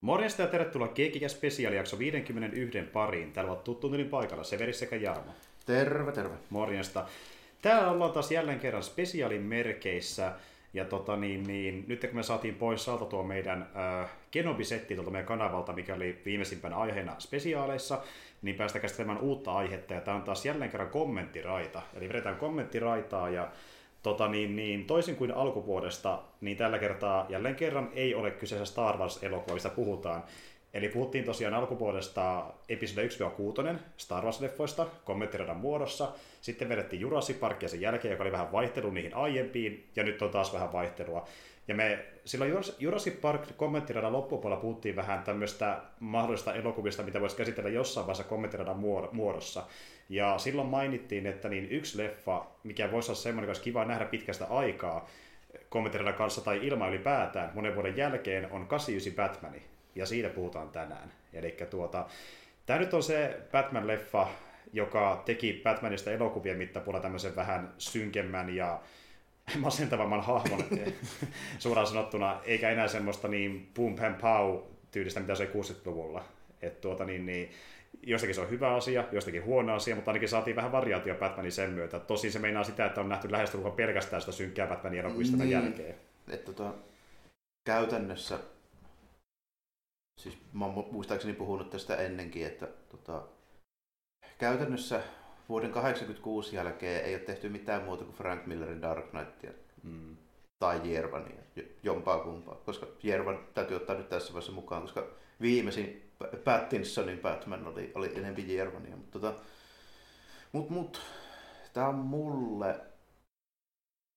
Morjesta ja tervetuloa Keekikä spesiaalijakso 51 pariin. Täällä ovat tuttu tyylin paikalla Severi sekä Jarmo. Terve, terve. Morjesta. Täällä ollaan taas jälleen kerran spesiaalin merkeissä. Ja tota, niin, niin, nyt kun me saatiin pois salta tuo meidän äh, Genobi-setti tuolta meidän kanavalta, mikä oli viimeisimpänä aiheena spesiaaleissa, niin päästä käsittelemään uutta aihetta. Ja tämä on taas jälleen kerran kommenttiraita. Eli vedetään kommenttiraitaa ja Tota, niin, niin, toisin kuin alkuvuodesta, niin tällä kertaa jälleen kerran ei ole kyseessä Star Wars-elokuva, mistä puhutaan. Eli puhuttiin tosiaan alkuvuodesta episode 1-6 Star Wars-leffoista kommenttiradan muodossa. Sitten vedettiin Jurassic Park ja sen jälkeen, joka oli vähän vaihtelu niihin aiempiin, ja nyt on taas vähän vaihtelua. Ja me silloin Jurassic Park kommenttiradan loppupuolella puhuttiin vähän tämmöistä mahdollista elokuvista, mitä voisi käsitellä jossain vaiheessa kommenttiradan muodossa. Ja silloin mainittiin, että niin yksi leffa, mikä voisi olla semmoinen, joka olisi kiva nähdä pitkästä aikaa kommenttiradan kanssa tai ilman ylipäätään monen vuoden jälkeen, on 89 Batman. Ja siitä puhutaan tänään. Eli tuota, tämä nyt on se Batman-leffa, joka teki Batmanista elokuvien mittapuolella tämmöisen vähän synkemmän ja masentavamman hahmon suoraan sanottuna, eikä enää semmoista niin boom pam pow tyylistä, mitä se 60-luvulla. Et tuota, niin, niin, jostakin se on hyvä asia, jostakin huono asia, mutta ainakin saatiin vähän variaatio Batmanin sen myötä. Tosin se meinaa sitä, että on nähty lähestulkoon pelkästään sitä synkkää Batmanin elokuvista niin. jälkeen. Et, tota, käytännössä, siis mä oon muistaakseni puhunut tästä ennenkin, että tota, käytännössä vuoden 1986 jälkeen ei ole tehty mitään muuta kuin Frank Millerin Dark Knightia. Mm. Tai Jervania, jompaa kumpaa. Koska Jervan täytyy ottaa nyt tässä vaiheessa mukaan, koska viimeisin Pattinsonin Batman oli, oli enemmän Jervania. Mutta tota, mut, mut, tämä on mulle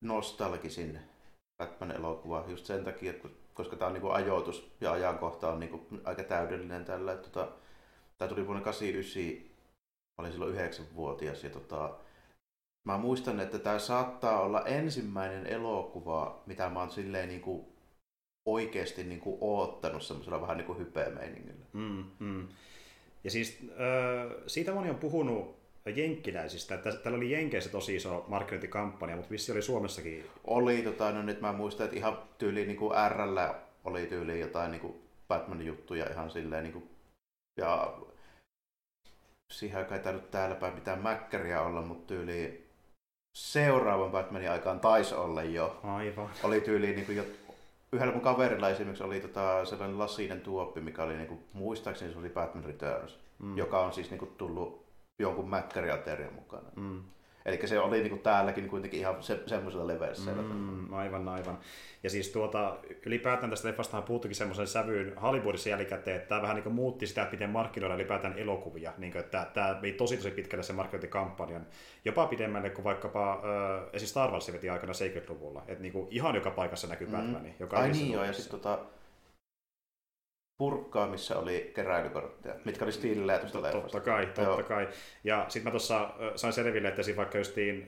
nostalgisin Batman-elokuva just sen takia, koska tämä on niinku ajoitus ja ajankohta on niinku aika täydellinen tällä. Tota, tämä tuli vuonna 1989 olin silloin yhdeksänvuotias ja tota, mä muistan, että tämä saattaa olla ensimmäinen elokuva, mitä mä oon silleen niin kuin oikeasti niin kuin oottanut semmoisella vähän niin kuin hypeämeiningillä. Mm, mm. Ja siis äh, siitä moni on puhunut jenkkiläisistä, että täällä oli Jenkeissä tosi iso markkinointikampanja, mutta vissi oli Suomessakin. Oli, tota, no nyt mä muistan, että ihan tyyli niin kuin RL oli tyyli jotain niin kuin Batman-juttuja ihan silleen niin kuin, ja siihen aikaan ei tainnut täällä päin mitään mäkkäriä olla, mutta tyyli seuraavan Batmanin aikaan taisi olla jo. Aivan. Oli tyyli niin kuin jo, yhdellä mun kaverilla esimerkiksi oli tota, sellainen lasinen tuoppi, mikä oli niin kuin, muistaakseni se oli Batman Returns, mm. joka on siis niin kuin, tullut jonkun mäkkäriaterian mukana. Mm. Eli se oli niin kuin täälläkin kuitenkin ihan se, semmoisella leveässä. Mm, aivan, aivan. Ja siis tuota, ylipäätään tästä leffasta puuttukin semmoisen sävyyn Hollywoodissa jälkikäteen, että tämä vähän niin kuin muutti sitä, että miten markkinoida ylipäätään elokuvia. Niin kuin, että tämä vei tosi tosi pitkälle sen markkinointikampanjan. Jopa pidemmälle kuin vaikkapa äh, esim. Star Wars veti aikana 70-luvulla. Että niin kuin ihan joka paikassa näkyy mm. Batman. Joka Ai niin joo, ja sitten tota, purkkaa, missä oli keräilykortteja, mitkä oli stiilillä tuosta leffasta. Totta kai, totta Joo. kai. Ja sitten mä tuossa sain selville, että vaikka justiin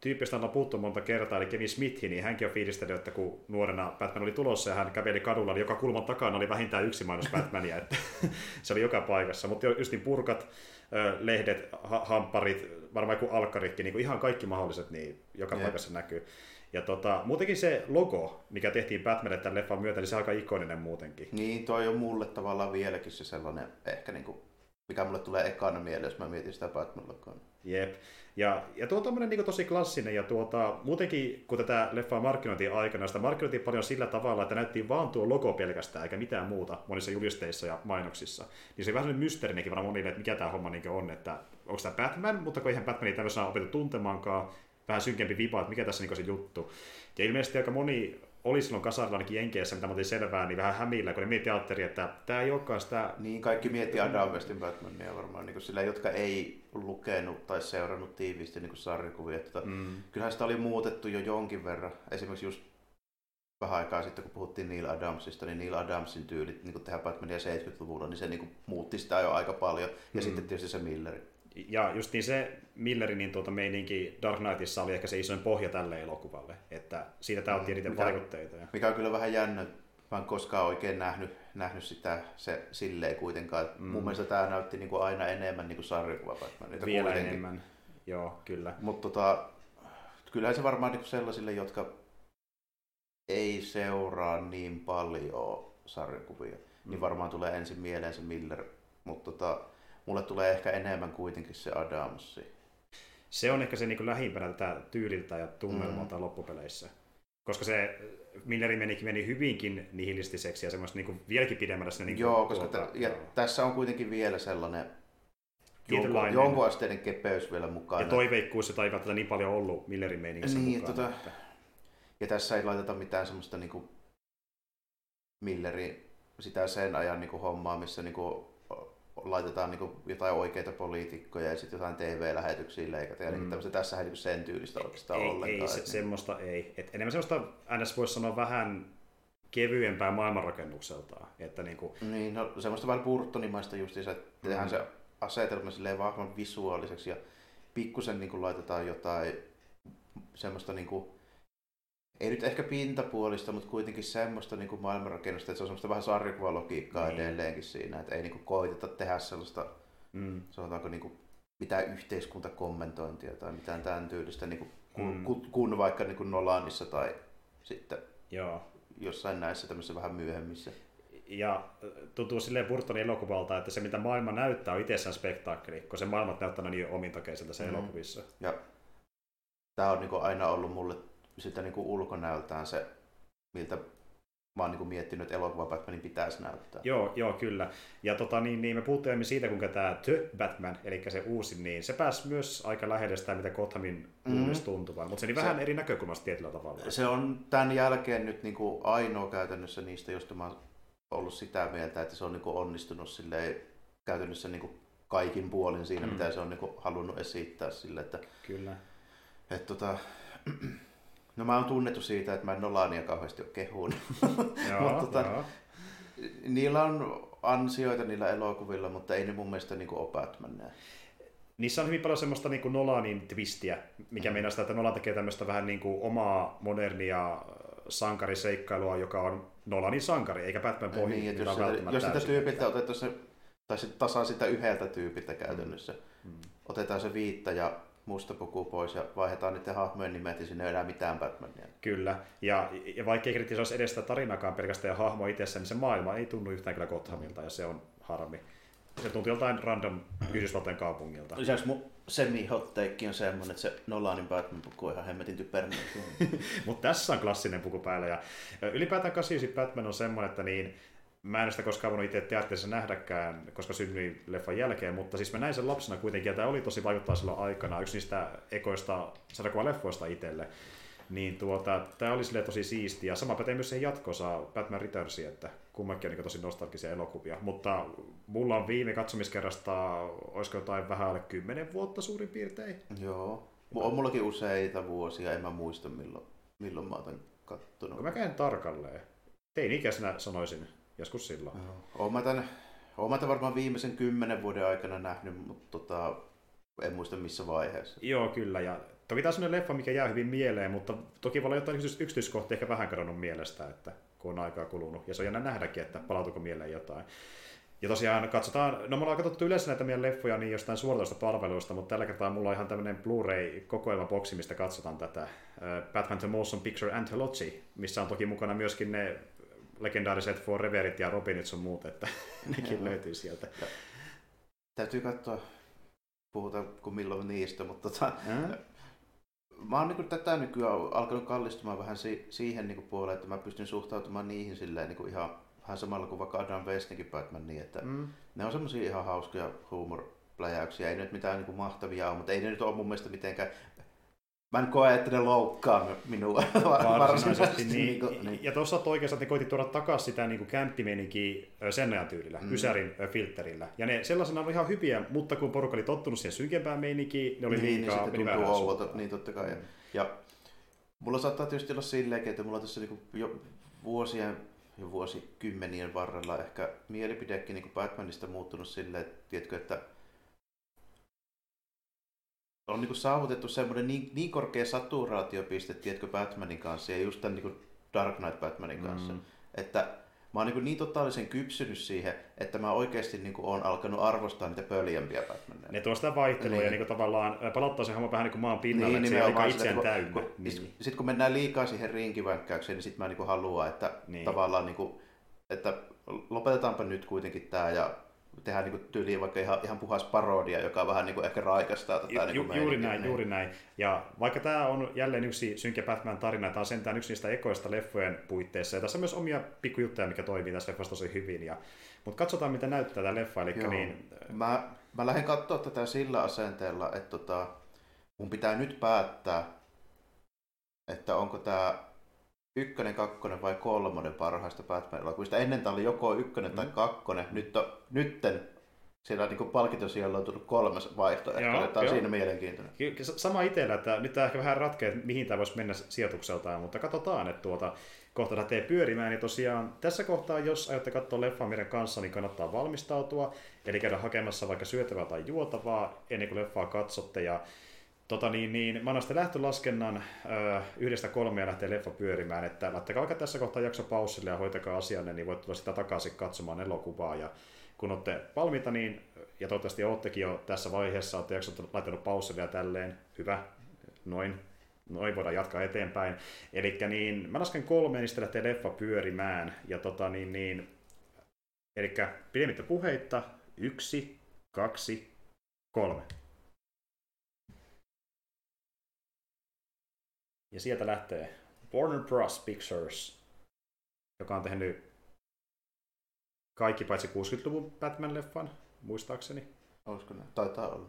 tyyppistä on puhuttu monta kertaa, eli Kevin Smith, niin hänkin on fiilistellyt, että kun nuorena Batman oli tulossa ja hän käveli kadulla, niin joka kulman takana oli vähintään yksi mainos Batmania, että se oli joka paikassa. Mutta justiin purkat, lehdet, hampparit, varmaan joku alkkaritkin, niin kuin ihan kaikki mahdolliset, niin joka yeah. paikassa näkyy. Ja tota, muutenkin se logo, mikä tehtiin Batmanille tämän leffan myötä, niin se on aika ikoninen muutenkin. Niin, toi on mulle tavallaan vieläkin se sellainen, ehkä niin kuin, mikä mulle tulee ekana mieleen, jos mä mietin sitä Batman-logoa. Jep. Ja, ja tuo on niin tosi klassinen, ja tuota, muutenkin kun tätä leffaa markkinointiin aikana, sitä markkinointiin paljon sillä tavalla, että näyttiin vaan tuo logo pelkästään, eikä mitään muuta monissa julisteissa ja mainoksissa. Niin se on vähän mysteerinenkin varmaan monille, että mikä tämä homma niin on, että onko tämä Batman, mutta kun eihän Batmania tämmöisenä opetettu tuntemaankaan, vähän synkempi vipa, että mikä tässä niin se juttu. Ja ilmeisesti aika moni oli silloin kasarilla ainakin Jenkeissä, mitä mä otin selvää, niin vähän hämillä, kun ne mietti teatteri, että tämä ei olekaan sitä... Niin, kaikki mietti Adam Westin Batmania varmaan, niin sillä, jotka ei lukenut tai seurannut tiiviisti niin sarjakuvia. Että mm. Kyllähän sitä oli muutettu jo jonkin verran. Esimerkiksi just vähän aikaa sitten, kun puhuttiin Neil Adamsista, niin Neil Adamsin tyylit niin tehdä Batmania 70-luvulla, niin se niin kuin, muutti sitä jo aika paljon. Ja mm. sitten tietysti se Milleri ja just niin se Millerin niin tuota meininki Dark Knightissa oli ehkä se isoin pohja tälle elokuvalle, että siitä tämä otti eniten vaikutteita. Ja... Mikä on kyllä vähän jännä, mä en koskaan oikein nähnyt, nähnyt sitä se silleen kuitenkaan. Mm. Mun mielestä tämä näytti niin kuin aina enemmän niin kuin sarjakuva Batman. Vielä kuitenkin. enemmän, joo, kyllä. Mutta tota, kyllähän se varmaan niin sellaisille, jotka ei seuraa niin paljon sarjakuvia mm. niin varmaan tulee ensin mieleen se Miller. Mutta tota, mulle tulee ehkä enemmän kuitenkin se Adamsi. Se on ehkä se niin lähimpänä tätä tyyliltä ja tunnelmalta mm. loppupeleissä. Koska se Milleri meni, meni hyvinkin nihilistiseksi ja semmoista niin vieläkin pidemmällä Niin Joo, koska tuota, t- ja tässä on kuitenkin vielä sellainen jonkun, jonkun asteinen kepeys vielä mukana. Ja toiveikkuus, että ei välttämättä niin paljon ollut Millerin meiningissä niin, mukaan. Tota, että... Ja tässä ei laiteta mitään semmoista niin kuin Milleri, sitä sen ajan niin kuin hommaa, missä niin kuin laitetaan niin jotain oikeita poliitikkoja ja sitten jotain TV-lähetyksiä leikataan. Mm. Eli tässä ei niin sen tyylistä oikeastaan ei, ollenkaan. Ei, se, niin. semmoista ei. Et enemmän semmoista, ns. voisi sanoa vähän kevyempää maailmanrakennukseltaan. Että niin, kuin... niin no, semmoista vähän burtonimaista justiinsa, että mm. tehdään se asetelma silleen vahvan visuaaliseksi ja pikkusen niin kuin laitetaan jotain semmoista niin kuin, ei nyt ehkä pintapuolista, mutta kuitenkin semmoista niin kuin maailmanrakennusta, että se on semmoista vähän sarjakuvalogiikkaa niin. edelleenkin siinä, että ei niin kuin koiteta tehdä sellaista, mm. sanotaanko niin kuin mitään yhteiskuntakommentointia tai mitään tämän tyylistä, niin kuin, mm. kun, kun vaikka niin kuin Nolanissa tai sitten Joo. jossain näissä tämmöisissä vähän myöhemmissä. Ja tuntuu silleen Burtonin elokuvalta, että se mitä maailma näyttää on itsessään spektaakkeli, kun se maailma näyttää niin omintakeiselta se mm. elokuvissa. Ja tämä on niin aina ollut mulle sitä niin kuin ulkonäöltään se, miltä mä oon niin kuin miettinyt, että elokuva Batmanin pitäisi näyttää. Joo, joo kyllä. Ja tota, niin, niin me puhuttiin siitä, kuinka tämä The Batman, eli se uusi, niin se pääsi myös aika lähelle sitä, mitä Gothamin mm. tuntuvan, mutta se on vähän se, eri näkökulmasta tietyllä tavalla. Se on tämän jälkeen nyt niin kuin ainoa käytännössä niistä, josta mä oon ollut sitä mieltä, että se on niin kuin onnistunut silleen, käytännössä niin kuin kaikin puolin siinä, mm. mitä se on niin kuin halunnut esittää sille, että, Kyllä. Että, tota, No mä oon tunnettu siitä, että mä en Nolania kauheasti ole kehuun. mutta tota, niillä on ansioita niillä elokuvilla, mutta ei ne mun mielestä niin ole Batmania. Niissä on hyvin paljon semmoista niin kuin Nolanin twistiä, mikä mm. meinaa sitä, että Nolan tekee tämmöistä vähän niin kuin omaa modernia sankariseikkailua, joka on Nolanin sankari, eikä Batman pohja. Niin, jos, sitä, jos sitä tyypiltä otetaan se, tai sit tasan sitä yhdeltä tyypiltä käytännössä, mm. otetaan se viitta ja musta puku pois ja vaihdetaan niiden hahmojen nimet ja sinne ei enää mitään Batmania. Kyllä, ja, ja vaikka ei kritisoisi edes sitä tarinakaan pelkästään ja hahmo itsessä, niin se maailma ei tunnu yhtään kyllä Gothamilta ja se on harmi. Se tuntuu joltain random Yhdysvaltojen kaupungilta. Lisäksi mun semi hot on semmoinen, että se Nolanin Batman-puku on ihan hemmetin typerinen. Mutta tässä on klassinen puku päällä. Ja ylipäätään 89 Batman on semmoinen, että niin, Mä en sitä koskaan voinut itse teatterissa nähdäkään, koska synnyin leffan jälkeen, mutta siis mä näin sen lapsena kuitenkin, ja tämä oli tosi vaikuttaa silloin aikana, yksi niistä ekoista leffoista itselle. Niin tuota, tämä oli sille tosi siisti, ja sama pätee myös siihen jatkossa Batman Returnsiin, että kummakin on niin tosi nostalgisia elokuvia. Mutta mulla on viime katsomiskerrasta, olisiko jotain vähän alle kymmenen vuotta suurin piirtein. Joo. On mullakin useita vuosia, en mä muista milloin, milloin mä oon kattonut. Kun mä käyn tarkalleen. Tein ikäisenä sanoisin joskus silloin. Olen mä tämän, olen mä tämän varmaan viimeisen kymmenen vuoden aikana nähnyt, mutta tota, en muista missä vaiheessa. Joo, kyllä. Ja toki tämä on sellainen leffa, mikä jää hyvin mieleen, mutta toki voi olla jotain yksityiskohtia ehkä vähän kadonnut mielestä, että kun on aikaa kulunut. Ja se on jännä nähdäkin, että palautuuko mieleen jotain. Ja tosiaan katsotaan, no me ollaan katsottu yleensä näitä meidän leffoja niin jostain suoratoista palveluista, mutta tällä kertaa mulla on ihan tämmöinen Blu-ray-kokoelmaboksi, mistä katsotaan tätä Batman The Motion Picture Anthology, missä on toki mukana myöskin ne legendaariset Foreverit ja Robinit sun muut, että nekin löytyy sieltä. Ja, täytyy katsoa, puhutaan kun milloin niistä, mutta tota, mm. mä oon niin tätä nykyään alkanut kallistumaan vähän si- siihen niin puoleen, että mä pystyn suhtautumaan niihin silleen niin ihan, vähän samalla kuin vaikka Adam Westinkin Batman niin, että mm. ne on semmosia ihan hauskoja huumorpläjäyksiä, ei nyt mitään niin mahtavia ole, mutta ei ne nyt ole mun mielestä mitenkään Mä en koe, että ne loukkaa minua varsinaisesti. Niin, niin, niin. Ja tuossa oikeassa, että ne koitti tuoda takaisin sitä niin kämppimeininkiä sen ajan tyylillä, mm. Ysärin filterillä. Ja ne sellaisena oli ihan hyviä, mutta kun porukka oli tottunut siihen synkempään meininkiin, ne oli niin, liikaa, niin, niin tuntuu niin totta kai. Mm. Ja mulla saattaa tietysti olla silleen, että mulla on tässä niin jo vuosien jo vuosikymmenien varrella ehkä mielipidekin niin Batmanista muuttunut silleen, että, tiedätkö, että on niin saavutettu semmoinen niin, niin korkea saturaatiopiste, tiedätkö, Batmanin kanssa ja just tämän niin Dark Knight Batmanin kanssa, mm. että mä oon niin, niin totaalisen kypsynyt siihen, että mä oikeasti niin kuin, oon alkanut arvostaa niitä pöljempiä Batmaneja. Ne tuo sitä vaihtelua niin. ja niin kuin, tavallaan palauttaa se homma vähän niin kuin maan pinnalle, niin, että se on itseään täynnä. Kun, niin. Sitten kun mennään liikaa siihen rinkivänkäykseen, niin sitten mä niin kuin haluan, että niin. tavallaan niin kuin, että lopetetaanpa nyt kuitenkin tämä ja tehdään niin tyyliin vaikka ihan, ihan puhas parodia, joka vähän niin kuin ehkä raikastaa tätä Ju, niin kuin juuri meininkiä. näin, juuri näin. Ja vaikka tämä on jälleen yksi synkkä Batman-tarina, tämä on sentään yksi niistä ekoista leffojen puitteissa, ja tässä on myös omia pikkujuttuja, mikä toimii tässä leffassa tosi hyvin. Ja, mutta katsotaan, mitä näyttää tämä leffa. Eli Joo. niin, Mä, mä lähden katsoa tätä sillä asenteella, että tota, mun pitää nyt päättää, että onko tämä ykkönen, kakkonen vai kolmonen parhaista Batman-elokuvista. Ennen tämä oli joko ykkönen tai Mm. kakkonen. Nyt on, nytten siellä niin palkintosijalla on tullut kolmas vaihtoehto. Joo, Tämä on joo. siinä mielenkiintoinen. Ky- s- Sama itsellä, että nyt tämä ehkä vähän ratkee, että mihin tämä voisi mennä sijoitukseltaan, mutta katsotaan, että tuota, kohta lähtee pyörimään, niin tosiaan tässä kohtaa, jos aiotte katsoa leffaa meidän kanssa, niin kannattaa valmistautua, eli käydä hakemassa vaikka syötävää tai juotavaa ennen kuin leffaa katsotte, ja Tota niin, niin, mä annan sitten lähtölaskennan ö, yhdestä kolmea lähtee leffa pyörimään, että laittakaa vaikka tässä kohtaa jakso paussille ja hoitakaa asianne, niin voit tulla sitä takaisin katsomaan elokuvaa. Ja kun olette valmiita, niin, ja toivottavasti oottekin jo tässä vaiheessa, olette jaksot laittanut paussille ja tälleen, hyvä, noin, noin voidaan jatkaa eteenpäin. Eli niin, mä lasken kolmeen, niin sitten lähtee leffa pyörimään, ja tota niin, niin eli pidemmittä puheitta, yksi, kaksi, kolme. Ja sieltä lähtee Warner Bros. Pictures, joka on tehnyt kaikki paitsi 60-luvun Batman-leffan, muistaakseni. Olisiko ne? Taitaa olla.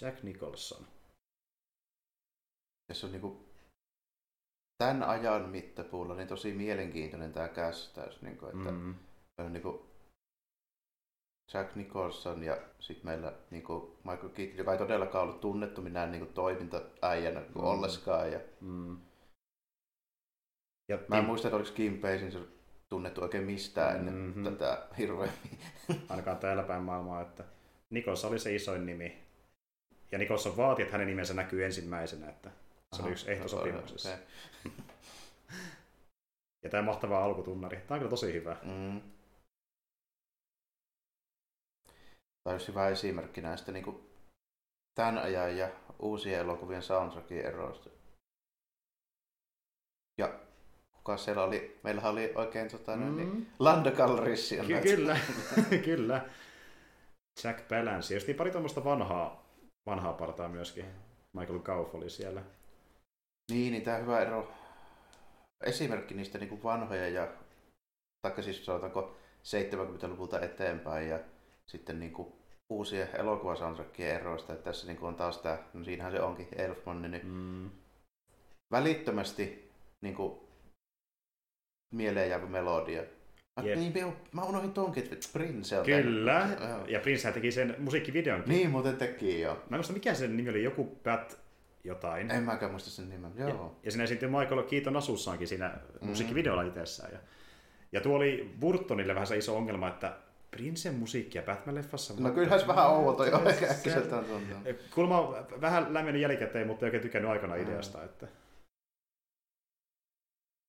Jack Nicholson. Se on niinku tämän ajan mittapuulla niin tosi mielenkiintoinen tämä kästäys. Niinku, että Mm. on niinku Jack Nicholson ja sitten meillä niinku Michael Keaton, joka ei todellakaan ollut tunnettu minään niinku toimintaäijänä mm. Mm. olleskaan. Ja Mm. Ja mä en muista, että oliko Kim Basinger tunnettu oikein mistään ennen Mhm. tätä hirveän. ainakaan täällä päin maailmaa, että Nicholson oli se isoin nimi. Ja Nicholson vaati, että hänen nimensä näkyy ensimmäisenä, että se oli yksi ehto sopimuksessa. Okay. Ja tämä mahtava alkutunnari. Tämä on kyllä tosi hyvä. Mm. Tämä olisi hyvä esimerkki näistä niin kuin tämän ajan ja uusien elokuvien soundtrackin eroista. Ja kuka siellä oli? Meillähän oli oikein tota, mm. niin, Mm. Lando Calrissian. Ky- kyllä, kyllä. Jack Palance. Ja just niin pari tuommoista vanhaa, vanhaa partaa myöskin. Michael Gauff oli siellä. Niin, niin tämä hyvä ero. Esimerkki niistä niin kuin vanhoja ja, taikka siis sanotaanko 70-luvulta eteenpäin ja sitten niin kuin uusien elokuvasoundtrackien eroista. Että tässä niin kuin on taas tämä, no siinähän se onkin, Elfman, niin Mm. välittömästi niin kuin, mieleen jäävä melodia. Mä, Jep. niin, mä- unohdin tonkin, että Prince on Kyllä. tehnyt. Joo. Ja Prince teki sen musiikkivideonkin. Niin muuten teki jo. Mä en muista mikä sen nimi oli, joku Pat jotain. En mäkään muista sen nimen. Joo. Ja, ja siinä esiintyi Michael Keaton asussaankin siinä Mm. musiikkivideolla itsessään. Ja, ja tuo oli Burtonille vähän se iso ongelma, että Princen musiikkia Batman-leffassa... No kyllähän se vähän outo jo äkkiseltään tuntuu. Kulma on vähän lämmennyt jälkikäteen, mutta ei oikein tykännyt aikana ideasta. Että...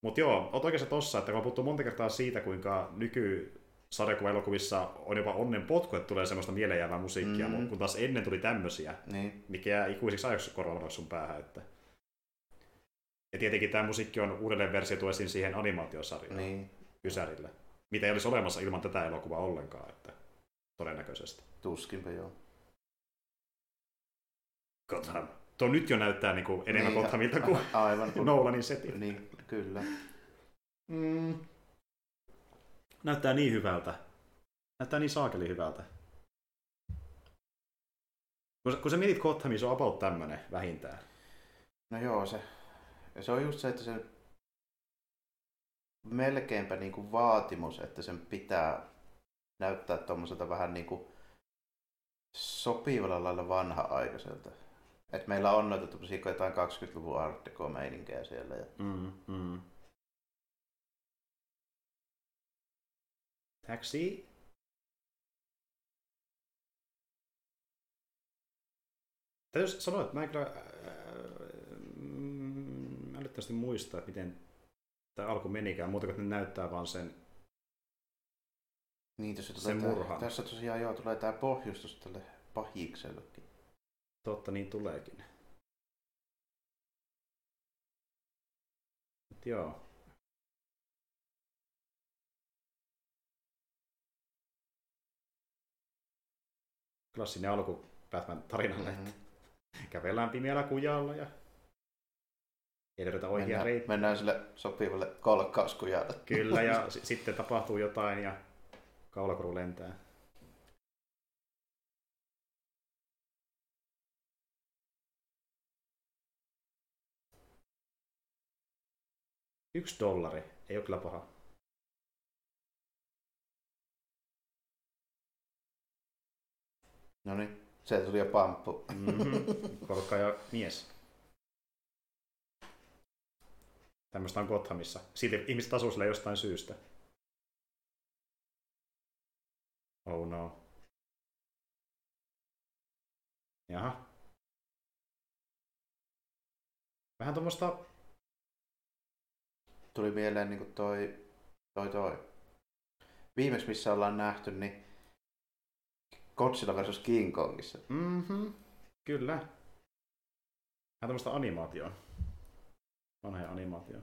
Mutta joo, oot oikeassa tossa, että kun on puhuttu monta kertaa siitä, kuinka nyky sarjakuva-elokuvissa on jopa onnen potku, että tulee semmoista mieleenjäävää musiikkia, Mm. mm. kun taas ennen tuli tämmöisiä, Niin. mikä jää ikuisiksi ajaksi korvalla sun päähän. Että... Ja tietenkin tämä musiikki on uudelleen versio esiin siihen animaatiosarjaan Niin. Ysärillä, mitä ei olisi olemassa ilman tätä elokuvaa ollenkaan, että todennäköisesti. Tuskinpä joo. Gotham. Tuo nyt jo näyttää niin kuin enemmän Niin, Gothamilta kuin a- Aivan. Kun... Nolanin setin. Niin, kyllä. Mm. Näyttää niin hyvältä. Näyttää niin saakeli hyvältä. Kun, sä- kun sä mietit Gothamia, se on about tämmönen vähintään. No joo, se, se on just se, että se melkeinpä niin kuin vaatimus, että sen pitää näyttää tuommoiselta vähän niin kuin sopivalla lailla vanha-aikaiselta. Et meillä on noita jotain 20-luvun art deco-meininkejä siellä. Ja... Mm, mm. Taxi. Täytyy sanoa, että mä en kyllä äh, älyttömästi muista, että miten tämä alku menikään, muuta kuin ne näyttää vaan sen. Niin, tässä, Sen tulee murhan. tää, tässä tosiaan joo, tulee tämä pohjustus tälle pahiksellekin. Totta, niin tuleekin. joo. Klassinen alku Batman tarinalle, mm-hmm. että kävellään pimeällä kujalla ja ei löydetä oikea Mennään, mennään sille sopivalle kolkkauskujalle. Kyllä, ja s- sitten tapahtuu jotain ja kaulakuru lentää. Yksi dollari. Ei ole kyllä paha. No niin, se tuli jo pamppu. Mm-hmm. Korkka ja mies. Tämmöistä on Gothamissa. Silti ihmiset asuu sillä jostain syystä. Oh no. Jaha. Vähän tuommoista... Tuli mieleen niin toi, toi, toi. Viimeksi missä ollaan nähty, niin Godzilla versus King Kongissa. Mhm. Kyllä. Vähän tuommoista animaatioa. Vanha animaatio.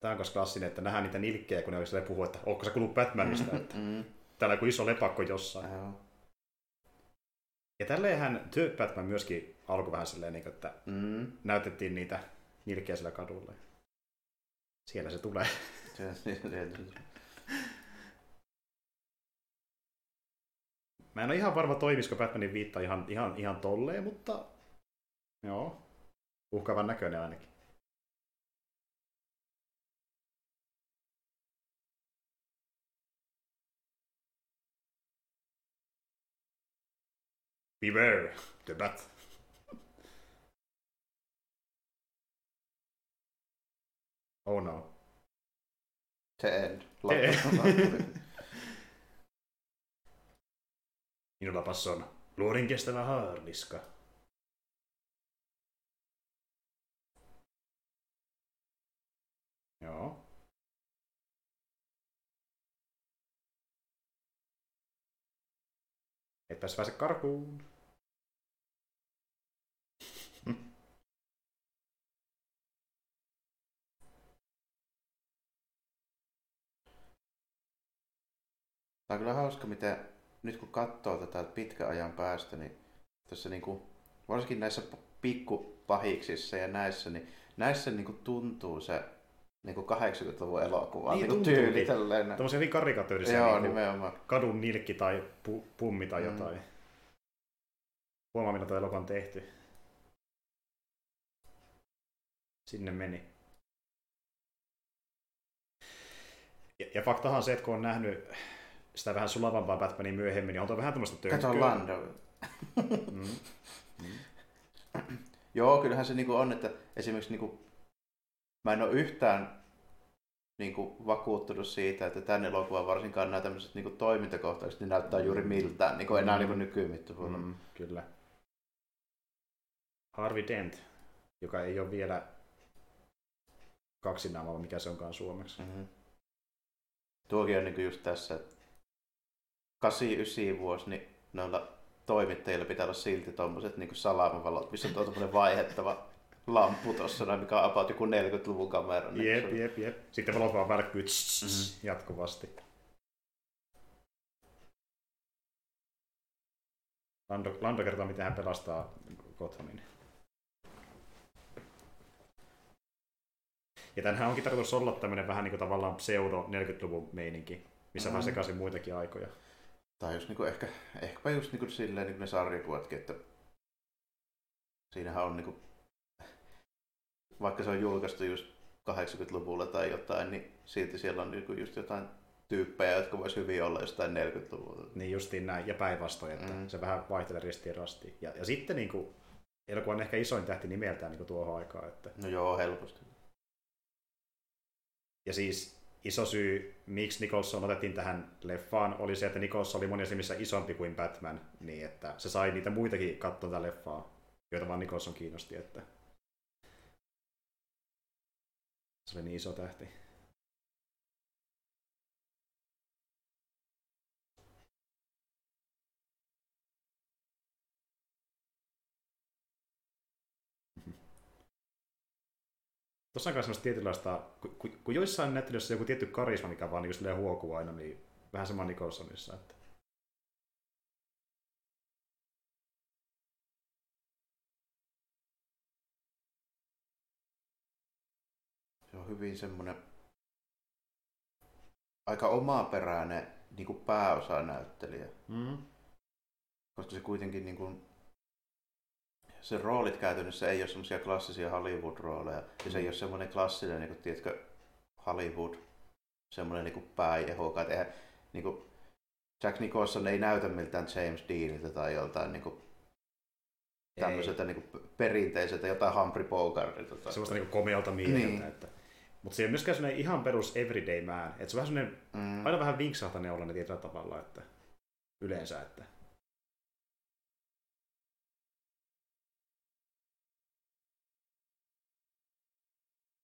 Tämä on myös klassinen, että nähdään niitä nilkkejä, kun ne olisi puhuu, että onko se kuullut Batmanista, että Mm. täällä on joku iso lepakko jossain. Joo. Ja tälleenhän Batman myöskin alkoi vähän silleen, niin kuin, että Mm. näytettiin niitä nilkkejä sillä kadulla. Siellä se tulee. Mä en ole ihan varma, toimisiko Batmanin viitta ihan, ihan, ihan tolleen, mutta joo, uhkaavan näköinen ainakin. Beware, the bat. Oh no. The end. Loppu. Minullapas on luodin kestävä haarniska. Joo. Et pääs pääse karkuun. Tämä on kyllä hauska, miten nyt kun katsoo tätä pitkän ajan päästä, niin tässä niinku, varsinkin näissä pikkupahiksissa ja näissä, niin näissä niinku tuntuu se niinku 80-luvun elokuva Niin niin, niinku tuntuu, tyyli niin. tälleen. Tämmöisiä hyvin karikatyyrisiä Joo, niin nimenomaan. kadun nilkki tai pu- pummi tai Mm. jotain. Huomaa, millä tuo elokuva on tehty. Sinne meni. Ja, ja faktahan on se, että kun on nähnyt sitä vähän sulavampaa Batmania myöhemmin, niin on vähän tämmöistä tönkköä. Kato Lando. Mm. Joo, kyllähän se niinku on, että esimerkiksi niinku, mä en ole yhtään niinku vakuuttunut siitä, että tämän elokuvan varsinkaan nämä tämmöiset niinku toimintakohtaukset niin näyttää juuri miltään, niinku enää Mm. niinku nykymittapuolella. Mm, kyllä. Harvey Dent, joka ei ole vielä kaksinaamalla, mikä se onkaan suomeksi. Mm-hmm. Tuokin on niinku just tässä, että 89 vuosi, niin noilla toimittajilla pitää olla silti tommoset niinku salamavalot, missä on tuo tommonen vaihettava lamppu noin, mikä on about joku 40-luvun kamera. niin Jep, jep, jep. Sitten valot vaan värkkyy tss, Mhm. jatkuvasti. Lando, Lando kertoo, miten hän pelastaa Gothamin. Ja tänhän onkin tarkoitus olla tämmönen vähän niin kuin tavallaan pseudo 40-luvun meininki, missä mm. vähän Mhm. sekaisin muitakin aikoja. Tai just niinku ehkä, ehkäpä just niinku silleen niinku ne sarjakuvatkin, että siinähän on niinku, vaikka se on julkaistu just 80-luvulla tai jotain, niin silti siellä on niinku just jotain tyyppejä, jotka vois hyvin olla jostain 40-luvulta. Niin justiin näin, ja päinvastoin, että mm. Mm. se vähän vaihtelee ristiin rastiin. Ja, ja sitten niin kuin, elokuva on ehkä isoin tähti nimeltään niin kuin tuohon aikaan. Että, No joo, helposti. ja siis iso syy, miksi Nicholson otettiin tähän leffaan, oli se, että Nicholson oli monissa nimissä isompi kuin Batman, niin että se sai niitä muitakin katsoa tätä leffaa. joita vaan Nicholson kiinnosti, että se oli niin iso tähti. Tuossa on myös semmoista tietynlaista, kun, kun joissain näyttelyssä on joku tietty karisma, mikä vaan niin huokuu aina, niin vähän sama Nicholsonissa. Että... Se on hyvin semmoinen aika omaperäinen niin kuin pääosanäyttelijä. Mm. Koska se kuitenkin niin kuin, se roolit käytännössä ei ole semmoisia klassisia Hollywood-rooleja. Ja se ei ole semmoinen klassinen, niin kuin, tiedätkö, Hollywood, semmoinen niin kuin pääjehoka. Eihän, niin kuin, Jack Nicholson ei näytä miltään James Deanilta tai joltain niin kuin, tämmöiseltä niin kuin, perinteiseltä jotain Humphrey Bogartilta. Tai... Semmoista niin komealta mieheltä. Niin. Että... Mutta se ei myöskään semmoinen ihan perus everyday man. Että se on vähän semmoinen, mm. aina vähän vinksahtainen olla tietyllä tavalla, että yleensä. Että...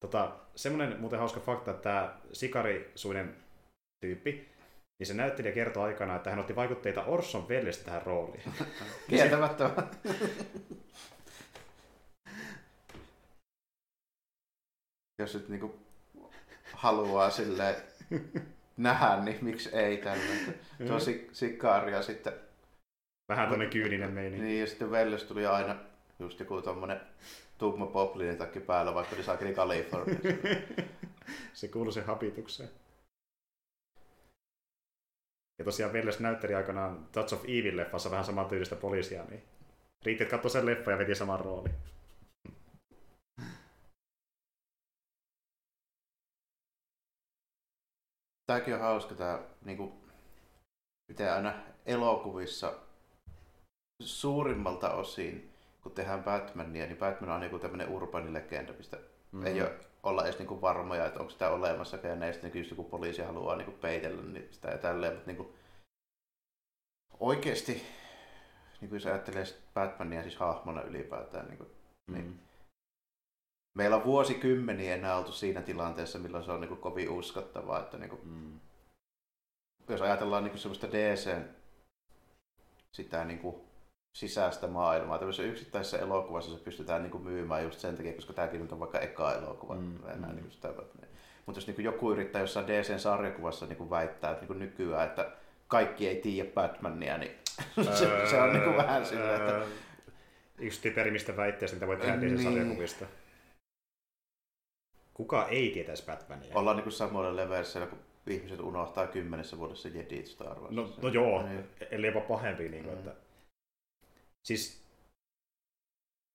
Tota, semmoinen muuten hauska fakta, että tämä sikarisuinen tyyppi, niin se näyttelijä kertoi aikana, että hän otti vaikutteita Orson Wellestä tähän rooliin. Kieltämättä. Jos nyt niinku haluaa sille nähdä, niin miksi ei tällä. Tuo sikaaria sitten. Vähän tuonne kyyninen meininki. Niin, ja sitten Welles tuli aina just joku tommonen tumma poplinin takki päällä, vaikka oli saakeli Kaliforniassa. se kuuluu sen habitukseen. Ja tosiaan Welles näytteli aikanaan Touch of Evil-leffassa vähän saman tyylistä poliisia, niin riitti, että katsoi sen leffa ja veti saman roolin. Tämäkin on hauska, tämä, niin kuin, miten aina elokuvissa suurimmalta osin, kun tehdään Batmania, niin Batman on niin tämmöinen urbani legenda, mistä mm. ei ole, olla edes niin varmoja, että onko sitä olemassa, ja ne sitten niin joku poliisi haluaa niin peitellä niin sitä ja tälleen, mutta niin kuin, oikeasti, niin kuin jos ajattelee Batmania siis hahmona ylipäätään, niin kuin, mm. niin meillä on vuosikymmeniä enää oltu siinä tilanteessa, milloin se on niin kuin kovin uskottavaa. Että niin kuin, mm. Jos ajatellaan niin kuin semmoista DC sitä niin kuin sisäistä maailmaa. Tämmöisessä yksittäisessä elokuvassa se pystytään niin kuin myymään just sen takia, koska tämäkin on vaikka eka elokuva. Mm. Enää, mm. Niin sitä, mutta jos niin kuin joku yrittää jossain DC-sarjakuvassa niin kuin väittää että niin kuin nykyään, että kaikki ei tiedä Batmania, niin se, se on niin kuin vähän sillä, että... Yksi typerimmistä väitteistä, mitä voi tehdä niin. DC-sarjakuvista. Kuka ei tietäisi Batmania? Ollaan niin samoilla leveillä, kun ihmiset unohtaa kymmenessä vuodessa Jedit Star Wars. No, no joo, niin. eli jopa pahempi. Niin kuin, mm. että... Siis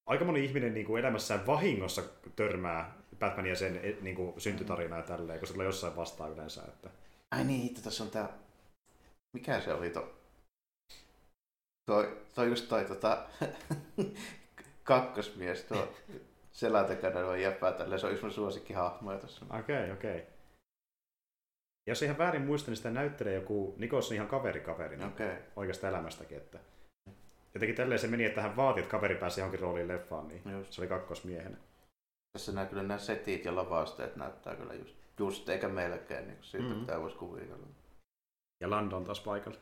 aika moni ihminen niin kuin elämässään vahingossa törmää Batmania sen e, niin kuin, syntytarinaa ja tälleen, kun se tulee jossain vastaan yleensä. Että... Ai niin, hitto, tässä on tää... Mikä se oli to... Toi, toi just toi tota... kakkosmies, tuo selän takana on jäpää tälleen. Se on yksi mun suosikkihahmoja tuossa. Okei, okay, okei. Okay. Jos ihan väärin muista, niin sitä näyttelee joku Nikos ihan kaveri kaverina. Okay. Oikeasta elämästäkin. Että... Jotenkin tälleen se meni, että hän vaati, että kaveri pääsi johonkin rooliin leffaan, niin just. se oli kakkosmiehenä. Tässä näkyy kyllä nämä setit ja lavasteet näyttää kyllä just, just eikä melkein, niin siitä mm-hmm. pitää voisi kuvitella. Ja Landon taas paikalla.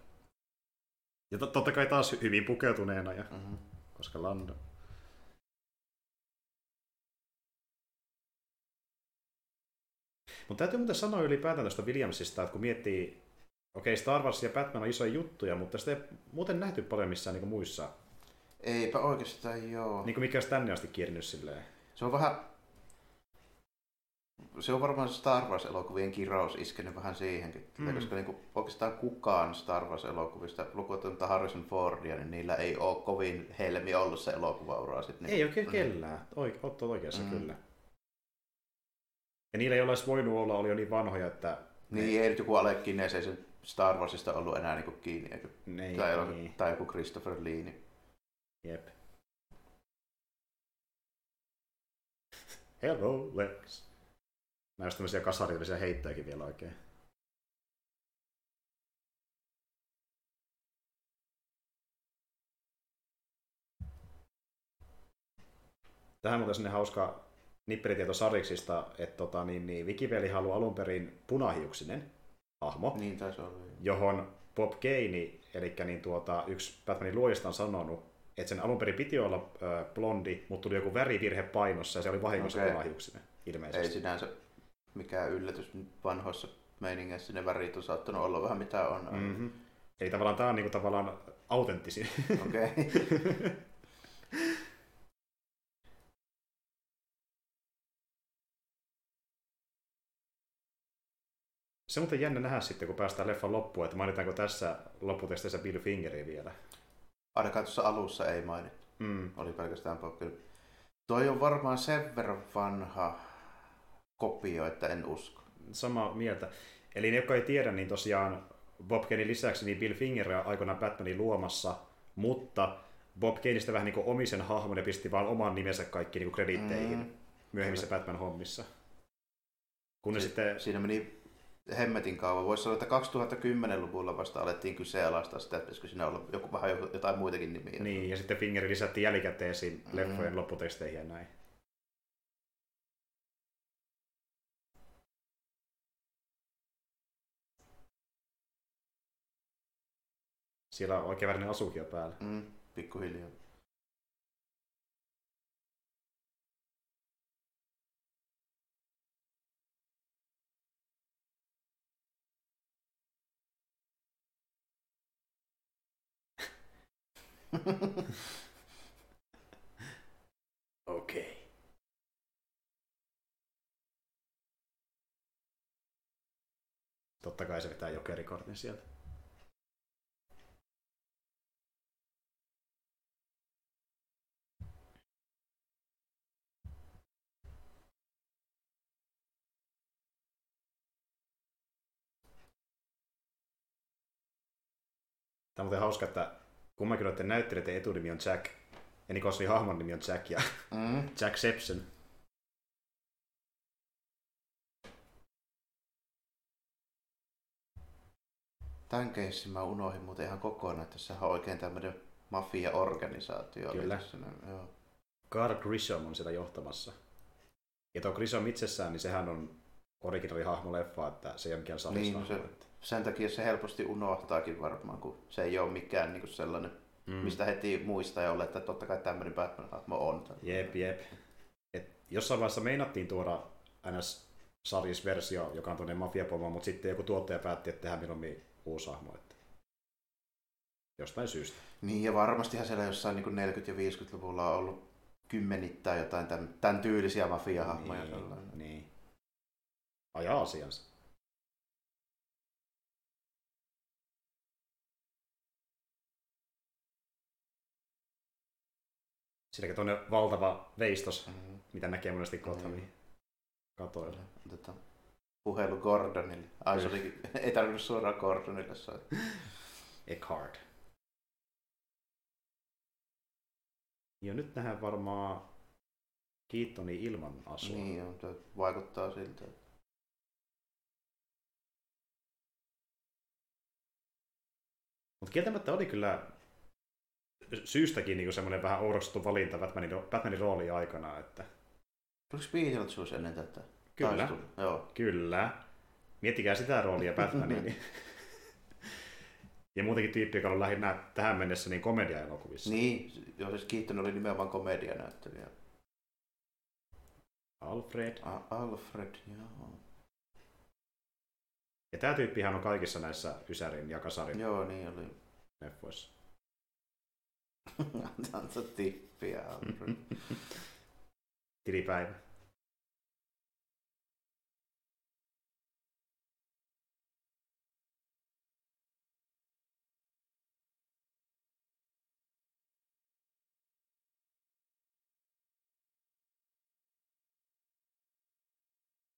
Ja to- totta kai taas hyvin pukeutuneena, ja, mm-hmm. koska Landon. Mutta täytyy muuten sanoa ylipäätään tuosta Williamsista, että kun miettii, okei Star Wars ja Batman on isoja juttuja, mutta sitä ei muuten nähty paljon missään niin muissa. Eipä oikeastaan joo. Niin kuin mikä olisi tänne asti kiernyt silleen. Se on vähän, se on varmaan Star Wars-elokuvien kirous iskenyt vähän siihenkin. Mm. Koska niin kuin, oikeastaan kukaan Star Wars-elokuvista, lukuottamatta Harrison Fordia, niin niillä ei ole kovin helmi ollut se elokuvaura. Sit, niin, ei oikein mm. kellään. Oik, oot oikeassa mm. kyllä. Ja niillä, joilla olisi voinut olla, oli jo niin vanhoja, että... Niin, ei nyt joku Alec Guinness ei sen Star Warsista ollut enää niin kiinni, eikö? Niin, tai, niin. tai joku Christopher Lee. Niin... Jep. Hello, Lex. Näistä tämmöisiä kasarillisia heittäjäkin vielä oikein. Tähän muuten sinne hauska nipperitieto Sariksista, että tota, niin, niin, Wikipeli haluaa alun perin punahiuksinen hahmo, Niin taisi olla. joo. johon Bob Kane, eli niin tuota, yksi Batmanin luojista on sanonut, että sen alun perin piti olla ö, blondi, mutta tuli joku värivirhe painossa ja se oli vahingossa Okei. punahiuksinen, Ei ilmeisesti. sinänsä mikään yllätys vanhoissa meiningeissä. Ne värit on saattanut olla vähän mitä on. Mm-hmm. Eli tavallaan tämä on niinku tavallaan autenttisin. Okei. Se on muuten jännä nähdä sitten, kun päästään leffan loppuun, että mainitaanko tässä lopputeksteissä Bill Fingeria vielä. Ainakaan tuossa alussa ei mainittu. Mm. Oli pelkästään Bob. Toi on varmaan sen verran vanha kopio, että en usko. Samaa mieltä. Eli ne, jotka ei tiedä, niin tosiaan Bob Kanein lisäksi niin Bill Finger on aikoinaan Batmanin luomassa, mutta Bob Kaneista vähän niin kuin omisen hahmon ja pisti vaan oman nimensä kaikki niin kreditteihin Mm. myöhemmissä Batman-hommissa. Kun Si- sitten, Siinä meni hemmetin kauan. Voisi sanoa, että 2010-luvulla vasta alettiin kyseenalaistaa sitä, että pitäisikö siinä olla joku, vähän jotain muitakin nimiä. niin, ja sitten Fingeri lisättiin jälkikäteisiin Mm. leffojen lopputeksteihin ja näin. Siellä on oikein värinen asukin jo päällä. Mm, pikkuhiljaa. Okei. Okay. Totta kai se vetää jokerikortin sieltä. Tämä on muuten hauska, että kummankin noiden näyttelijöiden etunimi on Jack, ja Nicholsonin hahmon nimi on Jack ja Mm. Jack Sepsen. Tämän keissin mä unohdin muuten ihan kokonaan, että tässä on oikein tämmöinen mafia-organisaatio. oli Kyllä. niin Joo. Carl Grisham on sitä johtamassa. Ja tuo Grisham itsessään, niin sehän on originaali hahmo leffa, että se ei ole mikään Niin, no se- Sen takia se helposti unohtaakin varmaan, kun se ei ole mikään niin sellainen, mm. mistä heti muistaa ja olla, että totta kai tämmöinen Batman-hahmo on. Jep, jep. Et jossain vaiheessa meinattiin tuoda ns sarjisversio, joka on tuonne mafiapomo, mutta sitten joku tuottaja päätti, että tehdään mieluummin uusi hahmo. Että jostain syystä. Niin, ja varmastihan siellä jossain niin 40- ja 50-luvulla on ollut kymmenittäin jotain tämän, tämän tyylisiä mafiahahmoja. niin, niin. Ajaa asiansa. Silläkin tuonne valtava veistos, Mm. mitä näkee monesti. Gothamin katoilla. Otetaan puhelu Gordonille. Ai se olikin, ei tarvinnut suoraan Gordonille soittaa. Eckhart. Ja nyt nähdään varmaan Keatoni ilman asua. Niin, on, se vaikuttaa siltä. Mutta kieltämättä oli kyllä syystäkin niin semmoinen vähän oudostuttu valinta Batmanin, Batmanin rooliin aikana. Että Oliko Beetlejuice ennen tätä? Kyllä. Joo. kyllä, miettikää sitä roolia Batmaniin. niin. ja muutenkin tyyppi, joka on lähinnä tähän mennessä niin komedia-elokuvissa. Niin, joo, siis Keaton oli nimenomaan komedianäyttelijä. Alfred. A- Alfred, joo. Ja tämä tyyppihän on kaikissa näissä Ysärin ja Kasarin Joo, niin oli. leffoissa. Antaa tippiä, Alfred. Tilipäivä.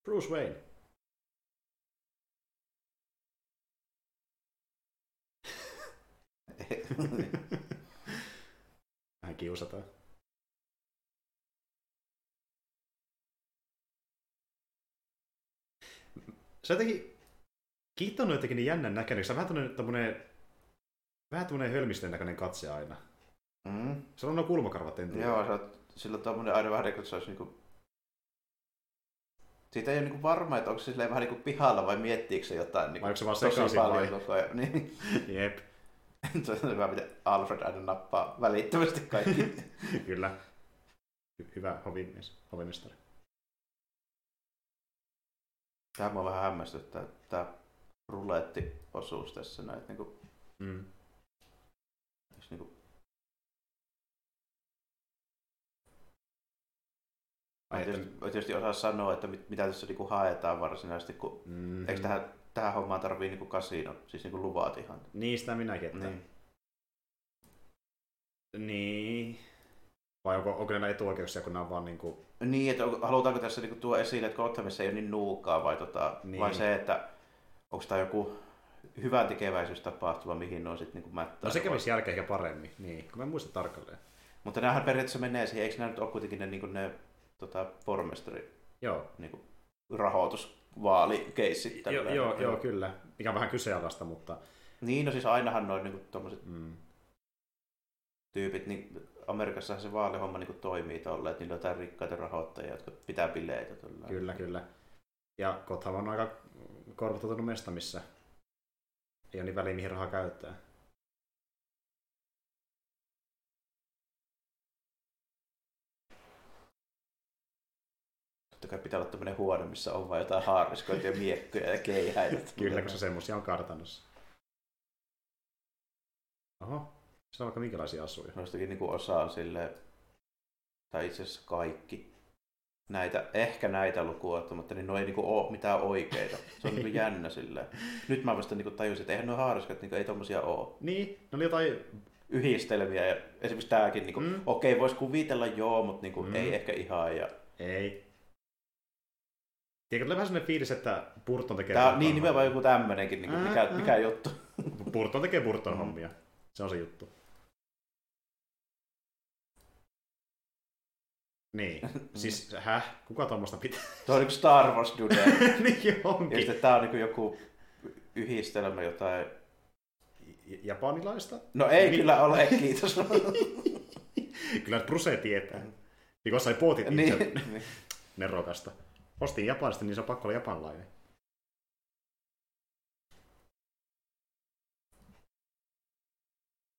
Bruce Wayne. Vähän kiusataan. Se jotenkin, Keaton on jotenkin niin jännän näköinen, se on vähän tämmönen, vähän tämmönen hölmistön näköinen katse aina. mm. Se on nuo kulmakarvat, en tiedä. Joo, se on sillä on tommonen aina vähän niin kuin se olisi niinku... Siitä ei ole niinku varma, että onko se silleen vähän niinku pihalla vai miettiikö se jotain niinku Vai onko se vaan sekaisin paljon vai? koko ajan. Niin. Jep, hyvä, miten Alfred aina nappaa välittömästi kaikki. kyllä. Hy- Hyvä hovimies, hovimestari. Tämä mua vähän hämmästyttää, tämä ruletti-osuus tässä näin, että niinku, Mm. jos niinku Ai, Mä että, tietysti, tietysti osaa sanoa, että mit, mitä tässä niinku haetaan varsinaisesti, kun mm, eikö tähän, tähän hommaan tarvii niinku kasino, siis niinku luvat ihan. Niistä minäkin, että... Niin. Niin. Vai onko, onko näillä etuoikeuksia, kun nämä on vaan niinku... Niin, että halutaanko tässä niinku tuo esille, että Gothamissa ei ole niin nuukaa, vai, tota, Niin. vai se, että onko tämä joku hyvän tekeväisyystapahtuma, mihin ne on sitten niinku mättää. No se kävisi jälkeen ehkä paremmin, niin, kun mä en muista tarkalleen. Mutta näähän periaatteessa menee siihen, eikö nämä nyt ole kuitenkin ne, niinku ne tota, pormestari Joo, niinku, rahoitusvaalikeissit? Joo, tälleen. joo, joo, kyllä. Mikä on vähän kyseenalaista, mutta... Niin, no siis ainahan noin niinku, tommoset Mm, tyypit, niin Amerikassahan se vaalihomma niin toimii tolleen, että niillä on jotain rikkaita rahoittajia, jotka pitää bileitä. Tolleen. kyllä, kyllä. Ja Gotham on aika korvutettu mesta, missä ei ole niin väliä, mihin rahaa käyttää. Totta kai pitää olla tämmöinen huone, missä on vain jotain haariskoita ja miekkoja ja keihäitä. Kyllä, koska semmoisia on kartanossa. Oho, se on vaikka minkälaisia asuja. Noistakin niin osa on silleen, tai itse asiassa kaikki, näitä, ehkä näitä lukuun ottamatta, niin ne ei niinku ole mitään oikeita. Se on niinku jännä silleen. Nyt mä vasta niinku tajusin, että eihän nuo haariskat niinku, ei tommosia oo. Niin, ne oli jotain... Yhdistelmiä ja esimerkiksi tääkin, niinku, Mm. okei okay, vois kuvitella joo, mutta niinku, mm. ei ehkä ihan. Ja... Ei. Tiedätkö, tulee vähän sellainen fiilis, että Burton tekee... Tää, niin nimenomaan joku tämmönenkin, niinku, mikä, Ää, mikä juttu. Burton tekee Burton Mm. hommia. Se on se juttu. Niin. Siis, häh? Kuka tuommoista pitää? Tuo on niinku Star Wars dude. niin ja onkin. sitten tää on niinku joku yhdistelmä jotain. Japanilaista? No ei Niin. kyllä ole, kiitos. Kyllä Bruse tietää. Niin kun sai pootit niin, itse niin. nerokasta. Ostin Japanista, niin se on pakko olla japanlainen.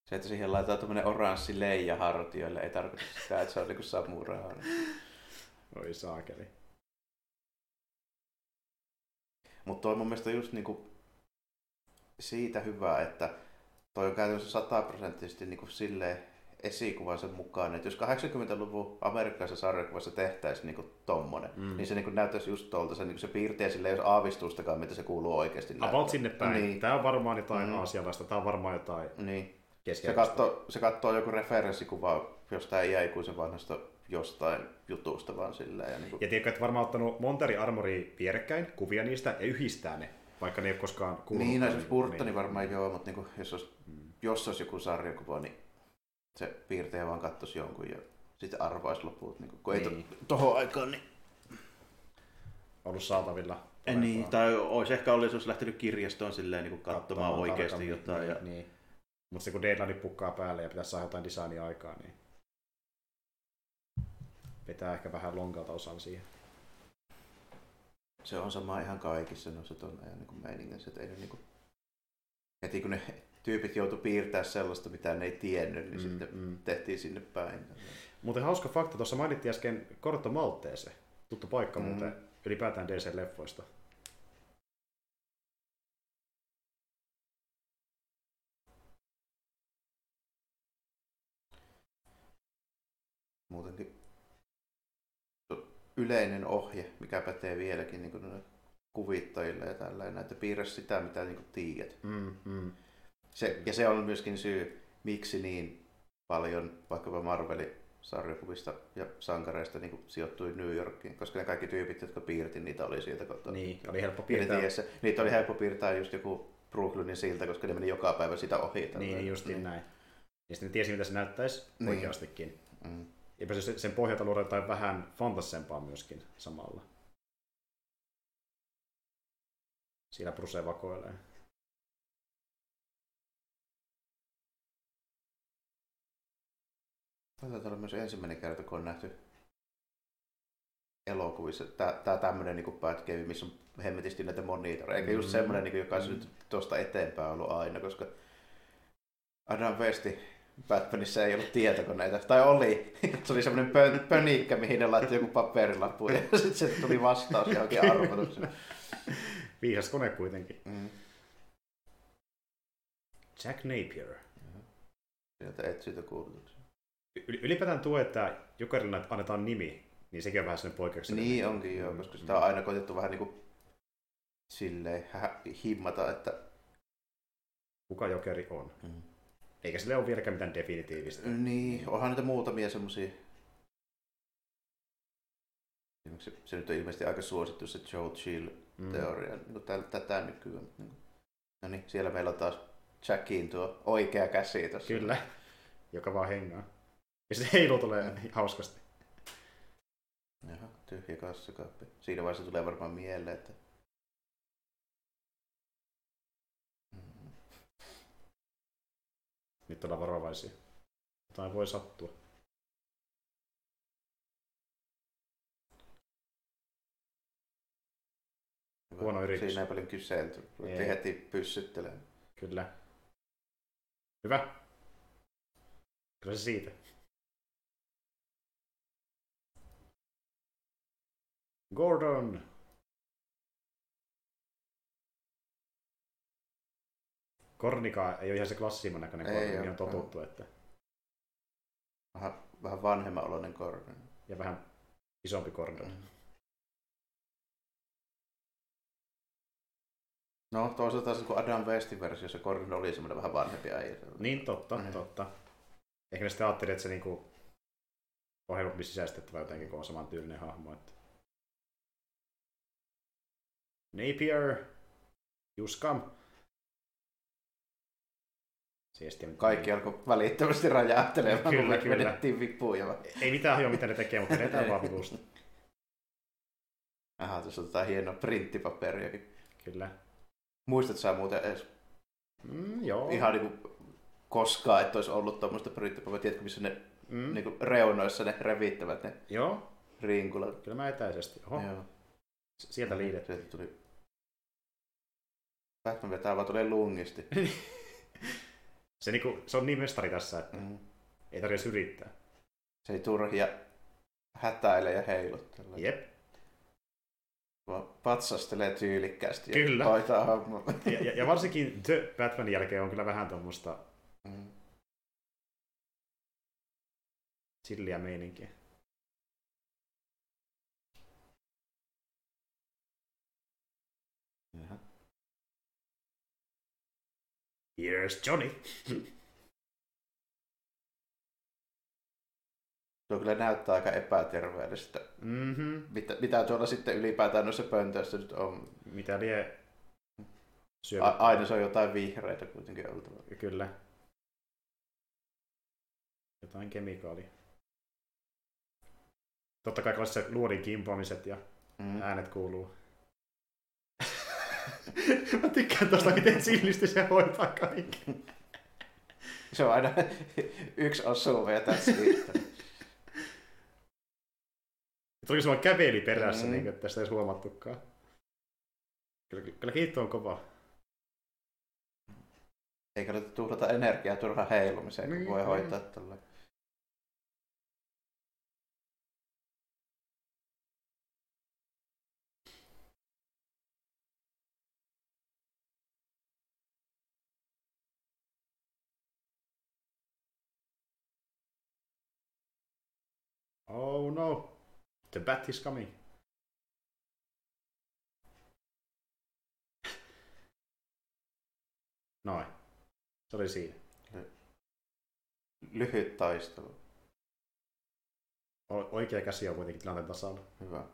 Se, että siihen laitetaan tämmönen oranssi leija hartioille, ei tarkoita sitä, että se on niinku samurai. Oi saakeli. Mutta toi on mun mielestä just niinku siitä hyvä, että toi on käytännössä sataprosenttisesti niinku silleen esikuvansa mukaan, että jos 80-luvun amerikkalaisessa sarjakuvassa tehtäisiin niinku tommonen, Mm. niin se niinku näyttäisi just tuolta, se, niinku se piirtee sille ei olisi aavistustakaan, mitä se kuuluu oikeasti About sinne päin. Niin. Niin, Tää on varmaan jotain mm. Aasialaista, tää on varmaan jotain niin. Se katsoo, se katsoo joku referenssikuva jostain iäikuisen vanhasta jostain jutusta vaan silleen. Ja niinku, Ja tiedätkö, että varmaan ottanut monta eri armoria vierekkäin, kuvia niistä ja yhdistää ne, vaikka ne ei ole koskaan kuulunut. niin, no esimerkiksi Burtoni varmaan joo, mutta niinku, jos, olisi, Mm. jos olisi joku sarjakuva, niin se piirtejä vaan katsoisi jonkun ja sitten arvaisi loput. Niinku, kun ei Niin. to, tohon aikaan, niin... Ollut saatavilla. niin tai olisi ehkä ollut, jos olisi lähtenyt kirjastoon silleen niin katsomaan, Katsomaan oikeasti tarkemmin, jotain. Niin, Ja, niin. Mutta se kun deadline pukkaa päälle ja pitäisi saada jotain designia aikaa, niin vetää ehkä vähän lonkalta osan siihen. se on sama ihan kaikissa noissa tuon ajan niin meiningissä, että ei ne niin kuin, heti kun ne tyypit joutu piirtää sellaista, mitä ne ei tiennyt, niin Mm, sitten mm. tehtiin sinne päin. Muuten hauska fakta, tuossa mainittiin äsken Corto Maltese. Tuttu paikka Mm. muuten ylipäätään DC-leffoista. Muutenkin yleinen ohje, mikä pätee vieläkin niin kuin kuvittajille ja tällainen, että piirrä sitä, mitä niin kuin tiedät. Mm, mm. Se, ja se on myöskin syy, miksi niin paljon vaikkapa Marvelin sarjakuvista ja sankareista niin kuin sijoittui New Yorkiin, koska ne kaikki tyypit, jotka piirti niitä, oli sieltä kotoa. Niin, oli helppo Piirtää. piirtää. Niitä oli helppo piirtää just joku Brooklynin siltä, koska ne meni joka päivä sitä ohi. Niin, tällainen. justiin näin. Ja sitten ne tiesi, mitä se näyttäisi Niin. oikeastikin. Mm. Ja sen pohjalta luoda jotain vähän fantasempaa myöskin samalla. Siinä Bruce vakoilee. Taitaa olla myös ensimmäinen kerta, kun on nähty elokuvissa. Tää tämmönen niin Batcave, missä on hemmetisti näitä monitoreja. Eikä just Mm. semmoinen, niin joka olisi nyt tuosta eteenpäin ollut aina, koska Adam Westi Batmanissa ei ollut tietokoneita. Tai oli. Se oli semmoinen pön, pönikkä, mihin ne laittoi joku paperilappu. Ja sitten se tuli vastaus johonkin arvotukseen. Viisas kone kuitenkin. Mm. Jack Napier. Sieltä etsyitä kuulutuksia. Ylipäätään tuo, että Jokerille annetaan nimi, niin sekin on vähän sellainen poikkeuksellinen. Niin onkin joo, koska sitä on aina koitettu vähän niin kuin silleen himmata, että Kuka Jokeri on. mm. Eikä sille ole vieläkään mitään definitiivistä. Niin, onhan niitä muutamia semmosia. Se, se nyt on ilmeisesti aika suosittu se Joe Chill-teoria mm. niin täl, tätä nykyään. Niin. No niin, siellä meillä on taas Jackiin tuo oikea käsi tuossa. Kyllä. Joka vaan hengaa. Ja se heilu tulee hauskasti. Jaha, tyhjä kassakaappi. Siinä vaiheessa tulee varmaan mieleen, että Mm. Nyt ollaan varovaisia. Jotain voi sattua. Hyvä. Huono yritys. Siinä ei paljon kyselty. Ei. heti pyssyttelemään. Kyllä. Hyvä. Kyllä se siitä. Gordon. Kornika ei ole ihan se klassisimman näköinen Ei Gordon, mihin on totuttu. Että, Vähän, vähän vanhemman oloinen korni. ja vähän isompi Gordon. No toisaalta taas kun Adam Westin versiossa Gordon oli semmoinen vähän vanhempi äijä. Niin, totta, Mm. totta. Ehkä ne sitten ajatteli, että se niinku on helpompi sisäistettävä jotenkin, kun on saman tyylinen hahmo. Että... Napier. Siistiä. mitä- Kaikki alkoi välittömästi räjähtelemään, kun Kyllä, me kyllä. vedettiin vipuun. Ja... Ei mitään hajua, mitä ne tekee, mutta ne vaan. Aha, tuossa otetaan hienoa printtipaperiakin. Kyllä. Muistatko sä muuten edes Mm, joo. ihan niinku koskaan, että olisi ollut tuommoista printtipaperia, tiedätkö missä ne Mm, niinku reunoissa ne revittävät ne Joo, rinkulat. kyllä mä etäisesti. Oho, Joo. sieltä liidet. Sieltä tuli... Batman vetää vaan tulee lungisti. Se, niinku, se on niin mestari tässä, että Mm. ei tarvitse yrittää. Se ei turhia hätäile ja heiluttele. Jep. Vaan patsastelee tyylikkäästi Kyllä. ja hoitaa homma. Ja, ja, ja varsinkin The Batmanin jälkeen on kyllä vähän tuommoista Mm. chilliä meininkiä. Here's Johnny. Tuo kyllä näyttää aika epäterveellistä. Mhm. Mitä, mitä tuolla sitten ylipäätään noissa pöntöissä nyt on? Mitä lie syö? A- aina se on jotain vihreitä kuitenkin oltava. Kyllä. Jotain kemikaalia. Totta kai se luodin kimpaamiset ja Mm. äänet kuuluu. Mä tykkään tosta, miten sillisti se hoitaa kaiken. Se on aina yksi osuva ja tässä it. Tuli sulla käveli perässä, Mm. niin että tästä ei huomattukaan. Kyllä, kyllä kiitto on kova. Ei kannata tuhlata energiaa turhaan heilumiseen, kun Niin, voi niin. hoitaa Oh no, the bat is coming. Noin. Se oli siinä. Lyhyt taistelu. O- oikea käsi on kuitenkin tilanteen tasalla. Hyvä.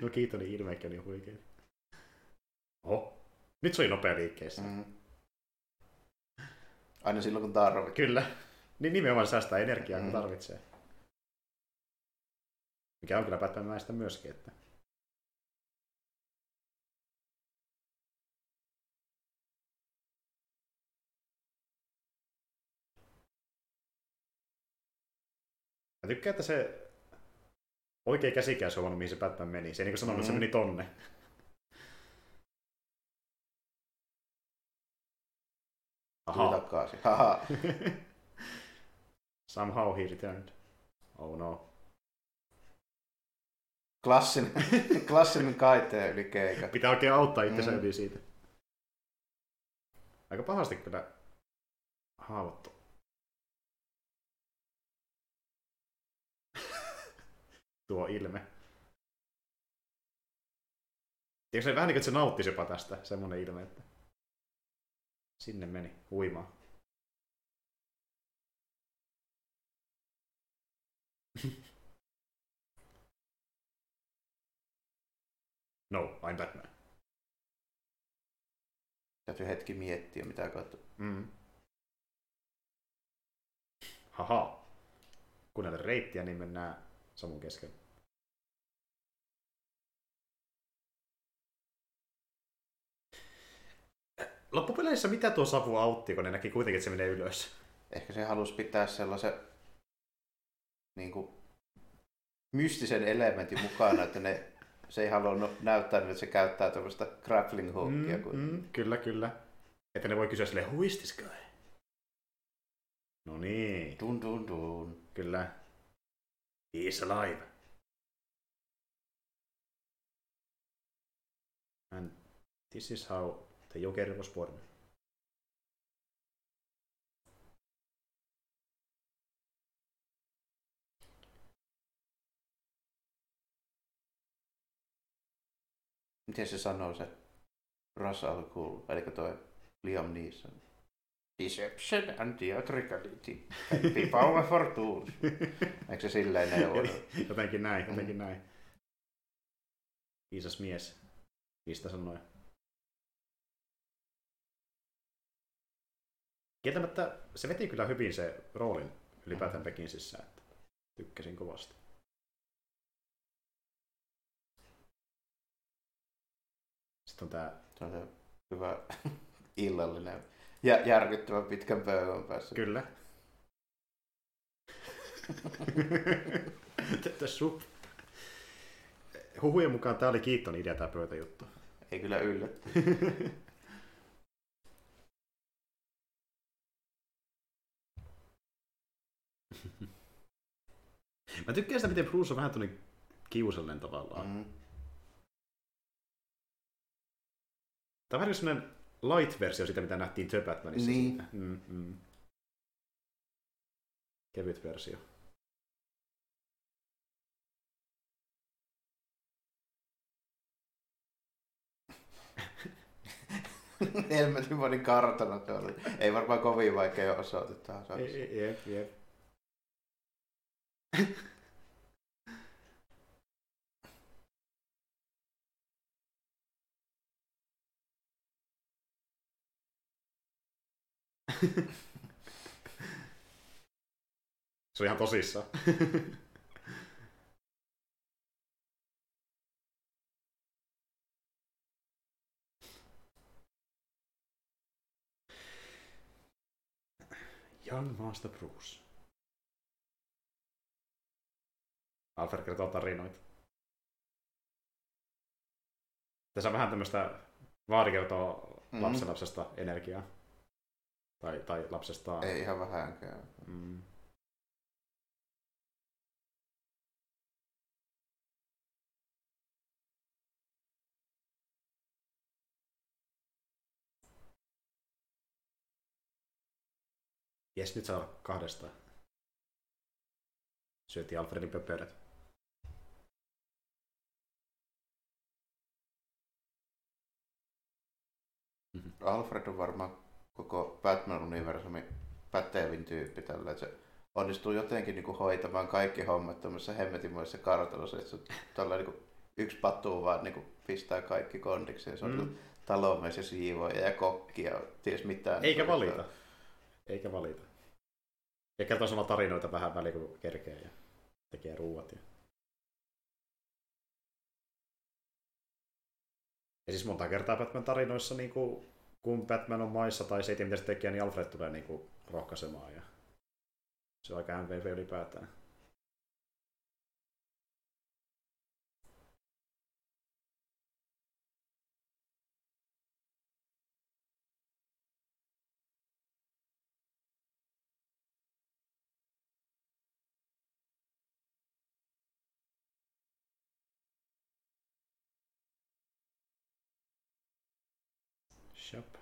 No Keatonin ilmeekki on niin huikea. Oho. Nyt se oli nopea liikkeessä. Mm. Aina silloin kun tarvitsee. Kyllä. Niin nimenomaan säästää energiaa, kun Mm. tarvitsee. Mikä on kyllä Batman-mäistä myöskin, että Mä tykkään, että se oikea käsikäs on huomannut, mihin se Batman meni. Se ei niin sanonut, että se Mm. meni tonne. Tuli Aha. takaisin. Haha. Somehow he returned. Oh no. Klassinen, klassinen kaiteen yli keika. Pitää oikein auttaa itsensä Mm. yli siitä. Aika pahasti kyllä haavoittu. Tuo ilme. Tiedätkö se vähän niin kuin, että se nauttisi jopa tästä, semmonen ilme, että sinne meni huimaa. no, I'm Batman. Täytyy hetki miettiä, mitä kautta. Mm. Haha. Kuunnelle reittiä, niin mennään samun kesken. Loppupeleissä mitä tuo savu autti, kun ne näki kuitenkin, että se menee ylös? Ehkä se halusi pitää sellaisen niin kuin, mystisen elementin mukana, että ne, se ei halunnut näyttää, että se käyttää tämmöistä grappling hookia. Mm, mm. mm, kyllä, kyllä. Että ne voi kysyä silleen, who is this guy? No niin, Dun dun dun. kyllä. He is alive. And this is how the Joker was born. Miten se sanoo se Ras Al Ghul, eli toi Liam Neeson? Deception and theatricality. Happy power for tools. Eikö se silleen neuvo? jotenkin näin, Mm. jotenkin näin. Viisas mies. Mistä sanoi? Kieltämättä se veti kyllä hyvin se roolin ylipäätään Pekinsissä, että tykkäsin kovasti. Sitten on tää, Se on hyvä illallinen ja järkyttävän pitkän pöydän päässä. kyllä. Tätä sup. Huhujen mukaan tää oli Kiitton idea tää pöytäjuttu. Ei kyllä yllätty. Mä tykkään sitä, miten Bruce on vähän tuonne kiusallinen tavallaan. Mm. Mm. Tämä on vähän sellainen light-versio sitä, mitä nähtiin The Batmanissa. Niin. Siitä. Mm, mm. Kevyt versio. Helmetin moni kartano tuolla. Ei varmaan kovin vaikea osoite taas. E- Jep, jep. Se on ihan tosissaan. Young Master Bruce. Alfred kertoo tarinoita. Tässä on vähän tämmöistä vaari kertoo Mhm. lapsenlapsesta energiaa. Tai, tai lapsesta... Ei ihan vähänkään. Mm. Jes, nyt saa olla kahdestaan. Syötiin Alfredin pöpörät. Alfred on varmaan koko Batman-universumin pätevin tyyppi tällä, että se onnistuu jotenkin niin kuin hoitamaan kaikki hommat tämmöisessä hemmetimoisessa kartalossa, että se tällä niin kuin yksi patuu vaan niin kuin pistää kaikki kondiksi ja se on Mm. talonmies ja siivoja ja kokki ja ties mitään. Eikä valita. Eikä valita. Ja kertoo samalla tarinoita vähän väliin, kun kerkee ja tekee ruuat. Ja... ja siis monta kertaa Batman tarinoissa, niin kuin, kun Batman on maissa tai se ei tiedä mitä se tekee, niin Alfred tulee niin kuin, rohkaisemaan. Ja... Se on aika MVV ylipäätään. Shop.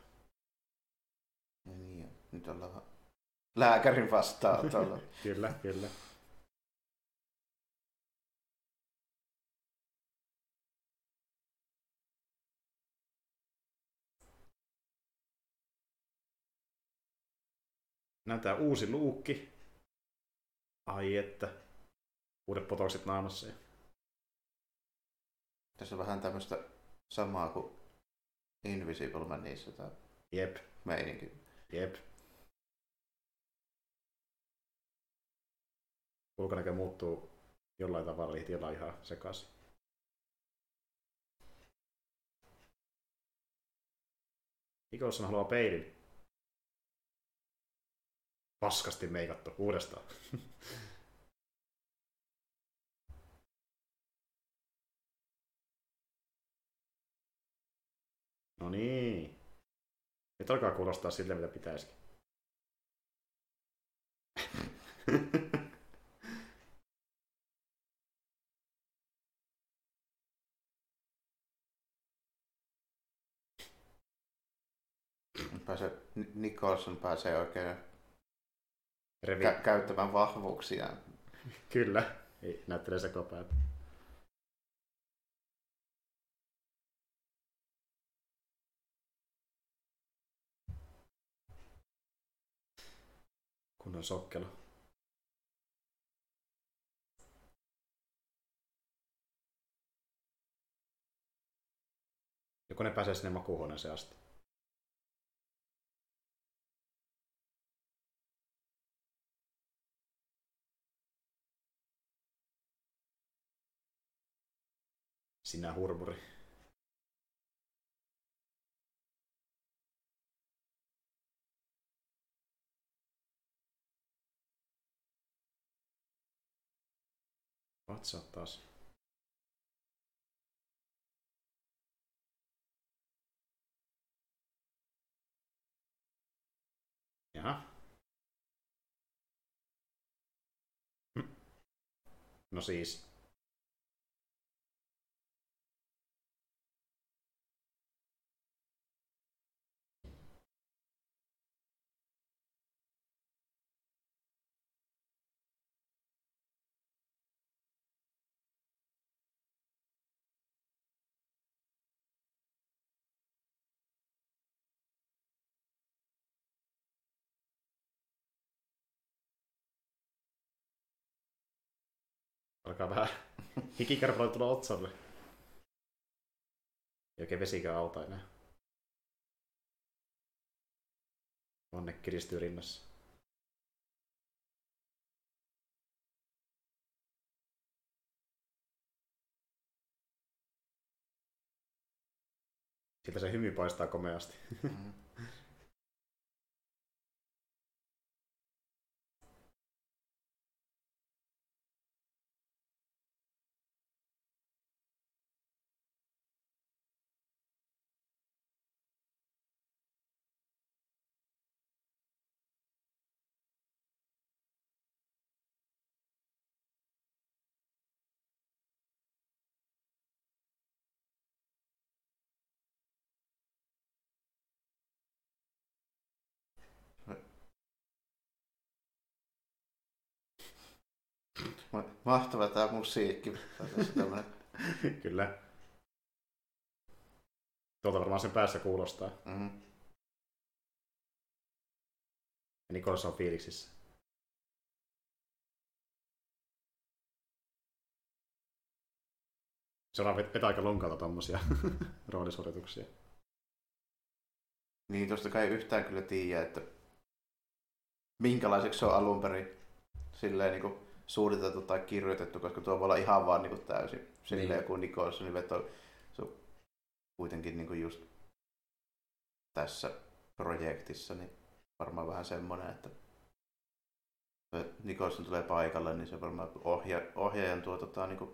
Ollaan lääkärin vastaanotolla. kyllä, kyllä. Näyttää uusi luukki. Ai että. Uudet potokset naamassa. Tässä on vähän tämmöistä samaa kuin Invisible Manissa tämä Jep, meininki. jep. Ulkonäkö muuttuu jollain tavalla, jollain ihan sekaisin. Nicholson haluaa peilin. Paskasti meikattu uudestaan. no niin. Nyt alkaa kuulostaa siltä, mitä pitäisikin. Pääsee, Nicholson pääsee oikein Revi. kä- käyttämään vahvuuksiaan. Kyllä. Ei, näyttelee sekopäät. Kunnon sokkelo. Joko ne pääsee sinne makuuhuoneeseen asti. Sinä hurmuri. Vatsa taas. Jaha. Hm. No siis. Alkaa vähän hikikarpaloita tulla otsalle. Ei oikein vesikään auta enää. Onne kiristyy rinnassa. Siltä se hymy paistaa komeasti. Mm. Mahtava tämä musiikki. Kyllä. Tuolta varmaan sen päässä kuulostaa. Mm. Ja Nikolas on fiiliksissä. Se on vet- vetää aika lonkalta tommosia roolisuorituksia. Niin, tosta kai yhtään kyllä tiedä, että minkälaiseksi se on alun perin silleen niin kuin suunniteltu tai kirjoitettu, koska tuo voi olla ihan vaan niin kuin täysin silleen Niin. joku Nicholsonin veto. Se on kuitenkin niin kuin just tässä projektissa niin varmaan vähän semmoinen, että se Nicholson tulee paikalle, niin se varmaan ohja, ohjaajan tuo tota, niin kuin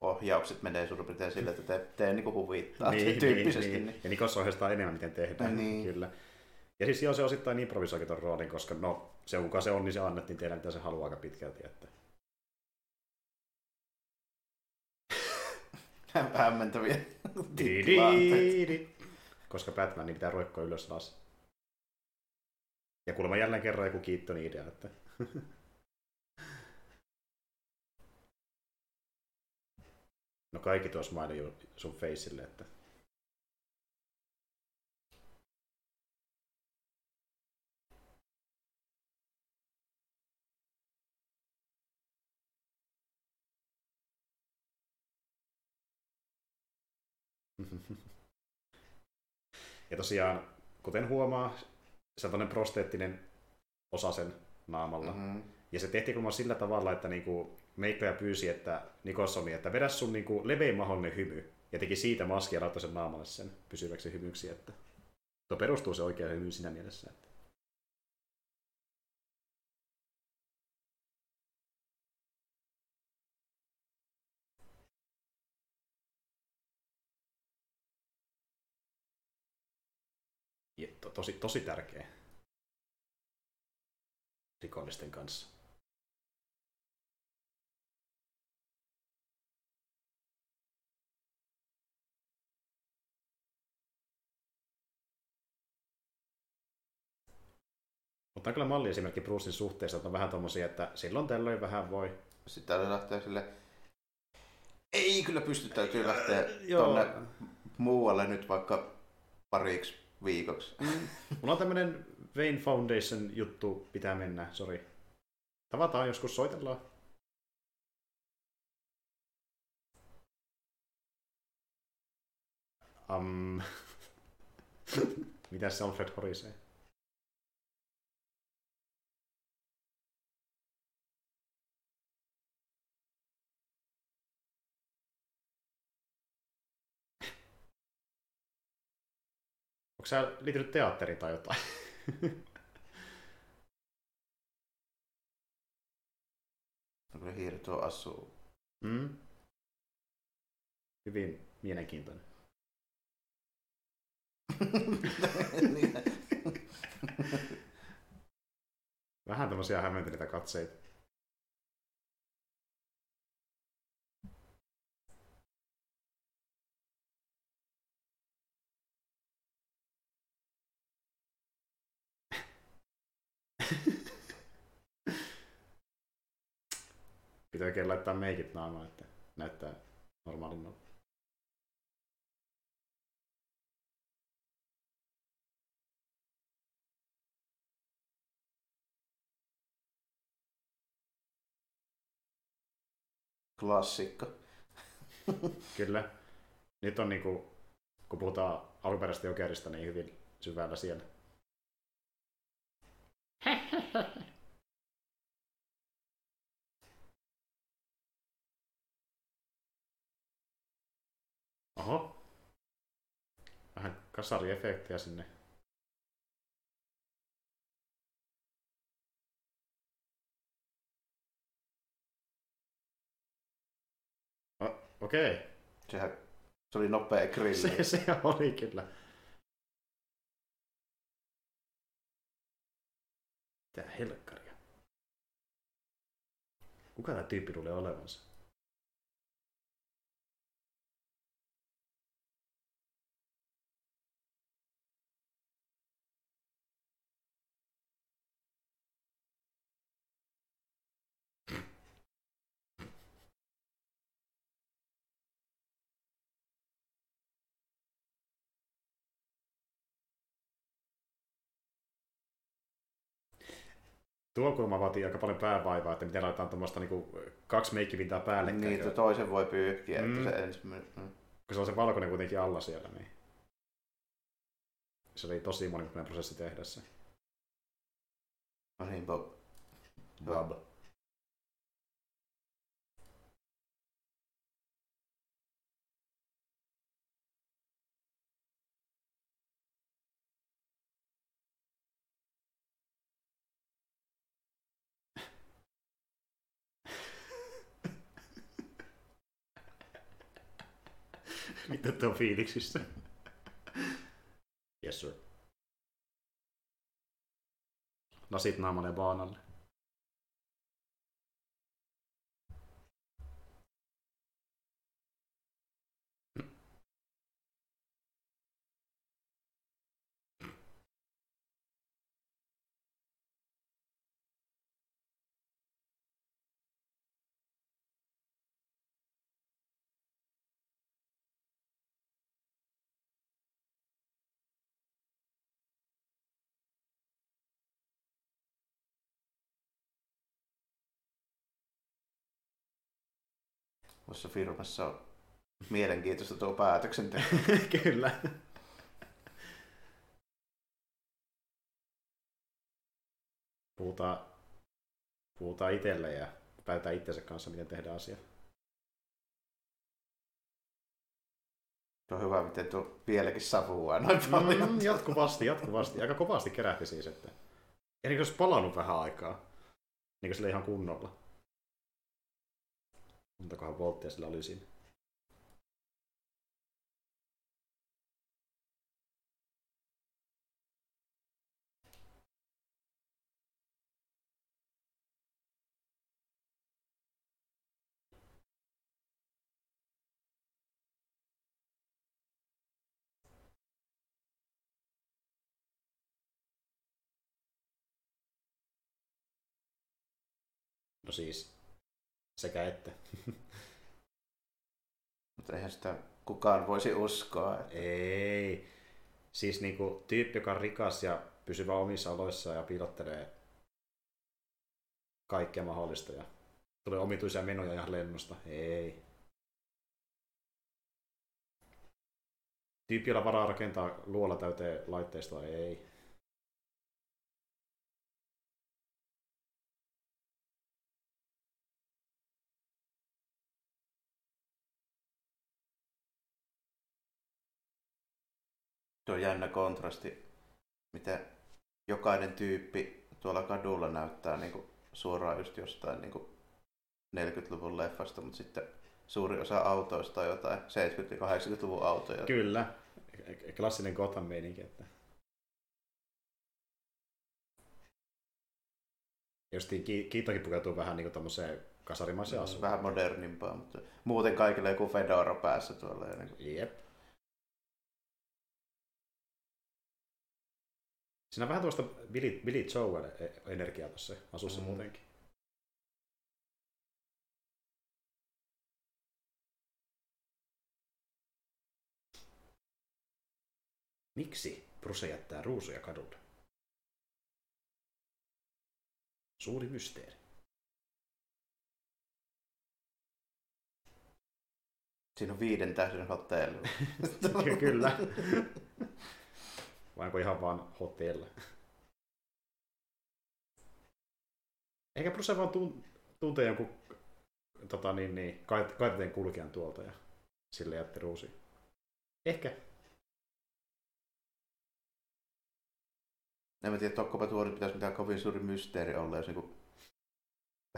ohjaukset menee suurin piirtein sille, että tee, tee niin kuin huvittaa niin, tyyppisesti. Niin, niin. Ja Nikos ohjeistaa enemmän, miten tehdään. Niin. Kyllä. Ja siis joo, se osittain improvisoikin ton roolin, koska no, se kuka se on, niin se annettiin tehdä, mitä se haluaa aika pitkälti. Että... Hämmentäviä di, di. Koska Batman niin pitää roikkoa ylös alas. Ja kuulemma jälleen kerran joku Keatonin idea, että No kaikki tuossa maili ju- sun faceille, että Ja tosiaan, kuten huomaa, se on tämmöinen prosteettinen osa sen naamalla. Mm-hmm. Ja se tehtiin kuulemma sillä tavalla, että niinku meikkoja pyysi, että Nikossomi, että vedä sun niinku levein mahdollinen hymy. Ja teki siitä maskia ja laittoi sen naamalle sen pysyväksi hymyksi. Että tuo perustuu se oikea hymy siinä mielessä. Että... to, tosi, tosi tärkeä rikollisten kanssa. Mutta on kyllä malliesimerkki Brucein suhteessa, että on vähän tommosia, että silloin tällöin vähän voi. Sitten se lähtee sille, ei kyllä pysty, täytyy lähteä Joo. tonne muualle nyt vaikka pariksi viikoksi. Mulla on tämmönen Wayne Foundation juttu, pitää mennä, sori. Tavataan joskus, soitellaan. Um, Mitäs se Alfred horisee? Sä liittynyt teatteriin tai jotain? Kyllä hiiri tuo asuu. Mm. Hyvin mielenkiintoinen. Niin. Vähän tämmöisiä hämmentyneitä katseita. Pitää oikein laittaa meikit naamaan, että näyttää normaalimmalta. Klassikko. Kyllä. Nyt on niinku, kun puhutaan alkuperäisestä jokerista, niin hyvin syvällä siellä. Oho. Vähän kasariefektejä sinne. Okei. Okay. Sehän se oli nopea grilli. Se, se oli kyllä. Mitä helkkaria? Kuka tämä tyyppi tulee olevansa? Tuo kulma vaatii aika paljon päävaivaa, että miten laitetaan tuommoista niinku kaksi meikkipintaa päällekkäin. Niin, että toisen voi pyyhkiä, Mm. että se ensimmäinen... Mm. kun se on se valkoinen kuitenkin alla siellä, niin se oli tosi monimutkainen prosessi tehdä se. No niin, Bob. Bob. Mitä te on fiiliksissä? Yes sir. Lasit naamalle baanalle. Tuossa firmassa on mielenkiintoista tuo päätöksenteko. Kyllä. Puhutaan, puhutaan itselle ja päätetään itsensä kanssa, miten tehdään asia. Se on hyvä, miten tuo vieläkin savuaa noin paljon. Mm, jatkuvasti, jatkuvasti. Aika kovasti kerähti siis, että... Eli olisi palannut vähän aikaa. Niin kuin sille ihan kunnolla. Montakohan volttia sillä oli siinä. No siis, sekä että. Mutta eihän sitä kukaan voisi uskoa. Että... Ei. Siis niinku tyyppi, joka on rikas ja pysyvä omissa oloissa ja piilottelee kaikkea mahdollista ja tulee omituisia menoja ihan lennosta. Ei. Tyyppi, jolla varaa rakentaa luola täyteen laitteistoa. Ei. Tuo jännä kontrasti, miten jokainen tyyppi tuolla kadulla näyttää niin kuin suoraan just jostain niin kuin 40-luvun leffasta, mutta sitten suuri osa autoista on jotain 70- ja 80-luvun autoja. Kyllä. Klassinen Gotham meininki. Että... Justiin Kiitokin pukeutuu vähän niin tommoseen kasarimaiseen asuun. Vähän modernimpaa, mutta muuten kaikille joku Fedora päässä tuolla. Ja niin kuin... Jep. Siinä on vähän tuosta Billy, Billy Joel-energiaa tuossa asussa mm. muutenkin. Miksi Bruce jättää ruusuja kadulle? Suuri mysteeri. Siinä on viiden tähden hotelli. Kyllä. Vai onko ihan vaan hotella? Ehkä Bruce vaan tun, tuntee jonkun tota, niin, niin, kaiteteen kulkijan tuolta ja sille jätti ruusi. Ehkä. En mä tiedä, tokkopa tuo nyt pitäisi mitään kovin suuri mysteeri olla, jos niinku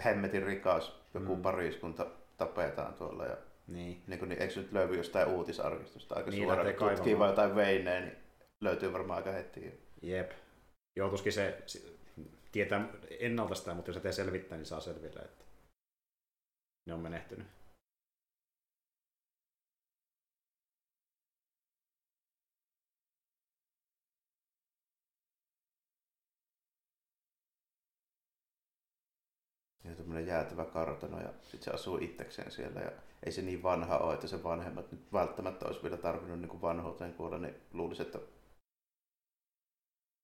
hemmetin rikas joku mm. pariskunta tapetaan tuolla. Ja niin. Niin, niin eikö nyt löydy jostain uutisarkistosta aika niin, suoraan tutkii vai jotain veineen, niin löytyy varmaan aika heti. Jep. Joutuisikin se, tietää ennalta sitä, mutta jos se tee selvittää, niin saa selville, että ne on menehtynyt. Ja tämmöinen jäätävä kartano ja sitten se asuu itsekseen siellä ja ei se niin vanha ole, että se vanhemmat nyt välttämättä olisi vielä tarvinnut niin vanhuuteen kuolla, niin luulisi, että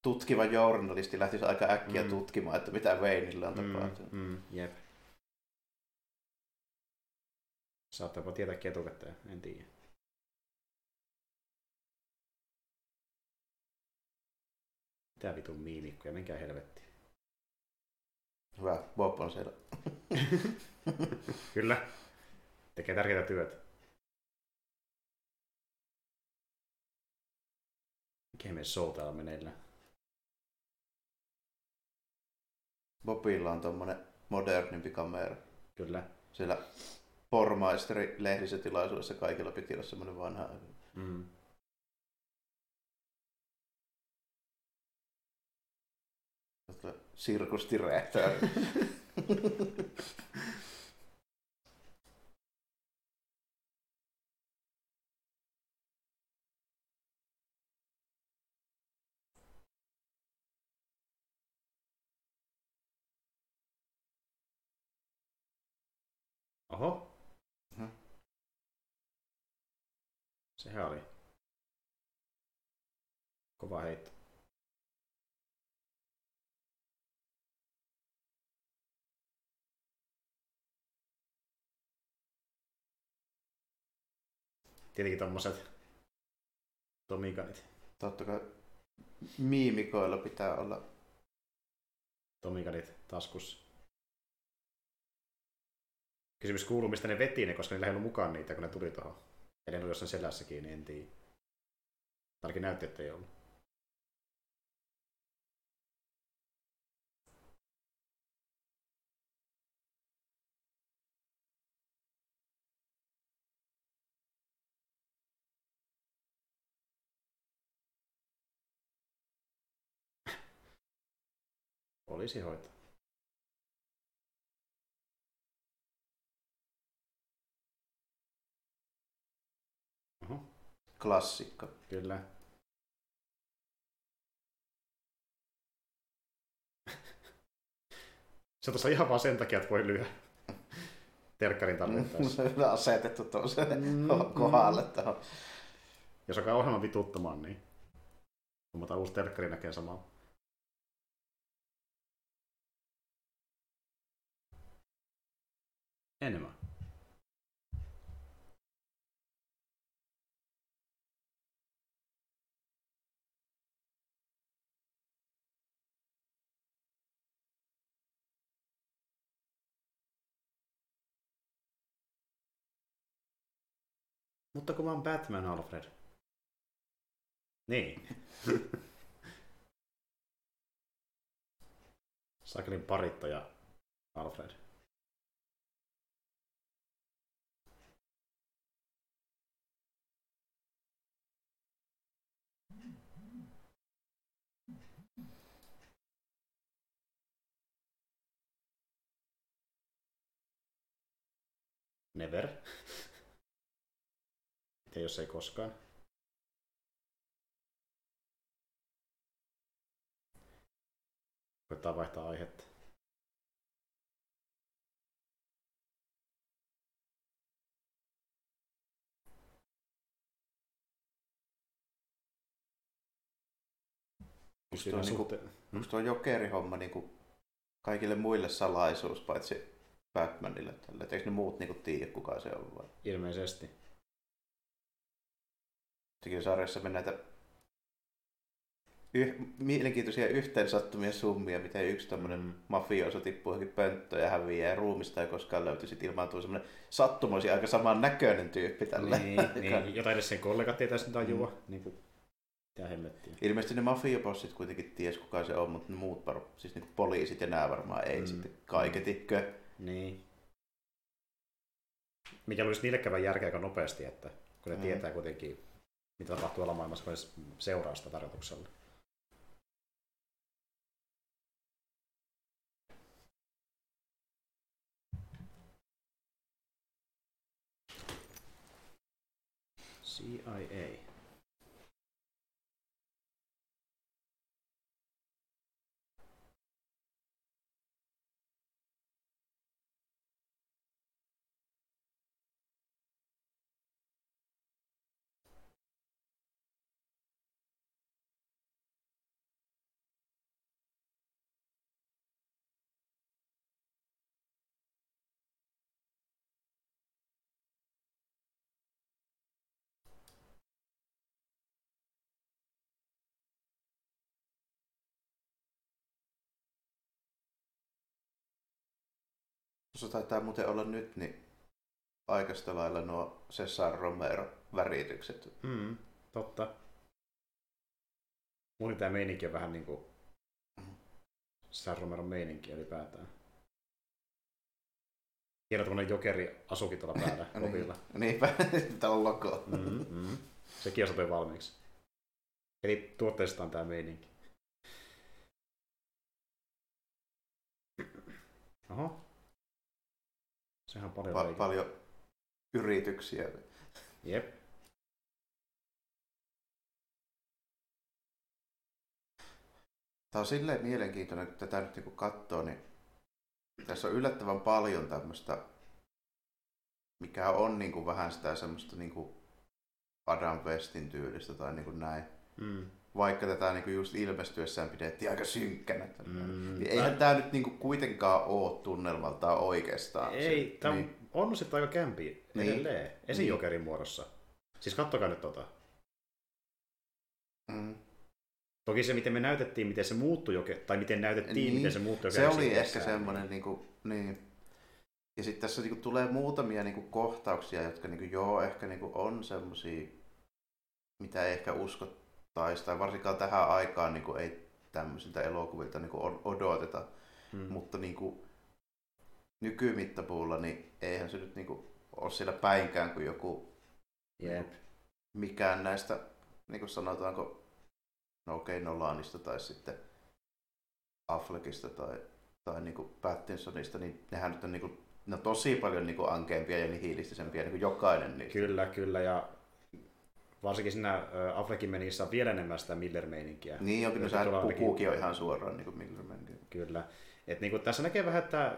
tutkiva journalisti lähtisi aika äkkiä mm. tutkimaan, että mitä Wayneille on mm, tapahtunut. Mm, mm, jep. Saattaa tietää etukäteen, en tiedä. Mitä vitun miimikkoja, menkää helvettiin. Hyvä, Bob on siellä. Kyllä. Tekee tärkeää työtä. Mikä me show täällä meneillään? Bobilla on tommonen modernimpi kamera. Kyllä. Siellä pormaisteri lehdistötilaisuudessa kaikilla piti olla semmoinen vanha. Mm. Sirkus Director. Oho. Mhm. Sehän oli kova heitto. Tietenkin tommoset Tomikanit. Totta kai miimikoilla pitää olla. Tomikanit taskussa. Kysymys kuuluu, mistä ne veti ne, koska niillä ei ollut mukaan niitä, kun ne tuli tuohon. Eli ne oli jossain selässäkin, niin en tiedä. Ainakin näytti, että ei ollut. Poliisi hoitaa. Klassikko. kyllä. Se on tuossa ihan vaan sen takia, että voi lyödä terkkarin tarvittaessa. Se on asetettu tuollaiselle Mm, kohdalle tuohon. Jos alkaa ohjelman vituttamaan, niin huomataan uusi terkkari näkee samalla. Enemmän. Mutta kun mä oon Batman, Alfred. Niin. Sakelin parittaja Alfred. Never. Miten jos ei koskaan? Koittaa vaihtaa aihetta. Musta on niinku- Onko tuo jokerihomma niinku kaikille muille salaisuus, paitsi Batmanille? Eikö ne muut niinku tiedä, kuka se on? Vai? Ilmeisesti. Sekin sarjassa me näitä yh, mielenkiintoisia yhteensattumia summia, miten yksi tämmöinen Mm. mafioso tippuu johonkin pönttöön ja häviää ja ruumista ei koskaan löyty. Sitten ilmaantuu semmoinen sattumoisin aika saman näköinen tyyppi tällä. Niin, niin, jota edes sen kollegat tietäisi tajua. Mm. Niin kuin, mitä. Ilmeisesti ne mafiobossit kuitenkin ties kuka se on, mutta ne muut, var- siis niinku poliisit ja nämä varmaan ei Mm. sitten kaiketikö. Niin. Mikä olisi niille käydä järkeä aika nopeasti, että kun ne Mm. tietää kuitenkin, mitä tapahtuu alamaailmassa, kun ne seuraa sitä tarkoituksella. CIA. Se taitaa muuten olla nyt niin aikaista lailla nuo Cesar Romero väritykset. Mm, totta. Mulla tämä meininki on vähän niinku Cesar Romeron meininki ylipäätään. Hieno tämmönen jokeri asukin tuolla päällä niin, niinpä, täällä on logo. Mm, mm. Sekin on sopii valmiiksi. Eli tuotteesta on tämä meininki. Oho. Sehän on paljon Pa- paljon yrityksiä. Jep. Tämä on silleen mielenkiintoinen, kun tätä nyt niin katsoo, niin tässä on yllättävän paljon tämmöistä, mikä on niin kuin vähän sitä semmoista niin kuin Adam Westin tyylistä tai niin kuin näin. Mm. Vaikka tätä niin kuin just ilmestyessään pidettiin aika synkkänä. Mm. Niin eihän tämä nyt niin kuin kuitenkaan ole tunnelmaltaan oikeastaan. Ei, se. tämä niin. on sitten aika kämpi Niin. edelleen. Esijokerin muodossa. Siis kattokaa nyt tota. Mm. Toki se, miten me näytettiin, miten se muuttui, joke, tai miten näytettiin, Niin. miten se muuttui Se oli ehkä semmoinen, niin kuin, niin. Ja sitten tässä niin kuin, tulee muutamia niin kuin, kohtauksia, jotka niin kuin, joo, ehkä niin kuin, on semmoisia, mitä ei ehkä uskottaisi, tai varsinkaan tähän aikaan niin kuin, ei tämmöisiltä elokuvilta niin kuin, odoteta. Mm. Mutta niin kuin, nykymittapuulla, niin eihän se nyt niin kuin, ole siellä päinkään kuin joku Jep. mikään näistä, niin kuin sanotaanko, no okei, okay, Nolanista tai sitten Affleckista tai, tai niin kuin Pattinsonista, niin nehän nyt on, niin kuin, ne on tosi paljon niin kuin ankeampia ja nihilistisempiä, niin kuin jokainen niistä. Kyllä, kyllä. Ja varsinkin siinä Affleckin menissä on vielä enemmän sitä Miller-meininkiä. Niin onkin, no sehän pukuukin on ihan suoraan niin kuin Millerman. Kyllä. Et niinku, tässä näkee vähän, että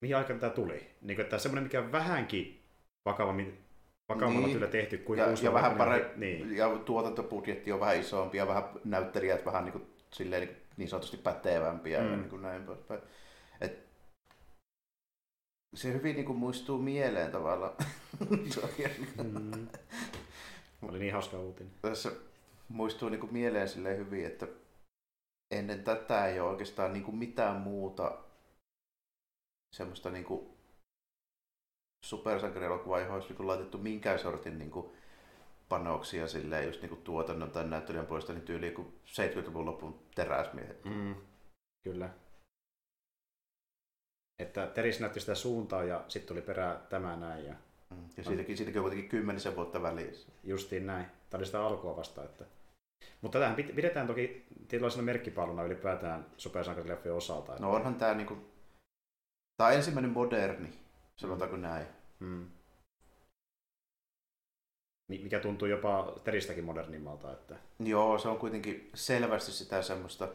mihin aikaan tämä tuli. Niinku, että semmoinen, mikä on vähänkin vakavammin, vakavammalla Niin. niin. tehty kuin Ja, ja vähän parempi, Niin, ja tuotantobudjetti on vähän isompi ja vähän näyttelijät vähän niin, kuin, silleen, niin, niin sanotusti pätevämpiä mm. ja niin kuin näin poispäin. Et, se hyvin niin kuin muistuu mieleen tavallaan. Mm. Oli niin hauska uutinen. Tässä muistuu niin kuin mieleen silleen hyvin, että ennen tätä ei ole oikeastaan niin kuin mitään muuta semmoista niin kuin supersankarielokuvaa, johon olisi niin kuin laitettu minkään sortin niin kuin panoksia silleen just niin kuin tuotannon tai näyttelijän puolesta niin tyyliin kuin 70-luvun lopun teräsmiehet. Mm. Kyllä. Että Teris näytti sitä suuntaa ja sitten tuli perään tämä näin ja. Ja siitäkin, siitäkin on kuitenkin kymmenisen vuotta välissä. justiin näin. Tämä oli sitä alkua vasta. Että... Mutta tätähän pid- pidetään toki tietynlaisena merkkipaaluna ylipäätään supersankarileffojen osalta. Että... No onhan tämä niin kuin, tämä on ensimmäinen moderni, sanotaanko näin. Mm. Mi- Mikä tuntuu jopa Teristäkin modernimmalta, että Joo, se on kuitenkin selvästi sitä semmoista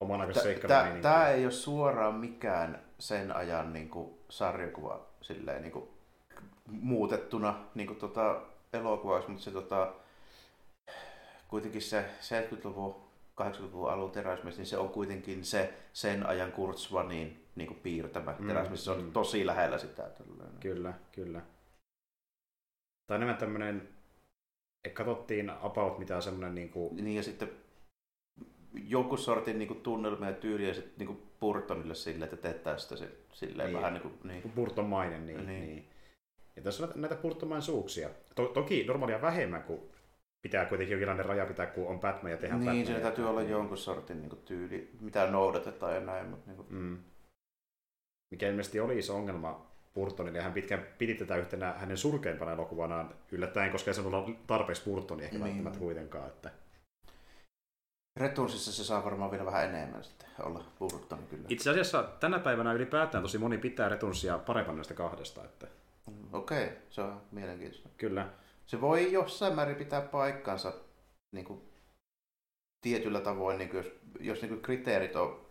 oman aikaisen Tämä seikkailun ei ole suoraan mikään sen ajan niin kuin, sarjakuva silleen, niin kuin, muutettuna niin tota, elokuvaksi, mutta se tota, kuitenkin se 70-luvun, 80-luvun alun teräsmies, niin se on kuitenkin se sen ajan Kurt Swanin niin kuin, piirtämä Mm, teräsmies. Se on mm. tosi lähellä sitä. Tällainen. Kyllä, kyllä. Tai enemmän tämmöinen, että katsottiin about mitä semmoinen niin kuin, Niin ja sitten jonkun sortin niin kuin, tunnelma ja tyyli ja sitten niin Burtonille silleen, että teet tästä se, silleen Niin. vähän niin kuin, niin. Burtonmainen. Niin, Niin. niin. niin. Ja tässä on näitä- Burtonmaisuuksia. To- toki normaalia vähemmän, kun pitää kuitenkin jonkinlainen raja pitää, kun on Batman ja tehdään Niin, Batman. siinä täytyy olla jonkun sortin niin kuin, tyyli, mitä noudatetaan ja näin. Mutta, niin kuin, Mm. Mikä ilmeisesti oli iso ongelma Burtonille, ja hän pitkään piti tätä yhtenä hänen surkeimpana elokuvanaan yllättäen, koska ei se ollut tarpeeksi Burtonia ehkä Niin. välttämättä kuitenkaan. Että... Retursissa se saa varmaan vielä vähän enemmän sitten olla Burton kyllä. Itse asiassa tänä päivänä ylipäätään tosi moni pitää Retunsia parempana näistä kahdesta. Että... Okei, okay, se on mielenkiintoista. Kyllä. Se voi jossain määrin pitää paikkansa niin kuin, tietyllä tavoin, niin kuin, jos, jos niin kuin, kriteerit on,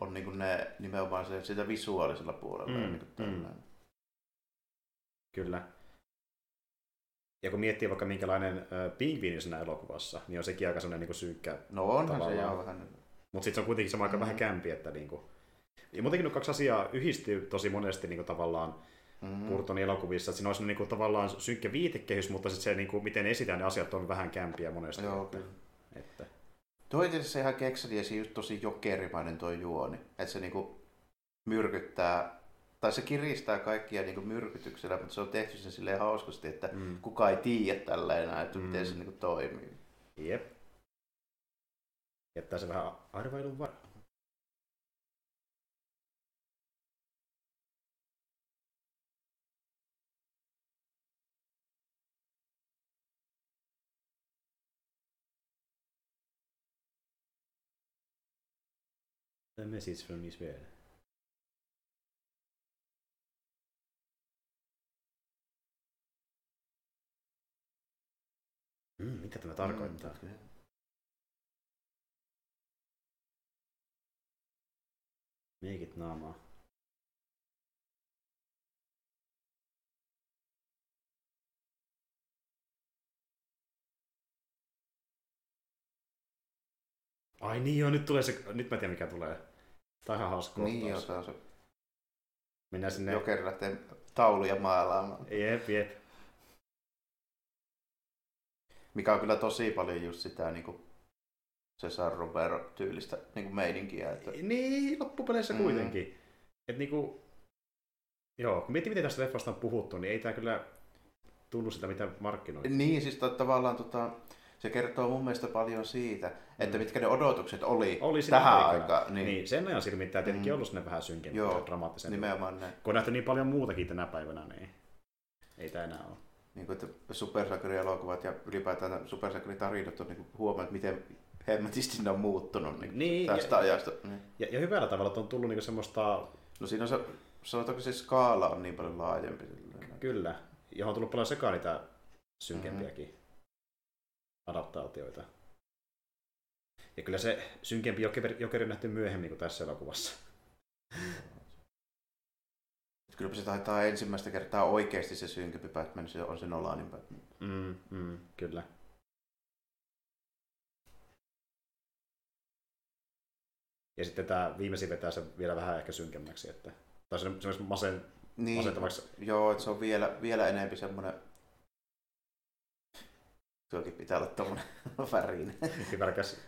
on niin kuin ne nimenomaan se, sitä visuaalisella puolella. Mm, ja niin kuin, mm. Kyllä. Ja kun miettii vaikka minkälainen äh, pingviini siinä elokuvassa, niin on sekin aika sellainen niin synkkä. No onhan se Tavallaan. ihan vähän... Mutta sitten se on kuitenkin sama aika Mm. vähän kämpi, että niin kuin... Ja muutenkin nuo kaksi asiaa yhdistyy tosi monesti niin kuin tavallaan Mm, Burtonin elokuvissa. Että siinä on niin kuin, tavallaan synkkä viitekehys, mutta sitten se, niin kuin, miten esitään ne asiat, on vähän kämpiä monesti. Joo, että, kyllä. että, Toi asiassa ihan kekseli ja se just tosi jokerimainen toi juoni. Että se niinku, myrkyttää, tai se kiristää kaikkia niin kuin myrkytyksellä, mutta se on tehty sen silleen hauskasti, että Mm. kukaan ei tiedä tällä enää, että Mm. miten se niin kuin toimii. Jep. Jättää se vähän arvailun varaan. The message from Israel. Mm, mitä tämä tarkoittaa? Mm. Meikit naamaa. Ai niin joo, nyt tulee se, nyt mä tiedän mikä tulee. Tää on ihan hauska Niin joo, kohtaus. se on se Mennään sinne. jokeri lähtee tauluja maalaamaan. Jep, jep. Mikä on kyllä tosi paljon just sitä niin kuin Cesar Romero tyylistä niin kuin meininkiä. Että... Niin, loppupeleissä Mm. kuitenkin. Et niinku, joo, kun miettii, miten tästä leffasta on puhuttu, niin ei tää kyllä tunnu sitä, mitä markkinoita. Niin, siis tavallaan tota, se kertoo mun mielestä paljon siitä, että Mm. mitkä ne odotukset oli, Oli tähän aikaan. Niin. Niin, niin, sen ajan silmin tämä tietenkin Mm. ollut sinne vähän synkempi Joo, ja dramaattisempi. nimenomaan näin. Kun on nähty niin paljon muutakin tänä päivänä, niin ei tämä enää ole. Niin kuin, että supersankarielokuvat ja ylipäätään supersankaritarinat on niin huomannut, miten hemmetisti ne on muuttunut niin, Niin, tästä ja, ajasta. Niin. ja, ja, hyvällä tavalla että on tullut niinku semmoista, No siinä on se, sanotaanko se skaala on niin paljon laajempi. silleen. kyllä, johon on tullut paljon sekaan niitä synkempiäkin mm-hmm. Adaptaatioita. Ja kyllä se synkempi jokeri, jokeri on nähty myöhemmin kuin tässä elokuvassa. Kyllä se taitaa ensimmäistä kertaa oikeasti se synkempi Batman, se on se Nolanin Batman. Mm, mm, kyllä. Ja sitten tämä viimeisin vetää se vielä vähän ehkä synkemmäksi, että tai se semmoisen masen, Niin, masentavaksi. joo, että se on vielä, vielä enemmän semmoinen... Tuokin pitää olla tommonen värinen. Kypäräkäs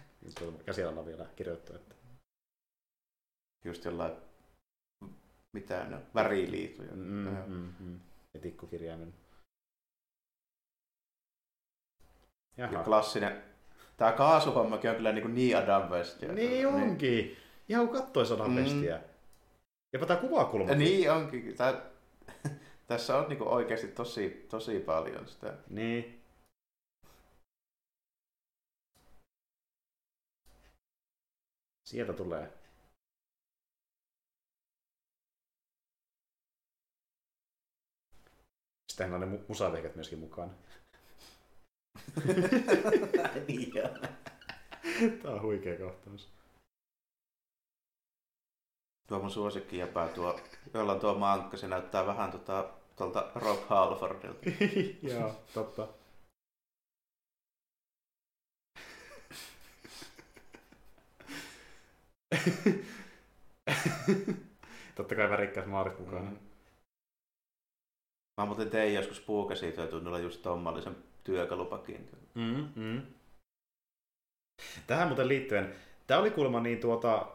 käsialalla vielä kirjoittu. Että. Just jollain... Mitä ne on? Väriliituja. Mm, mm, mm. Ja tikkukirjaimen. Ja klassinen... Tää kaasuhommakin on kyllä niin, niin Adam West. Niin onkin. Ihan kun kattoi sadan Mm. pestiä. Jopa tämä kuvakulma. Niin onkin. Tää, tässä on niin oikeasti tosi, tosi paljon sitä. Niin. Sieltä tulee. Sittenhän on ne mu- musavehket myöskin mukaan. niin. Tää on huikea kohtaus. Tuo mun suosikki jäpää tuo, jolla on tuo mankka, se näyttää vähän tota, tuolta Rob Halfordilta. Joo, totta. totta kai värikkäät maarit mukana. Mm. Mä muuten tein joskus puukäsityötunnilla just tommallisen työkalupakin. Mm, mm. Tähän muuten liittyen, tämä oli kuulemma niin tuota,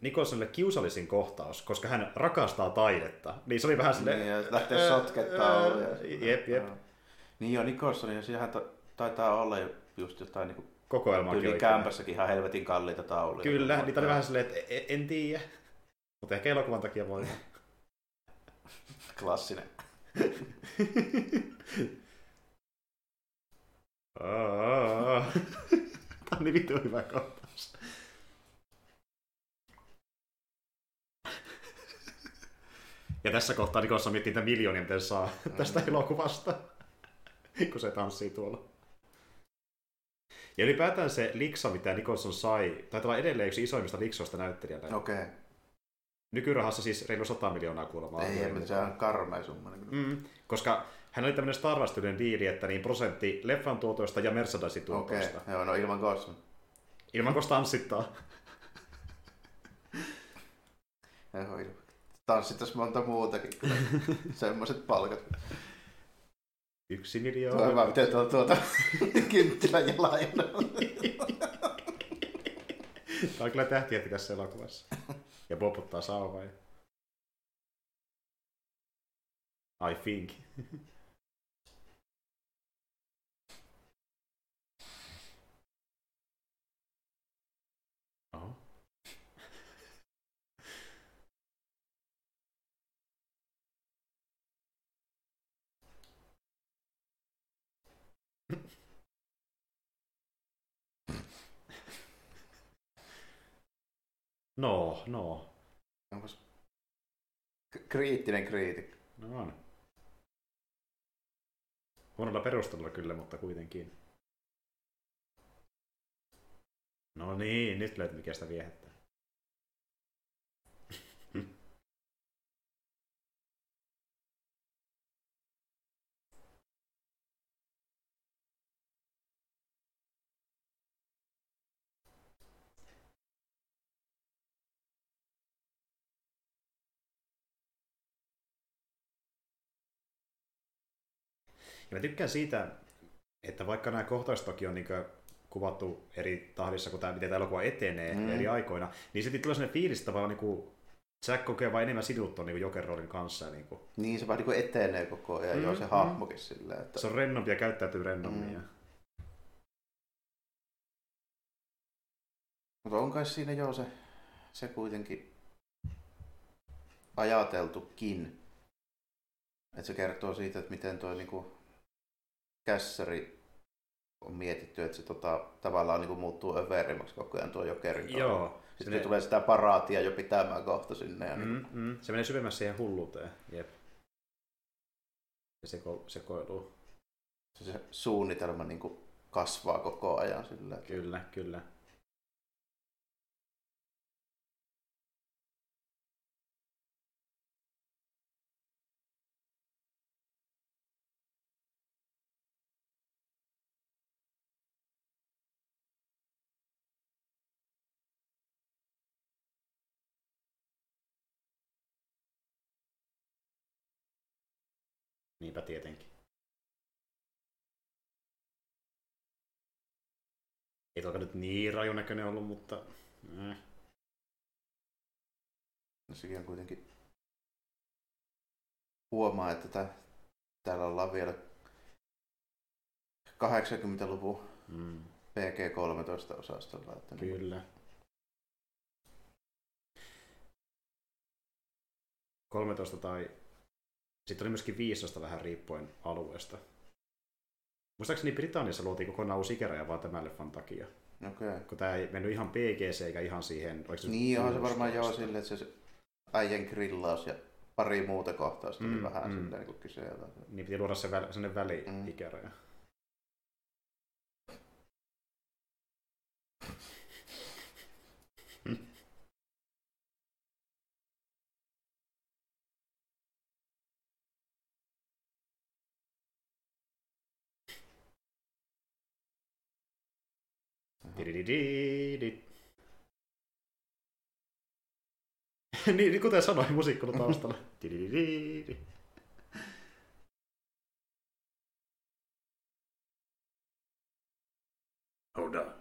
Nikolsonille kiusallisin kohtaus, koska hän rakastaa taidetta. Niin se oli vähän silleen... Niin, ja lähtee sotkettaa. Jep, jep. Niin joo, Nicholson, ja ta- taitaa olla just jotain niin Kokoelma tyyli kämpässäkin ihan helvetin kalliita tauluja. Kyllä, niitä oli vähän silleen, että en, en tiedä. Mutta ehkä elokuvan takia voi. Klassinen. Tämä on niin vittu hyvä kohtaus. Ja tässä kohtaa Nikossa miettii niitä miljoonia, miten saa tästä elokuvasta, kun se tanssii tuolla. Ja ylipäätään se liksa, mitä Nicholson sai, taitaa olla edelleen yksi isoimmista liksoista näyttelijänä. Okei. Okay. Nykyrahassa siis reilu 100 miljoonaa kuulemma. Ei, mutta se on karmea summa. Niin Mm, koska hän oli tämmöinen Star wars diili, että niin prosentti leffan tuotoista ja Mercedesin Okei, tuotoista. okay. joo, no ilman Gosson. Ilman kun tanssittaa. Joo. Tanssittaisi monta muutakin. Semmoiset palkat. Yksi miljoona. Tuo hyvä, miten tuota, tuota ja laajana. Tämä on kyllä tähtiä tässä elokuvassa. Ja poputtaa sauvaa. I think. No, no. K- kriittinen kriitikko. No on. Huonolla perustelulla kyllä, mutta kuitenkin. No niin, nyt löyt mikä sitä viehättää. Ja mä tykkään siitä, että vaikka nämä kohtaukset toki on niin kuvattu eri tahdissa, kun tämä, miten tämä elokuva etenee mm. eri aikoina, niin sitten tulee sellainen fiilis, että niin kuin Jack kokee vain enemmän siduttua niin Joker-roolin kanssa. Niin, kuin. Niin, se vaan niin etenee koko ajan, mm, joo, se mm. hahmokin silleen. Että... Se on rennompi ja käyttäytyy rennommin. Mm. Mutta on kai siinä joo se, se kuitenkin ajateltukin. Että se kertoo siitä, että miten tuo niinku kässäri on mietitty, että se tota, tavallaan niin muuttuu överimmaksi koko ajan tuo jokerin Joo. Sitten ne... tulee sitä paraatia jo pitämään kohta sinne. Ja mm, niin... mm. Se menee syvemmässä siihen hulluuteen. Jep. Se seko, sekoiluu. Se, se suunnitelma niin kuin kasvaa koko ajan sillä. Kyllä, kyllä. Niinpä tietenkin. Ei toki nyt niin rajun näköinen ollut, mutta... Eh. No sekin on kuitenkin... Huomaa, että tää, täällä ollaan vielä 80-luvun mm. PG-13-osastolla. Että niin Kyllä. Niin... 13 tai sitten oli myöskin 15 vähän riippuen alueesta. Muistaakseni Britanniassa luotiin kokonaan uusi ikäraja vaan tämän leffan takia. Okay. Kun tämä ei mennyt ihan PGC eikä ihan siihen... Niin, on se varmaan joo silleen, että se äijän grillaus ja pari muuta kohtausta mm, vähän mm. silleen niin kyse. Niin piti luoda se väl, sellainen väli-ikäraja. Mm. niin, niin, kuten sanoin, musiikki on taustalla. Hold on.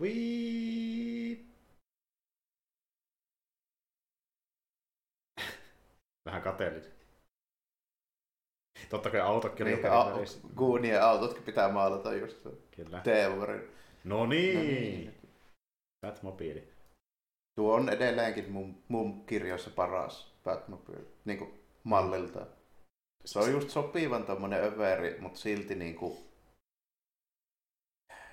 We... Vähän kateellinen. Totta kai autokin niin, a- Goonien autotkin pitää maalata just Kyllä. Teevorin. No niin. No niin. Batmobile. Tuo on edelleenkin mun, mun kirjoissa paras Batmobile, niin kuin mallilta. Se on just sopivan tommonen överi, mutta silti niin kuin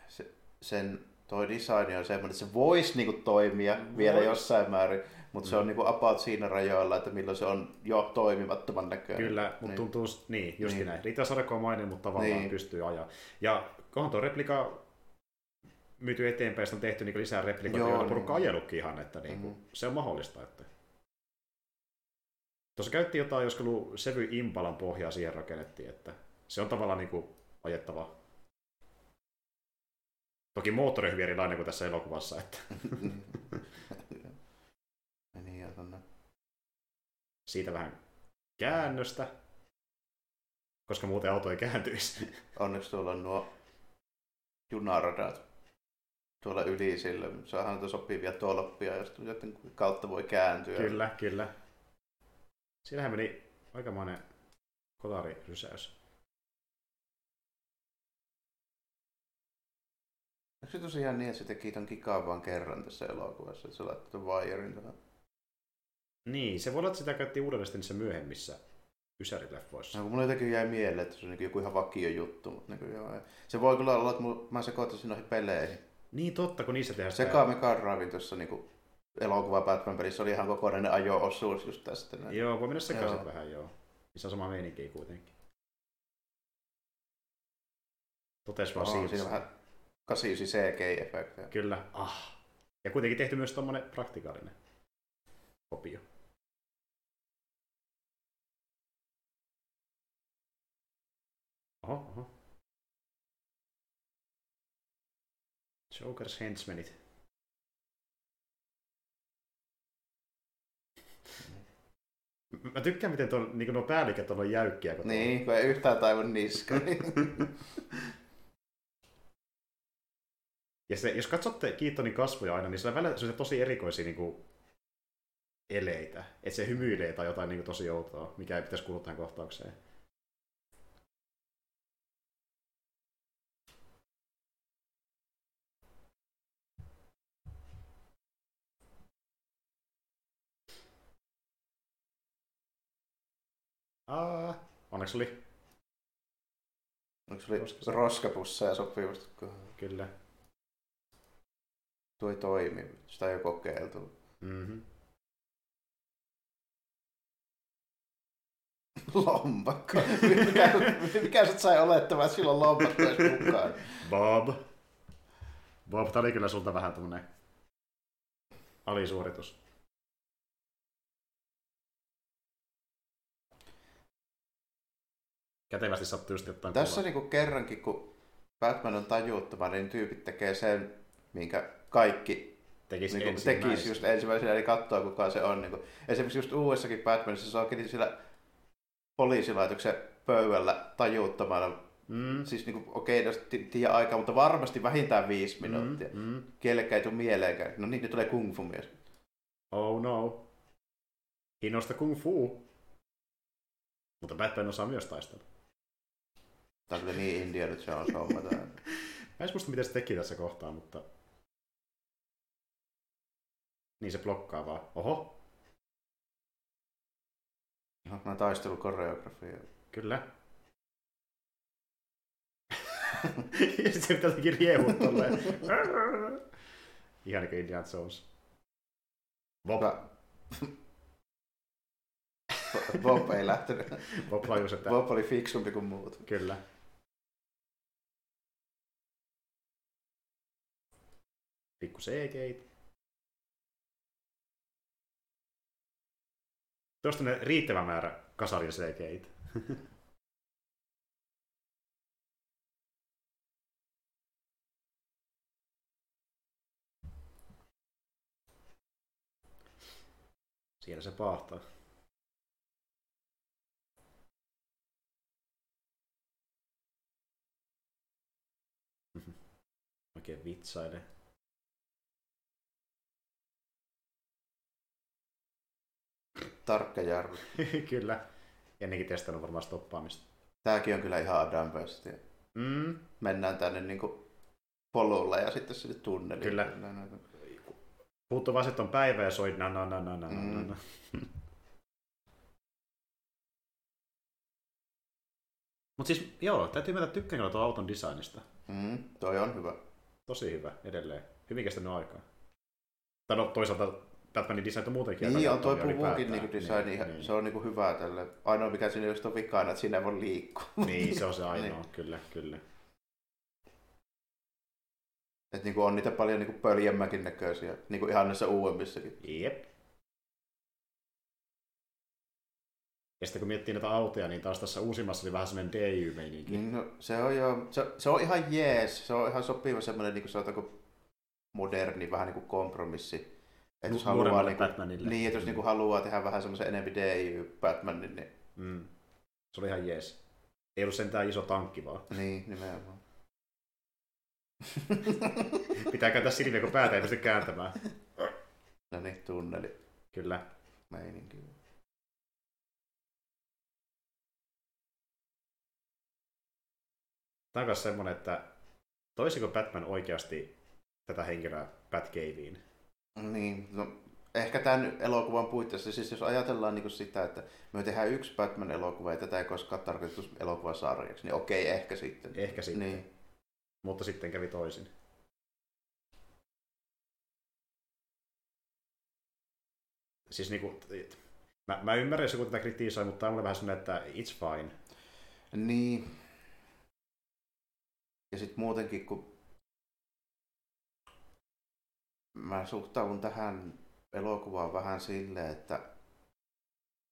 se, sen toi design on semmoinen, että se voisi niin kuin toimia Vois. vielä jossain määrin, mutta mm. se on mm. niinku about siinä rajoilla, että milloin se on jo toimimattoman näköinen. Kyllä, mutta niin. tuntuu, niin, just niin. näin. Riittää sarjakuva mutta tavallaan niin. pystyy ajaa. Ja kohan tuo replika myyty eteenpäin, on tehty niin lisää replikoita, joilla porukka niin. ajelutkin ihan, että niin kuin, mm. se on mahdollista. Että... Tuossa käytti jotain, jos Sevy Impalan pohjaa siihen rakennettiin, että se on tavallaan niin kuin ajettava. Toki moottori on hyvin erilainen kuin tässä elokuvassa. Että... siitä vähän käännöstä, koska muuten auto ei kääntyisi. Onneksi tuolla on nuo junaradat. tuolla yli sillä. Saadaan noita sopivia tolppia, joten kautta voi kääntyä. Kyllä, kyllä. Siinähän meni aikamoinen kotarirysäys. Onko se tosiaan niin, että se teki ton kikaa vaan kerran tässä elokuvassa, että se laittoi wirein tähän? Niin, se voi olla, että sitä käytti uudelleen niissä myöhemmissä Ysärileffoissa. No, mulla jotenkin jäi mieleen, että se on niin joku ihan vakio juttu, mutta niin joo, se voi kyllä olla, että mä sekoittaisin noihin peleihin. Niin totta, kun niissä tehdään. Sekä Mega Drivein tuossa niin elokuva Batman pelissä oli ihan kokonainen ajo-osuus just tästä. Näin. Joo, voi mennä sekaisin Joo. vähän, joo. Niissä on sama meininki kuitenkin. Totes vaan siitä. siinä vähän 89 CGI-efektejä. Kyllä. Ah. Ja kuitenkin tehty myös tommonen praktikaalinen kopio. Oho, oho. Jokers henchmenit. Mä tykkään, miten tuon, niin nuo päälliket on jäykkiä. Kun Niin, kun ei yhtään taivun niska. Niin. Ja se, jos katsotte Keatonin kasvoja aina, niin sillä välillä se on tosi erikoisia niin kuin, eleitä. Että se hymyilee tai jotain niin kuin, tosi outoa, mikä ei pitäisi kuulua tähän kohtaukseen. Aa, onneksi oli, Onko se oli Roskapusseja. roskapusseja sopivasti? kyllä. Tuo ei toimi. Sitä ei ole kokeiltu. Mm-hmm. Lompakko. Mikä, mikä sut sai olettamaan, että sillä on lompakko edes mukaan? Bob. Bob, tää oli kyllä sulta vähän tämmönen alisuoritus. Kätevästi sattuu just jotain Tässä niinku kerrankin, kun Batman on tajuuttava, niin tyypit tekee sen, minkä kaikki tekisi niin ensimmäisenä. tekisi just ensimmäisenä, eli katsoa kuka se on. Niin kuin. Esimerkiksi just uudessakin Batmanissa se onkin sillä poliisilaitoksen pöydällä tajuuttamana. Mm. Siis niin kuin, okei, okay, tiedä aikaa, mutta varmasti vähintään viisi minuuttia. Mm, mm. Ei tule mieleenkään. No niin, nyt tulee kung fu mies. Oh no. Hinnosta kung fu. Mutta Batman osaa myös taistella. Tämä kyllä niin Indiana Jones homma tää. Mä en muista, miten se teki tässä kohtaa, mutta... Niin se blokkaa vaan. Oho, No, mä taistelukoreografia. kyllä. ja sitten se pitää jotenkin riehua tolleen. Ihan niin kuin Indiana Jones. Bob, Hyvä. Bob ei lähtenyt. Bob tajus, että Bob oli fiksumpi kuin muut. kyllä. Pikku CGI. Tuosta ne riittävä määrä kasaria CGI. Siellä se pahtaa. Oikein vitsaile. Tarkka jarru. Kyllä. Ennenkin testannut varmaan stoppaamista. Tääkin on kyllä ihan Adam. Mm. Mennään tänne niinku polulla ja sitten sinne tunneliin. Kyllä. Puuttuu vaan, että on päivä ja soit na na na na na na Mm. na. Mut siis, joo, täytyy myöntää tykkään kyllä tuon auton designista. Mm, toi on hyvä. Tosi hyvä edelleen. Hyvin kestänyt aikaa. Tai no toisaalta Batmanin design on muutenkin aika Niin on toi puvuukin niinku design, niin, niin, se on niinku hyvä tälle. Ainoa mikä siinä just on vikana, että siinä ei voi liikkua. niin, se on se ainoa, Niin. kyllä, kyllä. Et niinku on niitä paljon niinku pöljemmäkin näköisiä, niinku ihan näissä uudemmissakin. Jep. Ja sitten kun miettii näitä autoja, niin taas tässä uusimmassa oli vähän semmoinen DY-meininki. Niin, no, se on jo, se, se, on ihan jees, se on ihan sopiva semmoinen niinku sanotaanko moderni, vähän niinku kompromissi. Et jos haluaa, niinku, Batmanille. niin, että jos niinku haluaa tehdä vähän semmoisen enemmän DIY Batmanin, niin, Mm. Se oli ihan jees. Ei ollut sentään iso tankki vaan. niin nimenomaan. Pitää kääntää silmiä, kun päätä ei pysty kääntämään. No niin, tunneli. Kyllä. Meininki. Tämä on myös semmoinen, että toisiko Batman oikeasti tätä henkilöä Batcaveen? Niin, no ehkä tämän elokuvan puitteissa, siis jos ajatellaan niin sitä, että me tehdään yksi Batman-elokuva ja tätä ei koskaan tarkoitettu elokuvasarjaksi, niin okei, ehkä sitten. Ehkä sitten. Niin. Mutta sitten kävi toisin. Siis niinku, mä, mä ymmärrän, jos joku tätä kritisoi, mutta tämä on vähän sellainen, että it's fine. Niin. Ja sitten muutenkin, kun mä suhtaudun tähän elokuvaan vähän silleen, että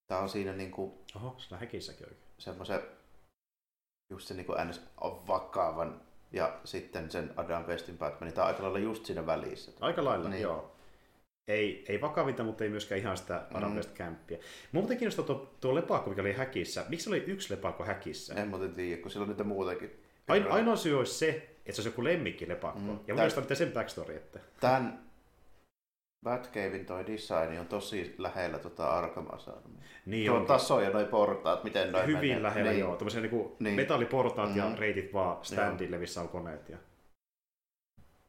tää on siinä niinku Oho, sillä häkissäkin oikein. semmoisen just se niinku ns. vakavan ja sitten sen Adam Westin Batmanin. Tää on aika lailla just siinä välissä. Aika lailla, Niin. joo. Ei, ei vakavinta, mutta ei myöskään ihan sitä Adam Mm. West kämppiä. Mua muuten kiinnostaa tuo, tuo lepakko, mikä oli häkissä. Miksi oli yksi lepakko häkissä? En muuten tiedä, kun sillä on niitä muutakin. Aino, ainoa syy olisi se, että se olisi joku lemmikkilepakko. Mm. Mm. Ja mun mielestä on sen backstory, että Tämän Batcavein toi design on tosi lähellä tota Arkham Asylumia. niin Tuo on taso ja noi portaat, miten noi hyvin menee. lähellä, niin. joo. Tuommoisia niinku Niin. metalliportaat ja Mm. reitit vaan standille, missä on koneet. Ja...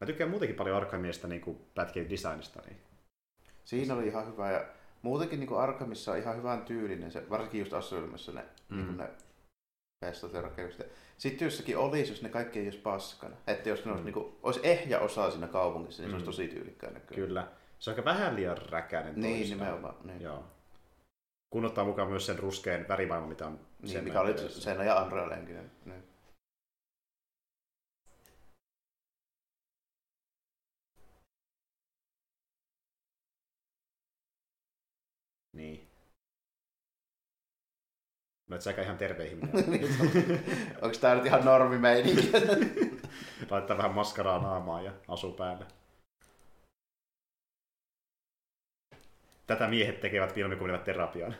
Mä tykkään muutenkin paljon Arkhamista niin Batcave designista. Niin. Siinä oli ihan hyvä ja muutenkin niin Arkhamissa on ihan hyvän tyylinen se, varsinkin just Asylumissa ne, mm. niin Mm. ne pestot ja rakennukset. Sitten jossakin olisi, jos ne kaikki ei olisi paskana. Että jos ne olisi, Mm. niin kuin, olisi ehjä osa siinä kaupungissa, niin se Mm. olisi tosi tyylikkään näköinen. Kyllä. Se on aika vähän liian räkäinen Niin, toistaan. nimenomaan. Niin. Joo. Kun ottaa mukaan myös sen ruskeen värimaailman, mitä on Niin, sen mikä oli sen ja Unrealenkin. Niin. Niin. No et säkään ihan terve ihminen. Onko tämä nyt ihan normimeininki? Laittaa vähän maskaraa naamaan ja asuu päälle. Tätä miehet tekevät filmi, kun menevät terapiaan.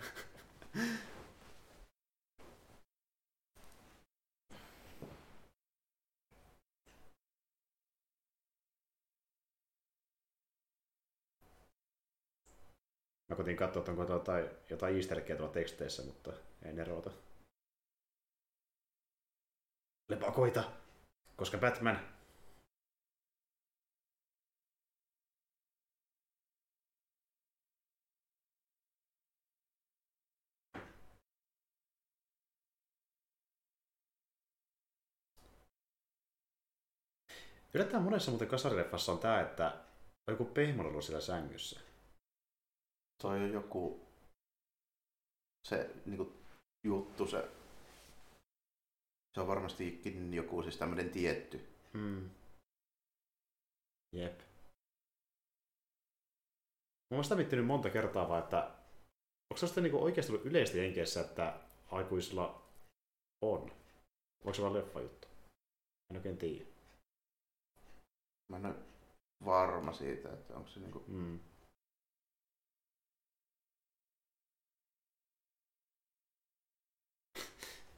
Mä kotiin katsoa, että onko jotain, jotain easter tuolla teksteissä, mutta ei ne roota. Lepakoita! Koska Batman Yllättäen monessa muuten kasarileffassa on tää, että on joku pehmolelu siellä sängyssä. Toi on joku se niinku, juttu, se, se on varmastikin joku siis tämmöinen tietty. Hmm. Jep. Mä oon sitä miettinyt monta kertaa vaan, että onko se sitten niinku oikeasti ollut yleistä Jenkeissä, että aikuisilla on? Onko se vaan leffa juttu? En oikein tiedä. Mä en ole varma siitä, että onko se niinku... Mm.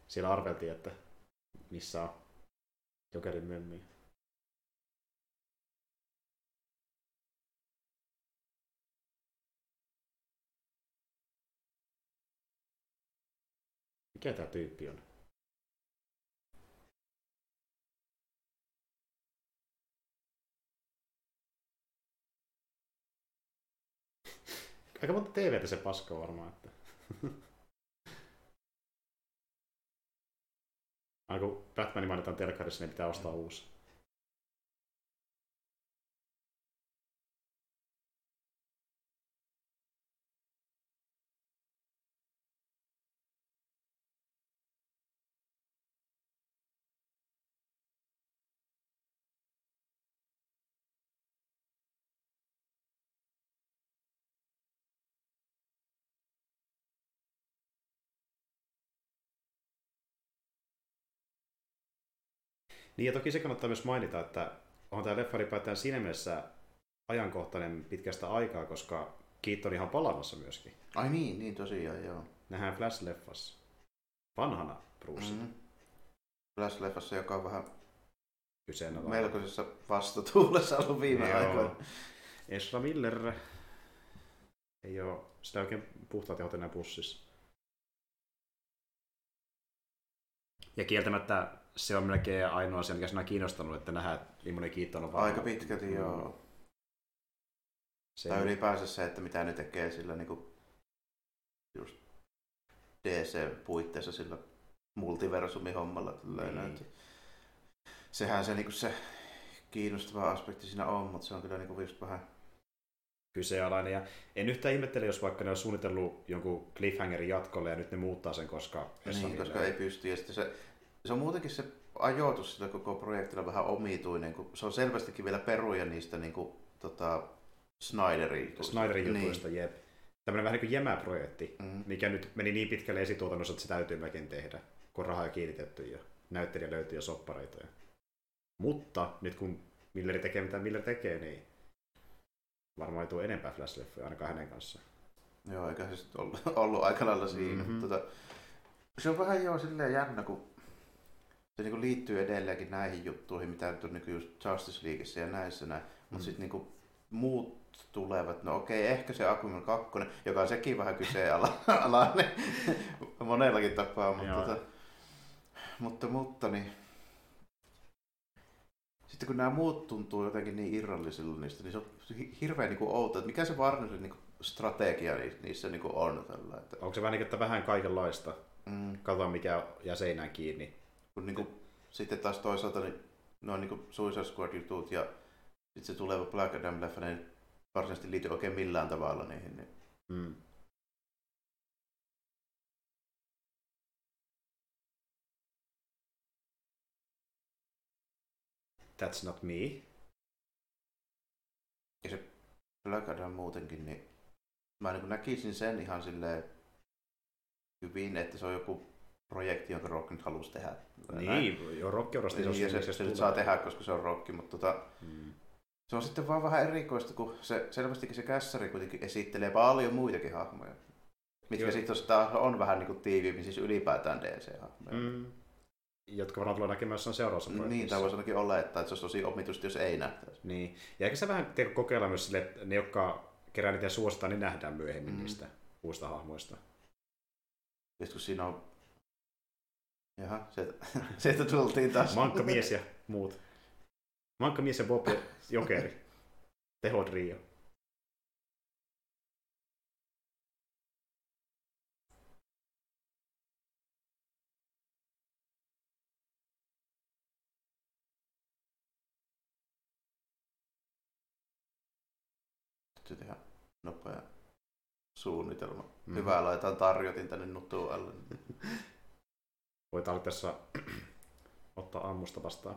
Siellä arveltiin, että missä on Jokerin mömmi. Mikä tää tyyppi on? Aika monta TVtä se paska varmaan, että... Aina kun Batmanin mainitaan telkkarissa, niin pitää ostaa uusi. Niin ja toki se kannattaa myös mainita, että on tämä leffa ylipäätään siinä mielessä ajankohtainen pitkästä aikaa, koska Keaton on ihan palaamassa myöskin. Ai niin, niin tosiaan joo. Nähdään Flash-leffassa. Vanhana Bruce. Mm. Mm. Flash-leffassa, joka on vähän kyseenalainen. melkoisessa vastatuulessa ollut viime Joo. aikoina. Esra Miller ei ole sitä oikein puhtaat tehot enää pussissa. Ja kieltämättä se on melkein ainoa asia, mikä sinä on kiinnostanut, että nähdään, että kiitto on varma. Aika pitkälti joo. Se Tai ylipäänsä se, että mitä ne tekee sillä niinku just DC-puitteissa sillä multiversumihommalla. Niin. Niin. Sehän se, niinku se kiinnostava aspekti siinä on, mutta se on kyllä niinku just vähän kyseenalainen. Ja en yhtään ihmettele, jos vaikka ne on suunnitellut jonkun cliffhangerin jatkolle ja nyt ne muuttaa sen, koska... Niin, koska ei pysty. Ja sitten se, se on muutenkin se ajoitus sillä koko projektilla vähän omituinen, kun se on selvästikin vielä peruja niistä niin kuin, tota, Snyderin jutuista. Snyderin jutuista, niin. jep. Tämmöinen vähän niin kuin jämäprojekti, Mm. mikä nyt meni niin pitkälle esituotannossa, että se täytyy melkein tehdä, kun rahaa on kiinnitetty ja näyttelijä löytyy ja soppareita. Ja... Mutta nyt kun Milleri tekee mitä Miller tekee, niin varmaan ei tule enempää Flash-leffoja ainakaan hänen kanssaan. Joo, eikä se sitten ollut, ollut aika lailla siinä. Mhm. Mm-hmm. Tota, se on vähän joo silleen jännä, kun se niinku liittyy edelleenkin näihin juttuihin, mitä nyt on niinku just Justice Leagueissa ja näissä näin. Mutta Mm. sitten niinku muut tulevat, no okei, ehkä se Aquaman 2, joka on sekin vähän kyseenalainen monellakin tapaa, mutta, tota, mutta, mutta niin, sitten kun nämä muut tuntuu jotenkin niin irrallisilla niistä, niin se on hi- hirveän niin outo, että mikä se Warnerin niin strategia ni- niissä niin on. Tällä, että, Onko se vähän niin, että vähän kaikenlaista? mm, Katsotaan mikä jää seinään kiinni. Kun niin kuin, sitten taas toisaalta niin, ne on niin kuin Suicide Squad jutut ja sitten se tuleva Black Adam leffa, ei varsinaisesti liity oikein millään tavalla niihin. Niin. Mm. That's not me. Black Adam muutenkin, niin mä niin näkisin sen ihan silleen hyvin, että se on joku projekti, jonka Rock nyt halusi tehdä. Niin, jo rokkeurasti Niin, ja se, se nyt saa tehdä, koska se on rokki, mutta tota, Mm. se on sitten vaan vähän erikoista, kun se selvästikin se kässäri kuitenkin esittelee paljon muitakin hahmoja. Mitkä Joo. sitten taas on vähän niin kuin tiiviimmin, siis ylipäätään DC-hahmoja. Mm. Mm. Jotka varmaan tulee näkemään jossain seuraavassa Niin, projektissa. tai voisi ainakin olettaa, että se olisi tosi omituista, jos ei nähtäisi. Niin. Ja eikö se vähän tiedä, kokeilla myös sille, että ne, jotka kerää niitä suositaan, niin nähdään myöhemmin Mm. mm. niistä uusista hahmoista. Ja sit kun siinä on... Jaha, sieltä, sieltä tultiin taas. Mankka mies ja muut. Mankka mies ja Bob ja Jokeri. Teho Rio. Täytyy tehdä nopea suunnitelma. Mm. Hyvä, laitetaan tarjotin tänne nutuun alle. Voit tässä ottaa ammusta vastaan.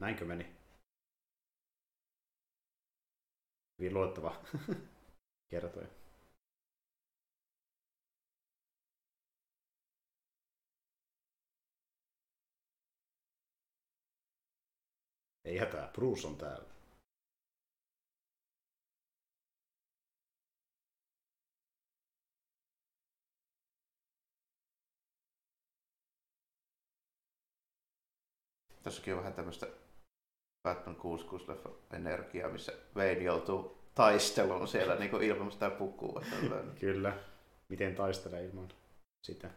Näinkö meni? Hyvin luottava kertoja. Ei hätää, Bruce on täällä. Tässäkin on vähän tämmöistä Batman 66-leffa energiaa, missä Wayne joutuu taisteluun siellä niin kuin ilman sitä pukua. Kyllä. Miten taistelee ilman sitä?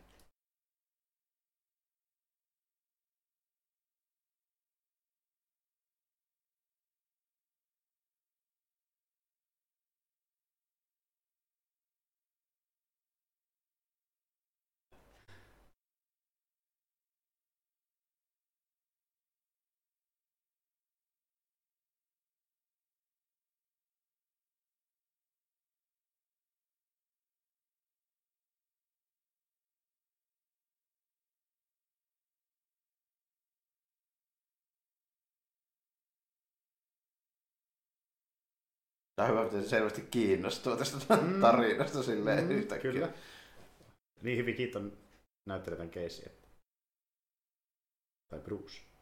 Tämä on hyvä, että se selvästi kiinnostuu tästä mm. tarinasta mm. silleen mm, yhtäkkiä. Kyllä. Niin hyvin kiiton näyttelijän keisi. Että... Tai Bruce.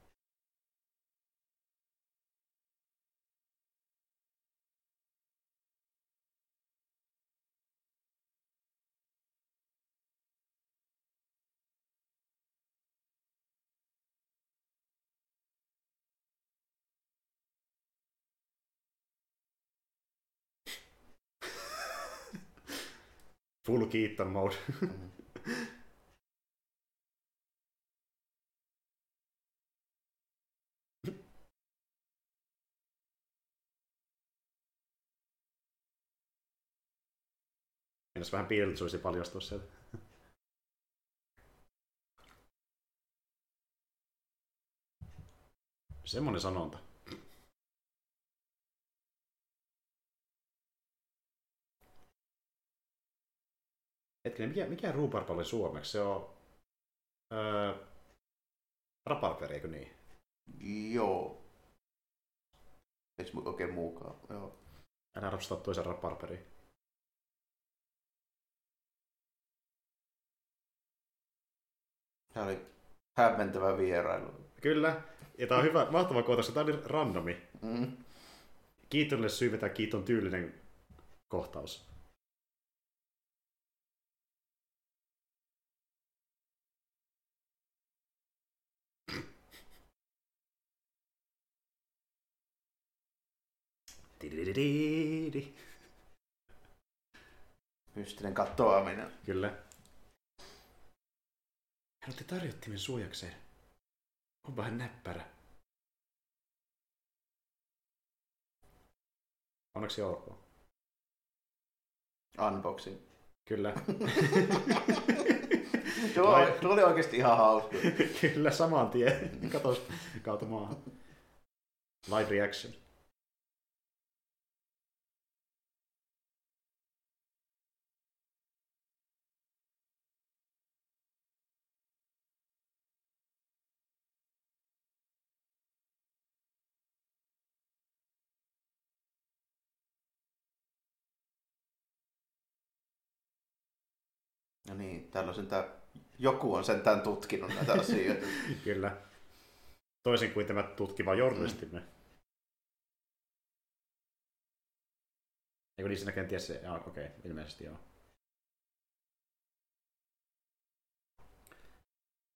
Full Keaton mode. Jos vähän Beetlejuice paljastua sieltä. Semmonen sanonta. Hetkinen, mikä, mikä rhubarb oli suomeksi? Se on... Öö, raparperi, eikö niin? Joo. Ei se oikein muukaan. Joo. Älä rapsata toisen raparperi. Tämä oli hämmentävä vierailu. Kyllä. Ja tää on hyvä, mahtava kohta, koska tää oli randomi. Mm. Kiitonille syy vetää kiiton tyylinen kohtaus. Tididididi. Mystinen katoaminen. Kyllä. Hän otti tarjottimen suojakseen. Onpa hän näppärä. Onneksi ok. Unboxing. Kyllä. tuo, Vai- tuo oli oikeasti ihan hauska. Kyllä, saman tien. Katos kautta maahan. Live reaction. Täällä on sentään, joku on sentään tutkinut näitä asioita. Kyllä. Toisin kuin tämä tutkiva journalistimme. Eikö niin siinä kenties se... Jaa, okei, okay, ilmeisesti joo.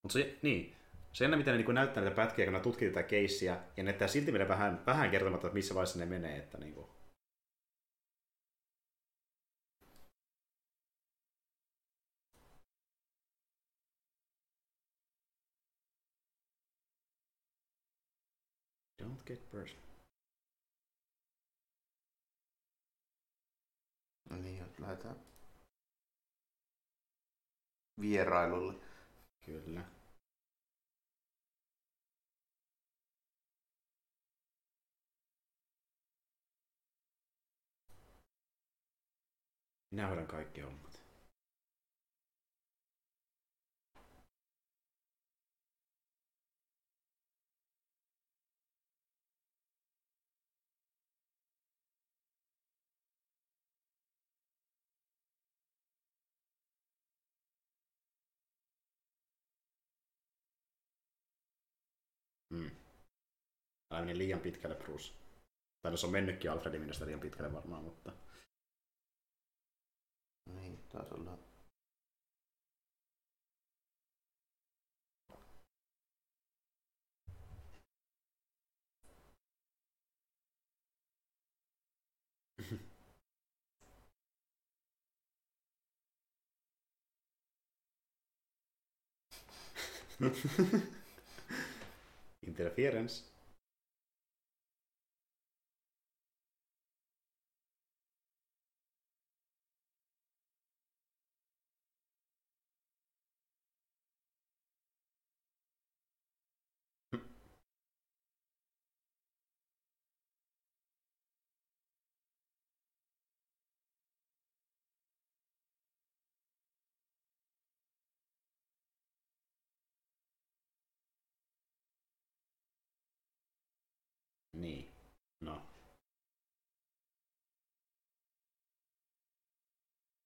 Mutta se, niin, se ennen mitä ne niin näyttää näitä pätkiä, kun ne tutkii tätä keissiä, ja ne silti meille vähän, vähän kertomatta, että missä vaiheessa ne menee, että niin kuin, Get personal. No niin, nyt lähdetään vierailulle. Kyllä. Minä hoidan kaikki hommat. Älä meni liian pitkälle, Bruce. Tai no se on mennytkin Alfredin mielestä liian pitkälle varmaan, mutta... Niin, taas ollaan. Interference.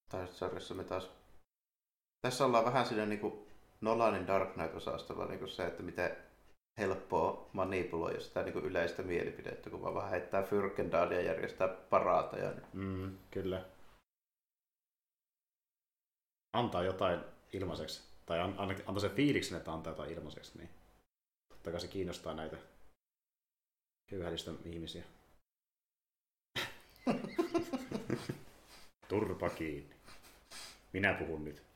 Tässä sarjassa me taas... Tässä ollaan vähän siinä niinku Nolanin Dark Knight-osastolla niinku se, että miten helppoa manipuloida sitä niin kuin yleistä mielipidettä, kun vaan vähän heittää fyrkendaalia ja järjestää paraatoja. Niin. Mm, kyllä. Antaa jotain ilmaiseksi, tai an, an, antaa se fiiliksen, että antaa jotain ilmaiseksi, niin totta kai se kiinnostaa näitä köyhällistä ihmisiä. Turpa kiinni. Minä puhun nyt.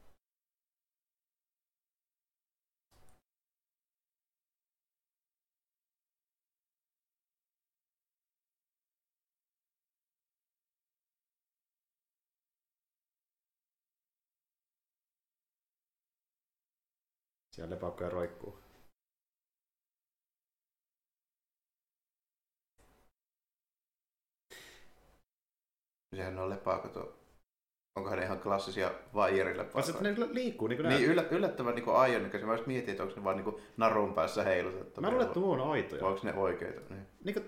Siellä lepakkoja roikkuu. Sehän on lepakot. Onkohan ne ihan klassisia vaijerille? Että ne liikkuu niin kuin Niin yllä, yllättävän niin aionnäköisiä. Mä just mietin, että onko ne vaan niin narun päässä heilutettu. Mä luulen, että nuo on aitoja. Vai onko ne oikeita? Niin. Niin kuin,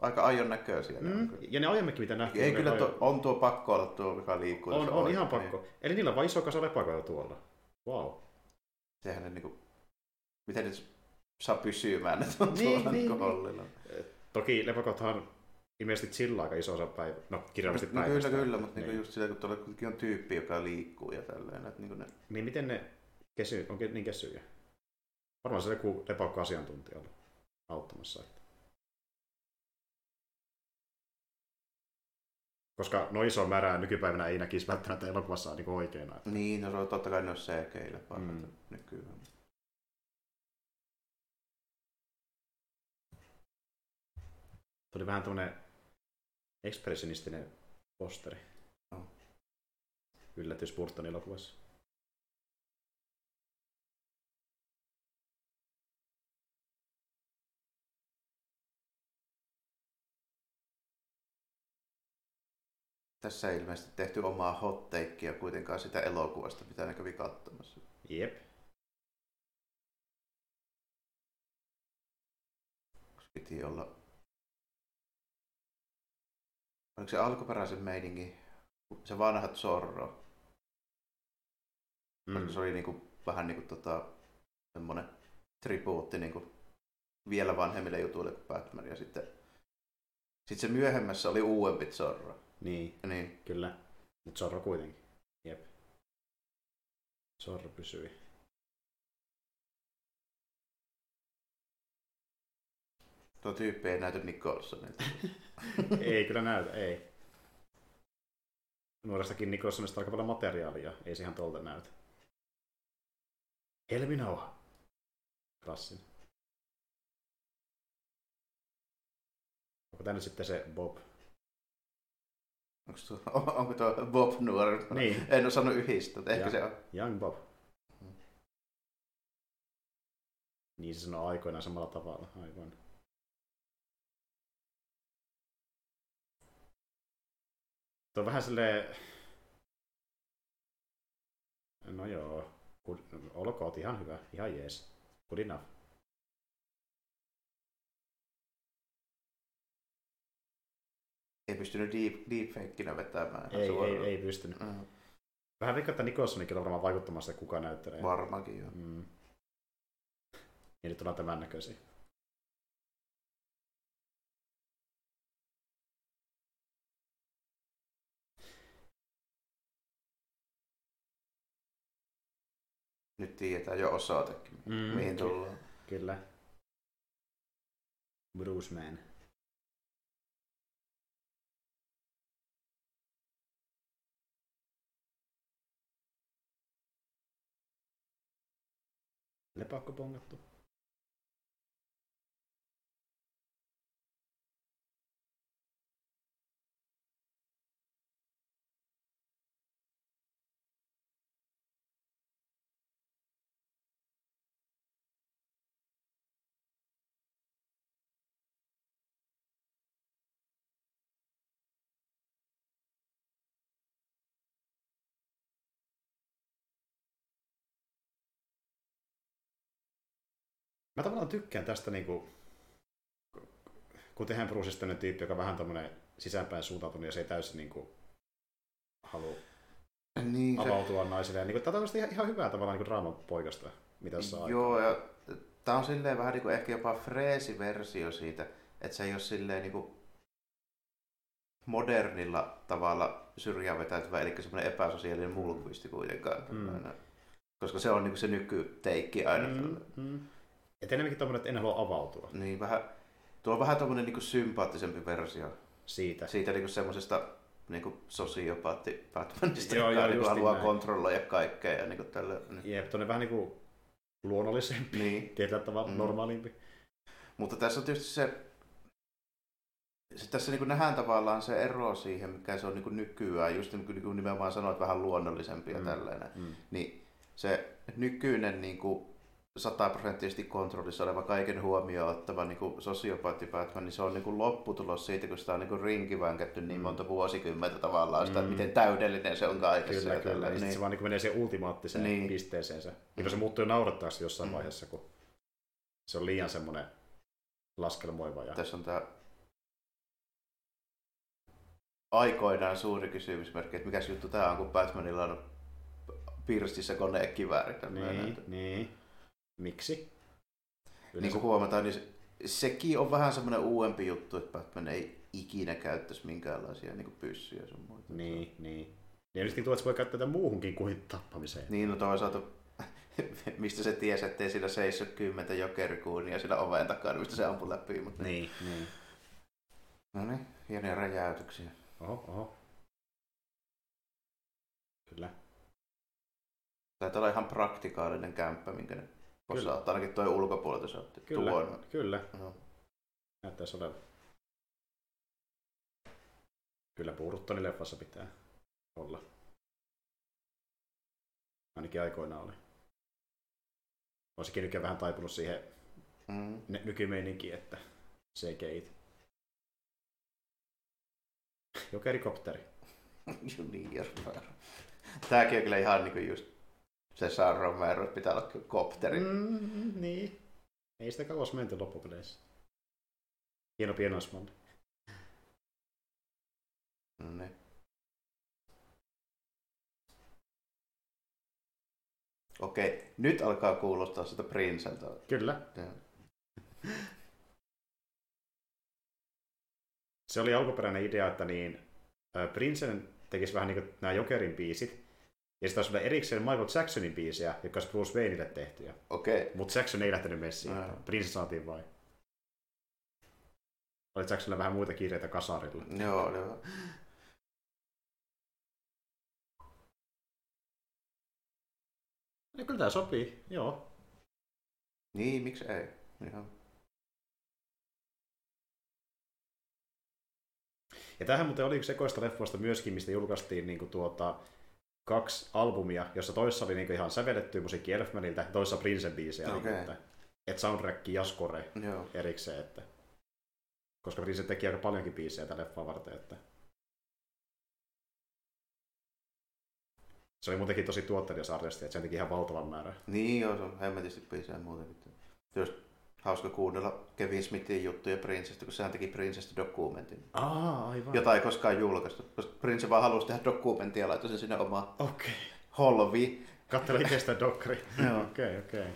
Aika aion näköisiä. ne mm, kyllä. ja ne aiemminkin, mitä nähtiin. Ei ne kyllä, ajo- tuo, on tuo pakko olla tuo, mikä liikkuu. on, on oikein. ihan pakko. Niin. Eli niillä on vain iso kasa lepakoita tuolla. Wow. Sehän ne niinku, miten ne saa pysymään ne on Niin, tuolla niin, niinku niin. hollilla. Toki lepakothan ilmeisesti sillä aika iso osa päivä, no kirjallisesti No, kyllä, päivästä. kyllä, mutta niinku niin. just sillä, kun tuolla kuitenkin on tyyppi, joka liikkuu ja tälleen. Että niinku ne, niin miten ne kesy, on niin kesyjä? Varmaan se joku lepakko-asiantuntija ollut auttamassa. Että. Koska no iso määrää nykypäivänä ei näkisi välttämättä elokuvassa niin oikeina. Että. niin, no se on totta kai ne on CG-llä Mm. mm. Nykyään. Tuli vähän tämmönen ekspressionistinen posteri. No. Yllätys Burton elokuvassa. Tässä ei ilmeisesti tehty omaa hot takea kuitenkaan sitä elokuvasta, mitä ne kävi katsomassa. Jep. Piti olla... Oliko se alkuperäisen meiningin, se vanha Zorro, Mm. mm. se oli niinku, vähän niinku tota, semmonen tribuutti niinku vielä vanhemmille jutuille kuin Batman. Ja sitten, sitten se myöhemmässä oli uudempi Zorro. Niin, Niin, kyllä. Mutta Zorro kuitenkin. Jep. Zorro pysyi. Tuo tyyppi ei näytä Nicholsonilta. ei kyllä näytä, ei. Nuorestakin Nicholsonista aika paljon materiaalia, ei se ihan tuolta näytä. Helminauha. Klassin. Onko tämä nyt sitten se Bob? Onko tuo, onko tuo Bob nuori? Niin. En osannut yhdistää, mutta ehkä Ja. se on. Young Bob. Mm. Niin se sanoo aikoinaan samalla tavalla. Aivan. Tuo on vähän silleen... No joo. Good, olkoon ihan hyvä. Ihan jees. Good enough. Ei pystynyt deep, deepfakenä vetämään. Ei, ei, suoraan. ei pystynyt. Mm, Vähän vikka, että Nicholsonikin on varmaan vaikuttamassa, kuka näyttelee. Varmaankin joo. Mm. Ja nyt ollaan tämän näköisiä. Nyt tiedetään jo osoitekin, Mm, mihin tullaan. Kyllä. Bruce Man. Lepakko pongattu. Mä tavallaan tykkään tästä, niinku, kun tehdään Bruceista tämmönen tyyppi, joka on vähän tämmönen sisäänpäin suuntautunut ja se ei täysin niinku, halua Niin, se, avautua naisille. Ja, niinku, tämä on ihan, ihan hyvää tavallaan niinku draaman poikasta, mitä on joo, ja Tää on silleen vähän niin kuin ehkä jopa freesi-versio siitä, että se ei ole silleen niin kuin modernilla tavalla syrjään vetäytyvä, eli semmoinen epäsosiaalinen mulkuisti kuitenkaan. Mm. Koska se on niin kuin se nykyteikki aina. Mm, mm. Et enemmänkin tommonen, että en halua avautua Niin vähän, tuo on vähän tommonen niin kuin sympaattisempi versio siitä. siitä niin kuin semmoisesta niin kuin sosiopaatti Batmanista, Joo, joka joo, niin kuin haluaa näin. kontrolloida kaikkea ja niin kuin tällä. Niin. Jep, tonne vähän niinku luonnollisempi, niin. tietyllä tavalla Mm. normaalimpi. Mutta tässä on tietysti se, se tässä niin kuin nähdään tavallaan se ero siihen, mikä se on niin kuin nykyään, just niin kuin niin kuin nimenomaan sanoit, vähän luonnollisempi ja Mm. tällainen. Mm. Niin se nykyinen niin kuin sataprosenttisesti kontrollissa oleva kaiken huomioon ottava niin kuin sosiopaatti Batman, niin se on niin kuin lopputulos siitä, kun sitä on niin kuin rinkivänkätty niin Mm. monta vuosikymmentä tavallaan sitä, Mm. miten täydellinen se on kaikessa. Kyllä, kyllä. sitten se vaan niin menee siihen ultimaattiseen Niin. niin. pisteeseensä. Niin se muuttuu jo naurettavaksi jossain Mm. vaiheessa, kun se on liian semmoinen laskelmoiva. Ja... Tässä on tämä aikoinaan suuri kysymysmerkki, että mikä juttu tämä on, kun Batmanilla on pirstissä tämmöinen. Niin, niin. Miksi? Niin kuin huomataan, niin se, sekin on vähän semmoinen uudempi juttu, että Batman ei ikinä käyttäisi minkäänlaisia niin pyssyjä sun muita. Niin, niin. Ja nyt tuntuu, että se voi käyttää tätä muuhunkin kuin tappamiseen. Niin, no toisaalta, mistä se tiesi, ettei sillä seiso kymmentä jokerikuunia sillä oven takana, mistä se ampui läpi. Mutta... Niin, niin. No niin, hienoja räjäytyksiä. Oho, oho. Kyllä. Taitaa olla ihan praktikaalinen kämppä, minkä ne Kyllä. osaa. Ainakin toi ulkopuolelta se otti. Kyllä, Tuon. kyllä. No. Näyttäisi olevan. Kyllä Burtonin leffassa pitää olla. Ainakin aikoinaan oli. Olisikin nykyään vähän taipunut siihen Mm. ny- nykymeininkiin, että CGI. Jokerikopteri. niin, jos mä... Tääkin on kyllä ihan niinku just se San Romero, pitää olla kopteri. Mm. Niin. Ei sitä kauas menty loppupeleissä. Hieno pienoismalli. No niin. Okei, nyt alkaa kuulostaa sitä Princeltä. Kyllä. Joo. Se oli alkuperäinen idea, että niin, Prinsen tekisi vähän niin kuin nämä Jokerin biisit, ja sitten olisi erikseen Michael Jacksonin biisejä, jotka olisi Bruce Wayneille tehtyjä. Okei, Mutta Jackson ei lähtenyt messiin, että Prince saatiin vain. Oli Jacksonilla vähän muita kiireitä kasarilla. joo, joo. Ja kyllä tämä sopii, joo. Niin, miksi ei? Ihan. Ja tämähän muuten oli yksi ekoista leffoista myöskin, mistä julkaistiin niin tuota, kaksi albumia, jossa toissa oli niin ihan sävellettyä musiikki Elfmanilta ja toissa Princen biisejä. Okei. Niin, että, että soundtrack ja score Joo. erikseen. Että, koska Prince teki aika paljonkin biisejä tätä leffaa varten. Että. Se oli muutenkin tosi tuottelias artisti, että sen teki ihan valtavan määrän. Niin joo, se on hemmetisti biisejä muutenkin. Just hauska kuunnella Kevin Smithin juttuja Princestä, kun sehän teki Princestä dokumentin. Aa, aivan. Jota ei koskaan julkaistu, koska Prince vaan halusi tehdä dokumenttia ja laittoi sen sinne omaan Okei. Okay. holvi. Kattele itse sitä dokkari. Okei, okei.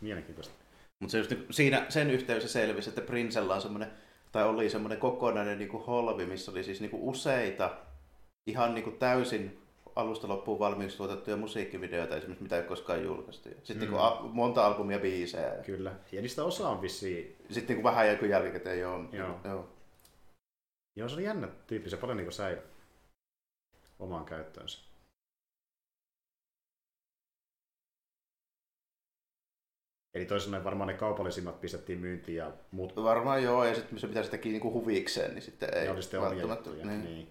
Mielenkiintoista. Mutta se just niin, siinä sen yhteydessä selvisi, että Princella on semmoinen, tai oli semmoinen kokonainen niin kuin holvi, missä oli siis niin kuin useita ihan niin kuin täysin alusta loppuun valmiiksi tuotettuja musiikkivideoita esimerkiksi, mitä ei koskaan julkaistu. Sitten Mm. niin monta albumia biisejä. Kyllä. Ja niistä osa on vissiin Sitten niin vähän joku jälkikäteen joo. Joo. joo. Joo, se oli jännä tyyppi, se paljon niin sai omaan käyttöönsä. Eli toisin varmaan ne kaupallisimmat pistettiin myyntiin ja muut Varmaan joo, ja sitten se pitäisi teki niin kuin huvikseen, niin sitten ei oli sitten omia välttämättä. Niin. Niin.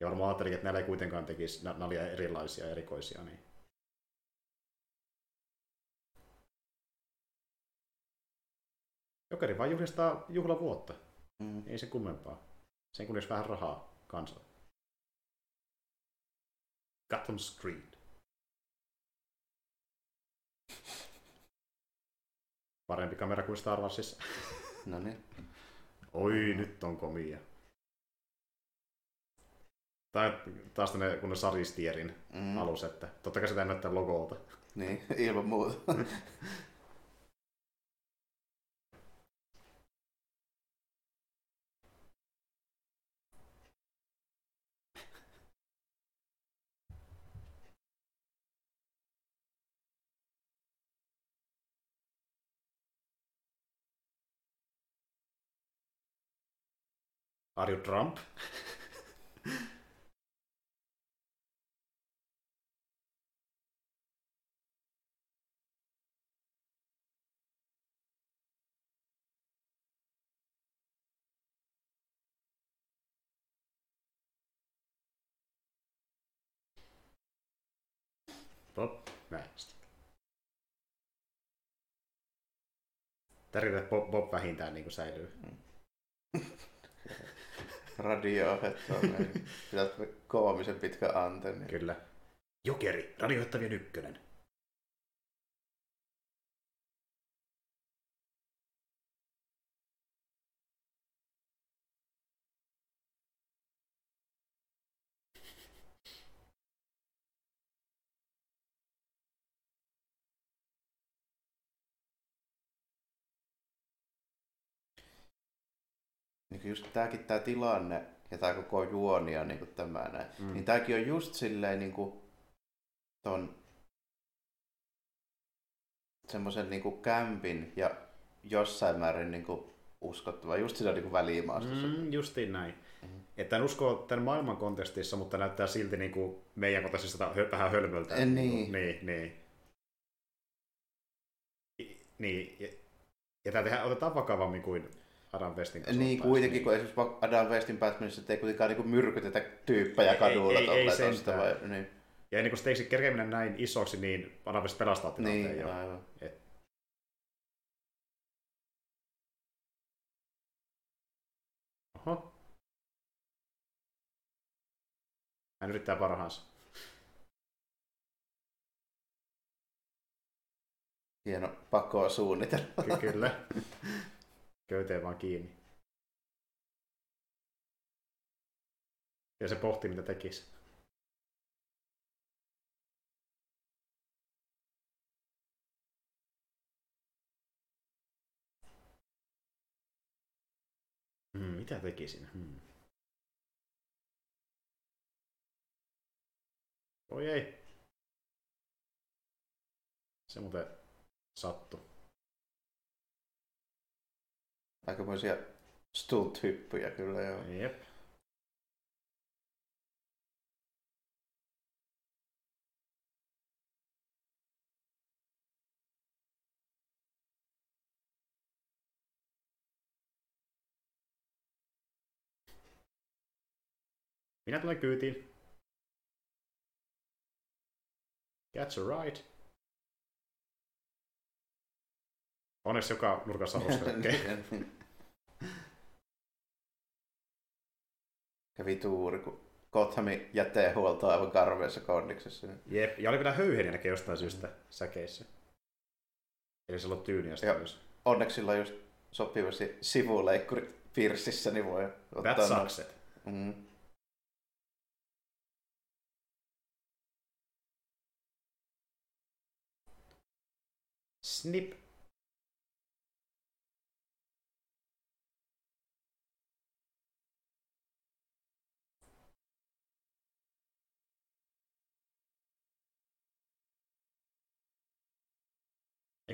Ja varmaan ajattelin, että näillä ei kuitenkaan tekisi, nämä oli erilaisia, erikoisia. Niin. Jokeri vaan juhlistaa juhlavuotta. Mm. Ei se kummempaa. Sen kunnes vähän rahaa kanssa. Gotham Street. Parempi kamera kuin Star Warsissa. No niin. Oi, nyt on komia. Tai taas ne, kun ne saristierin mm. alus, että totta kai sitä näyttää logolta. Niin, ilman muuta. Are you Trump? Bob vähästi. Tärkeintä, että Bob, Bob vähintään niin kuin säilyy. Radiohead on näin. Koomisen pitkä antenni. Kyllä. Jokeri, radioittavien ykkönen. Just tämäkin tämä tilanne ja tämä koko juoni ja niin kuin tämä näin. Mm. Niin tämäkin on just silleen niin kuin ton semmoisen niin kuin kämpin ja jossain määrin niin kuin uskottava, just siinä niin kuin välimaastossa. Mm. Justiin näin. Mhm. Että en usko tämän maailman kontekstissa, mutta näyttää silti niin kuin meidän hö- vähän hölmöltä. Eh, niin. Niin, niin. Niin, ja, ja tämä tehdään, otetaan vakavammin kuin Adam Westin kanssa. Niin kuitenkin, kun esimerkiksi Adam Westin Batmanissa ei kuitenkaan niin myrkytetä tyyppejä kadulla ei- ei tolleen sentään. tosta vai, niin, Ja ennen kuin Stacy kerkeä näin isoksi, niin Adam West pelastaa tilanteen niin jo. aivan. Oho. Hän yrittää parhaansa. Hieno pakoa suunnitella. Ky- Kyllä. Köyteen vaan kiinni. Ja se pohtii, mitä tekisi. Hmm, mitä tekisin? Hmm. Oi ei. Se muuten sattu. Aikamoisia stunt-hyppyjä kyllä joo. Jep. Minä tulen kyytiin. That's a right. Onneksi joka nurkassa on. Kävi tuuri, kun Gothamin jätehuolto aivan karmeessa kondiksessa. Jep, ja oli vielä höyheniä näkee jostain syystä säkeissä. Eli se on tyyniästä Joo. myös. Onneksi sillä on just sopivasti sivuleikkuri pirssissä, niin voi ottaa... That sucks it. Mm. Snip.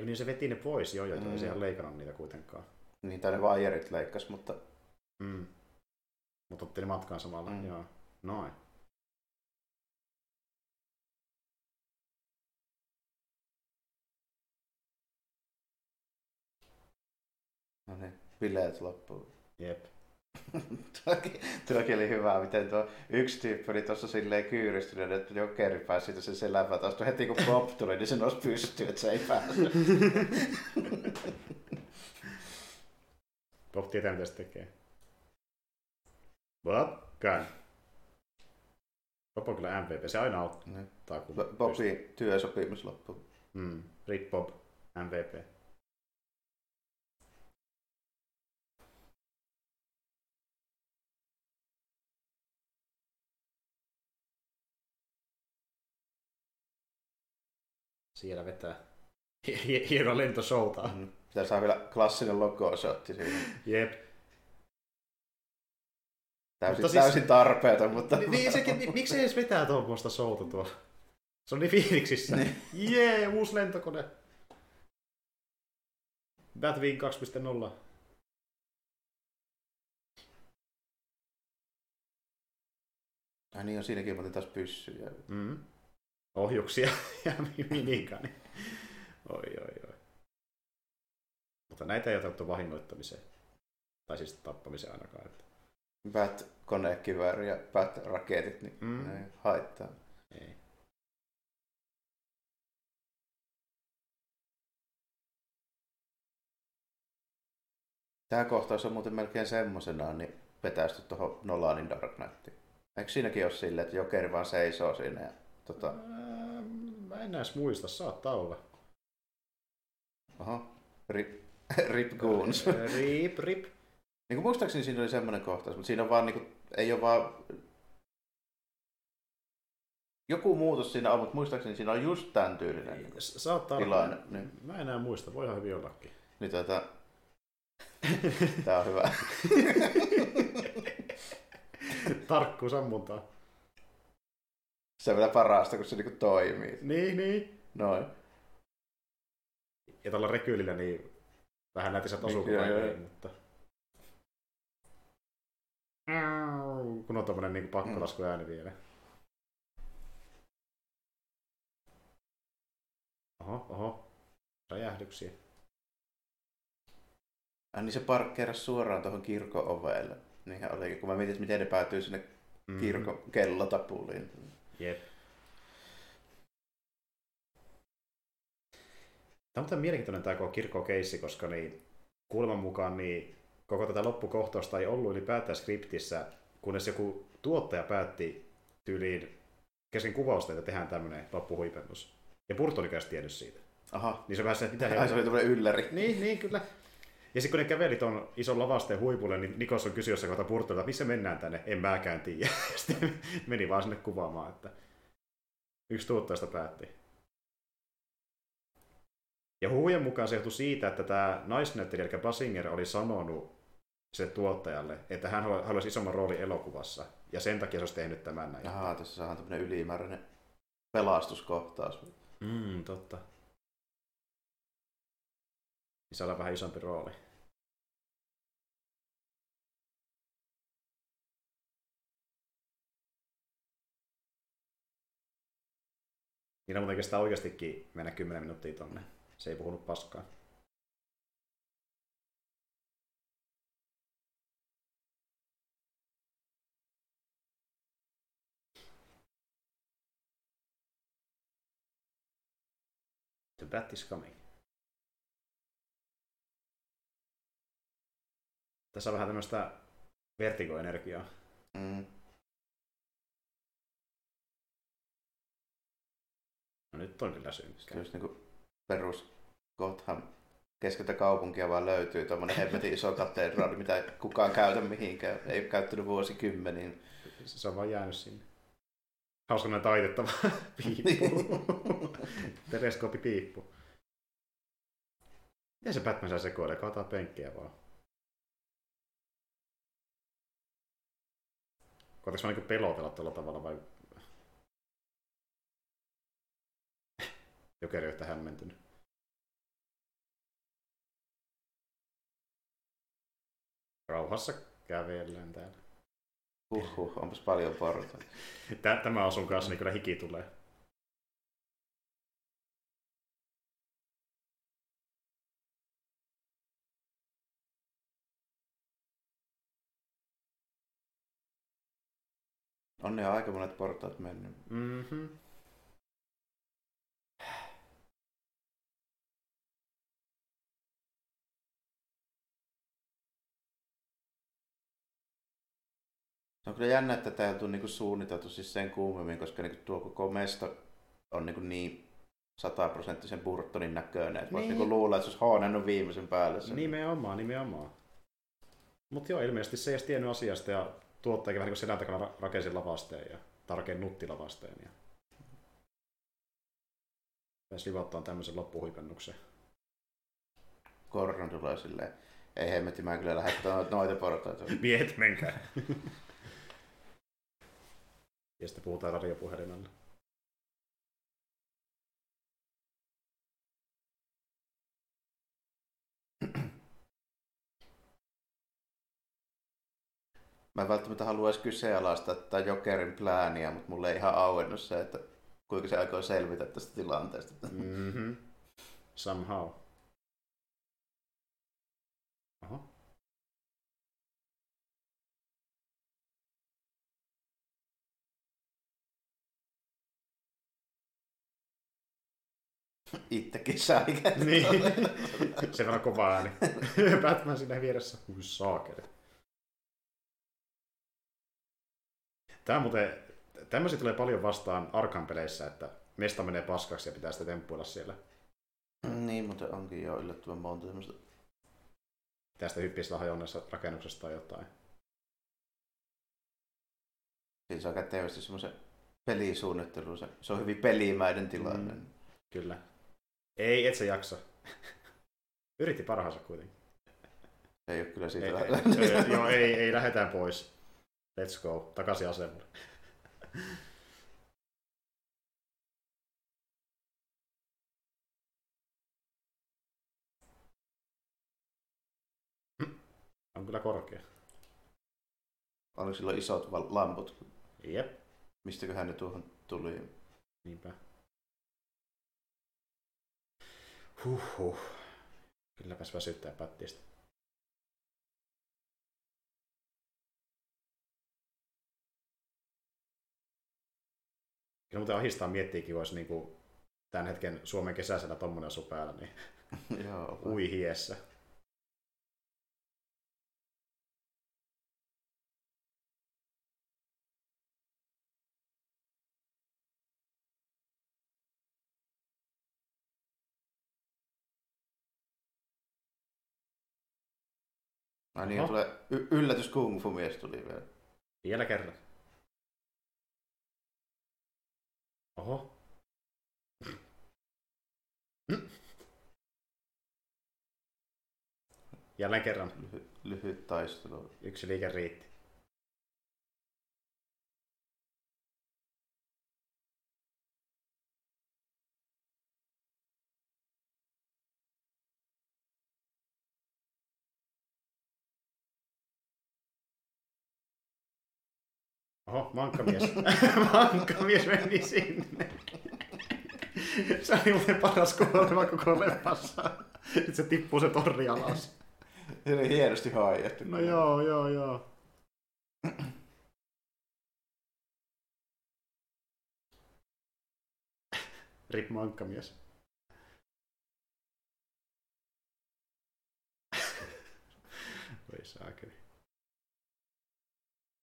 Eikö niin se veti ne pois jo, joita mm. ei Mm. se ihan leikannut niitä kuitenkaan. Niin, tai ne vaijerit leikkas, mutta Mm. Mutta otti ne matkaan samalla. Mm. Mm. Joo. Noin. no niin, bileet loppuu. Jep. Tuokin, oli hyvä, miten tuo yksi tyyppi oli tuossa silleen kyyristynyt, että jokeri pääsi siitä sen seläpää taas. Heti kun Bob tuli, niin se nousi pystyyn, että se ei pääse. Bob tietää, mitä se tekee. Bob, gun. Bob on kyllä MVP. Se aina auttaa, Bobin työsopimus loppuu. Mm. Rip Bob, MVP. Siellä vetää hie- hieno lentoshowta. Mm. Pitää saada vielä klassinen logo-shotti siihen. Jep. Täysin, Mutta siis- täysin tarpeeton, mutta... Ni- niin, sekin, ni- miksi edes vetää tuommoista showta tuo? Se on niin fiiliksissä. Jee, yeah, uusi lentokone. Batwing 2.0. Ai niin on siinäkin muuten taas pyssyjä. Mm. Ohjuksia ja minikani. Oi, oi, oi. Mutta näitä ei otettu vahingoittamiseen. Tai siis tappamiseen ainakaan. Että... Bat konekivääri ja bat raketit, niin Mm. ne ei haittaa. Ei. Tämä kohtaus on muuten melkein semmoisenaan niin vetäisty tuohon Nolanin Dark Knightiin. Eikö siinäkin ole silleen, että Jokeri vaan seisoo siinä ja tota, Mä en edes muista, saattaa olla. oho, rip, rip goons. Rip, rip. niin kuin muistaakseni siinä oli semmoinen kohtaus, mutta siinä on vaan, niin kuin, ei ole vaan joku muutos siinä on, mutta muistaakseni siinä on just tämän tyylinen niin Saattaa olla. tilanne. Niin, Mä en enää muista, voihan hyvin ollakin. niin tota, tää on hyvä. Tarkkuus ammuntaa. Se on vielä parasta, kun se niinku toimii. Niin, niin. Noin. Ja tällä rekyylillä niin vähän näytti sieltä osuu Niin, mutta... Kun on tommonen niin pakkolasku ääni vielä. Oho, oho. Räjähdyksiä. Ai niin se parkkeerasi suoraan tuohon kirkon ovelle. Niinhän oli, kun mä mietin, miten ne päätyy sinne Mm. kirkon kellotapuliin. Jep. Tämä on mielenkiintoinen tämä koko kirkkokeissi, koska niin, kuuleman mukaan niin koko tätä loppukohtausta ei ollut ylipäätään skriptissä, kunnes joku tuottaja päätti tyyliin kesken kuvausta, että tehdään tämmöinen loppuhuipennus. Ja Burton oli tiennyt siitä. Aha. Niin se vähän se, että mitä Ai se oli tämmöinen ylläri. Niin, niin, kyllä. Ja sitten kun ne käveli tuon ison lavasteen huipulle, niin Nikos on kysynyt jossain kohtaa Burtonilta, missä mennään tänne? En mäkään tiedä. Sitten meni vaan sinne kuvaamaan, että yksi tuottajasta päätti. Ja huhujen mukaan se johtui siitä, että tämä naisnäyttelijä, eli Basinger, oli sanonut se tuottajalle, että hän halu- haluaisi isomman roolin elokuvassa. Ja sen takia se olisi tehnyt tämän näin. Ahaa, tässä saadaan tämmöinen ylimääräinen pelastuskohtaus. Mm, totta. Niin saadaan vähän isompi rooli. Niillä muuten kestää oikeastikin mennä 10 minuuttia tonne. Se ei puhunut paskaa. The bat is coming. Tässä on vähän tämmöistä vertigo-energiaa. Mm. No nyt on kyllä synkkää. Just niinku perus Gotham keskeltä kaupunkia vaan löytyy tuommoinen hemmetin iso katedraali, mitä ei kukaan käytä mihinkään. Ei ole käyttänyt vuosikymmeniin. Se on vaan jäänyt sinne. Hauska näin taitettava piippu. Teleskooppipiippu. Miten se Batman saa sekoilla? Kaataa penkkejä vaan. Koetaks mä niinku pelotella tuolla tavalla vai... Jokeri on hämmentynyt. Rauhassa kävellään täällä. Huhhuh, onpas paljon porta. Tä- Tämä asun kanssa, niin kyllä hiki tulee. On ne aika monet portaat mennyt. Mhm. Se on kyllä jännä, että tämä on niinku suunniteltu siis sen kuumemmin, koska niinku tuo koko mesto on niinku niin sataprosenttisen Burtonin näköinen. Että voisi Niin. niinku luulla, että se olisi hoonannut viimeisen päälle sen. Nimenomaan, nimenomaan. Mutta joo, ilmeisesti se ei edes tiennyt asiasta ja tuottajakin vähän niin kuin selän takana ra- rakensi lavasteen ja tarkeen nutti lavasteen. Ja... Pääsi livottaan tämmöisen loppuhuipennuksen. Gordon tulee silleen, ei hemmetti, mä kyllä lähde noita portaita. Miehet, menkää. ja sitten puhutaan radiopuhelimella. Mä en välttämättä haluaisi kyseenalaistaa tätä Jokerin plääniä, mutta mulle ei ihan auennut se, että kuinka se aikoo selvitä tästä tilanteesta. Mm-hmm. Somehow. Oho. Itsekin sai Niin. Se on kova ääni. Batman siinä vieressä. Hui saakeli. Tämä on muuten, tämmöisiä tulee paljon vastaan Arkham-peleissä, että mesta menee paskaksi ja pitää sitä temppuilla siellä. niin, mutta onkin jo yllättävän monta semmoista. Tästä hyppiä sillä hajonnessa rakennuksesta tai jotain. Siinä saa kätevästi semmoisen pelisuunnittelun. Se, se on hyvin pelimäinen tilanne. Mm. Kyllä. Ei, et sä jaksa. Yritti parhaansa kuitenkin. Se ei ole kyllä siitä. Ei, ei, ei, joo, ei, ei, lähdetään pois. Let's go, takaisin asemalle. On kyllä korkea. Oliko silloin isot val- lamput? Jep, Mistäköhän ne tuohon tuli? niinpä. Huhhuh. Kylläpäs väsyttää pättistä. Kyllä muuten ahistaa miettiikin, olisi niin kuin tämän hetken Suomen kesäisellä tommonen asu päällä, niin Joo. ui hiessä. Ai niin, Oho. tulee y- yllätys kung fu mies tuli vielä. Vielä kerran. Oho. Jälleen kerran. Lyhy- lyhyt taistelu. Yksi liike riitti. Oho, mankkamies. mankkamies meni sinne. Se oli muuten paras kuolema koko leffassa. Sitten se tippuu se torri alas. Se oli hienosti haijattu. No joo, joo, joo. Rip mankkamies. Voi saakeli.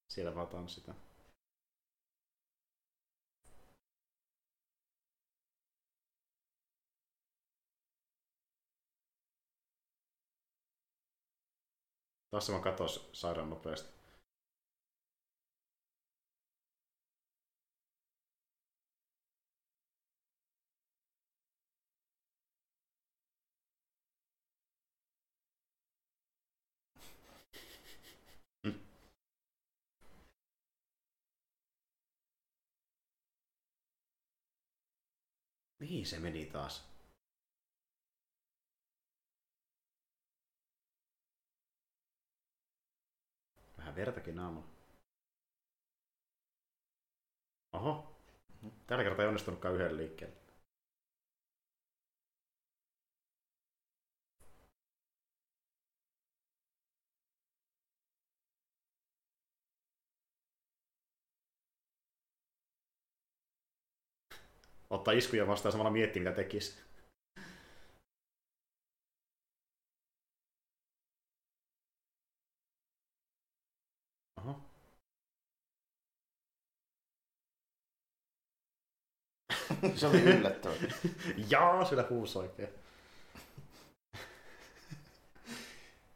Siellä vaan tanssitaan. Se vaan katos sairaan nopeasti. Mihin se meni taas? Vertakin naamalla. Oho. Tällä kertaa ei onnistunutkaan yhden liikkeelle. Ottaa iskuja vastaan samalla miettiä, mitä tekisi. Oho. se oli yllättävä. Jaa, sillä huusi oikein.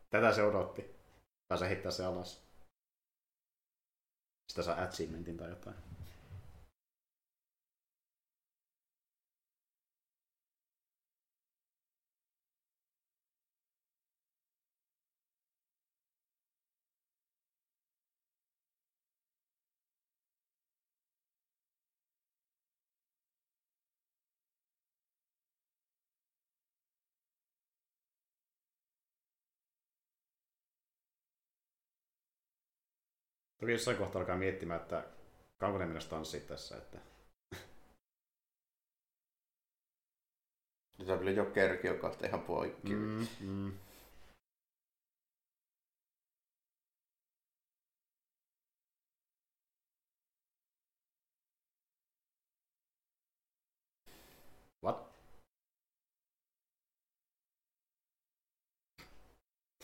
Tätä se odotti. Pääsee heittää se alas. Sitä saa achievementin tai jotain. Toki jossain kohtaa alkaa miettimään, että kauanko ne mennä tanssiin tässä. Että... Nyt on kyllä Jokerki, joka on ihan poikki. Mm, mm. What?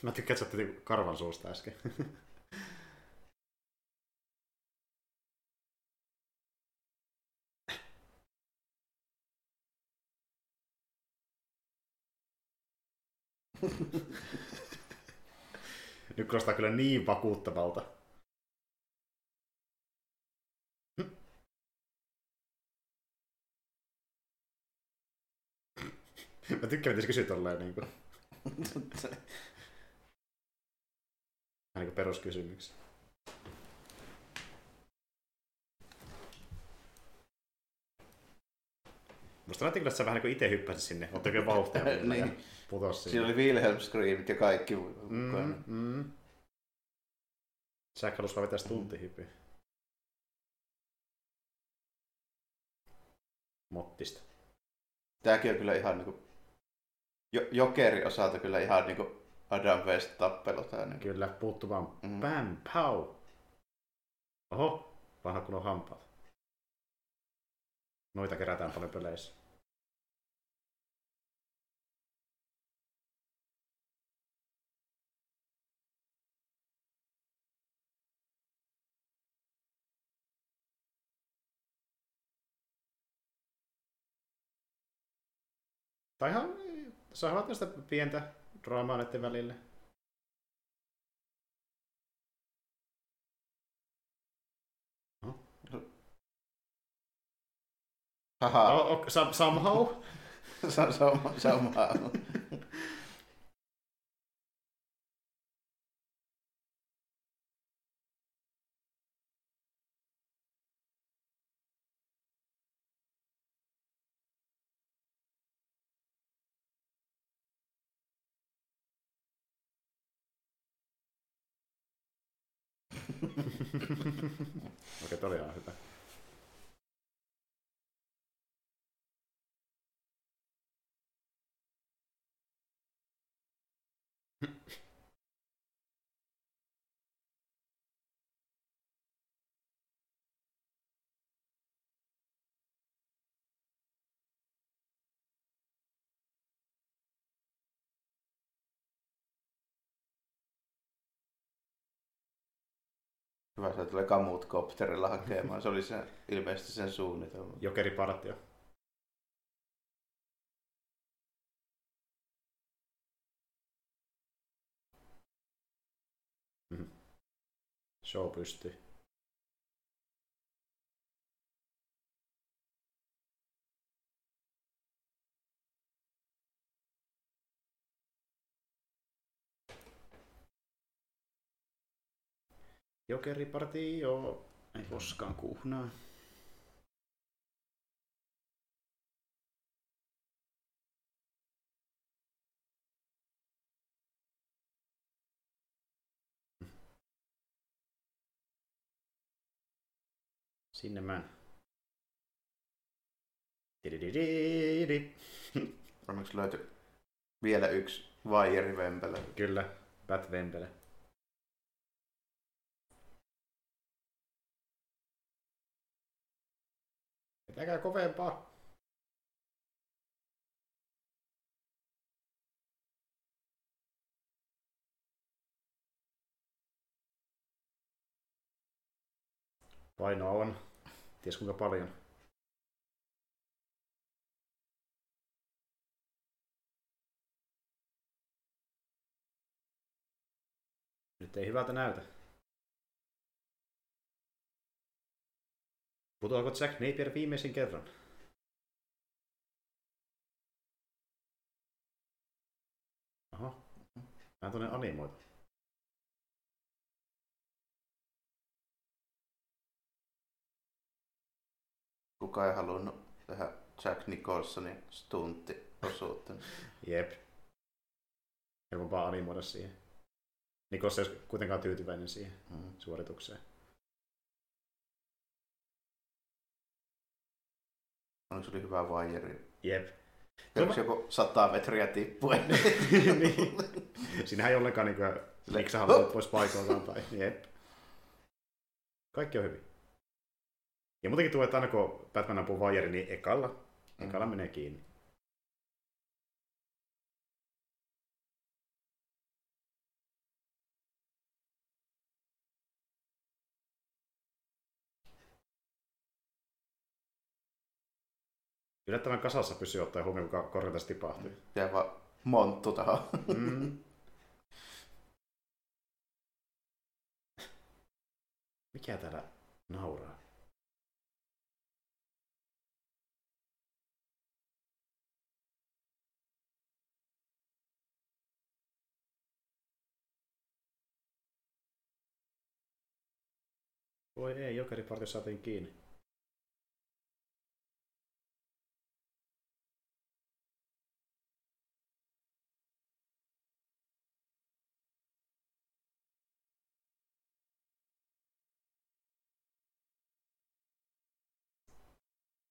Mä tykkään, että karvan suusta äsken. Nyt kuulostaa kyllä niin vakuuttavalta. Mä tykkään, miten se kysyy tolleen niin kuin, vähän niin kuin peruskysymyksiä. Musta näytti kyllä, että sä vähän niin kuin itse hyppäsit sinne. Otti oikein vauhtia Niin. Putos sinne. Siinä oli Wilhelm Screamit ja kaikki mukana. Mm, mm. Jack halusi vaan vetää stuntihypyä. Mottista. Tääkin on kyllä ihan niinku... Jo- Jokeri osalta kyllä ihan niinku Adam West tappelu tää niinku. Kyllä, puuttu vaan Mm. bam, pow. Oho, vanha kun on hampaat. Noita kerätään paljon peleissä. Tai ihan, saavat tästä pientä draamaa näiden välille. Haha, Oh, oh, some, somehow. Okei, toi oli ihan hyvä. Hyvä, se tulee kamut kopterilla hakemaan. Se oli se, ilmeisesti sen suunnitelma. Jokeripartio. Mhm. Show pystyy. Jokeripartio. Ei koskaan kuhnaa. Sinne mä. Tididididi. Onneksi löytyi vielä yksi vaijerivempelä. Kyllä, Bat Vempele. Pitäkää kovempaa. Painoa on. Ties kuinka paljon. Nyt ei hyvältä näytä. Putoako Jack Napier viimeisin kerran? Aha. Mä tuonne animoitu. Kuka ei halunnut tehdä Jack Nicholsonin stuntti-osuutta. Jep. Helpompaa animoida siihen. Nikos ei kuitenkaan tyytyväinen siihen Mm. suoritukseen. Onneksi oli hyvä vaijeri. Jep. Onneksi joku sata metriä tippuen. niin. Siinähän ei ollenkaan niin miksi haluat pois paikoiltaan tai jep. Kaikki on hyvin. Ja muutenkin tuo, että aina kun Batman ampuu vajeri, niin ekalla, ekalla mm. menee kiinni. Yllättävän kasassa pysyy ottaen huomioon, kun korkeata tipahtuu. Ja vaan monttu tähän. Mm. Mikä täällä nauraa? Voi ei, jokeripartio saatiin kiinni.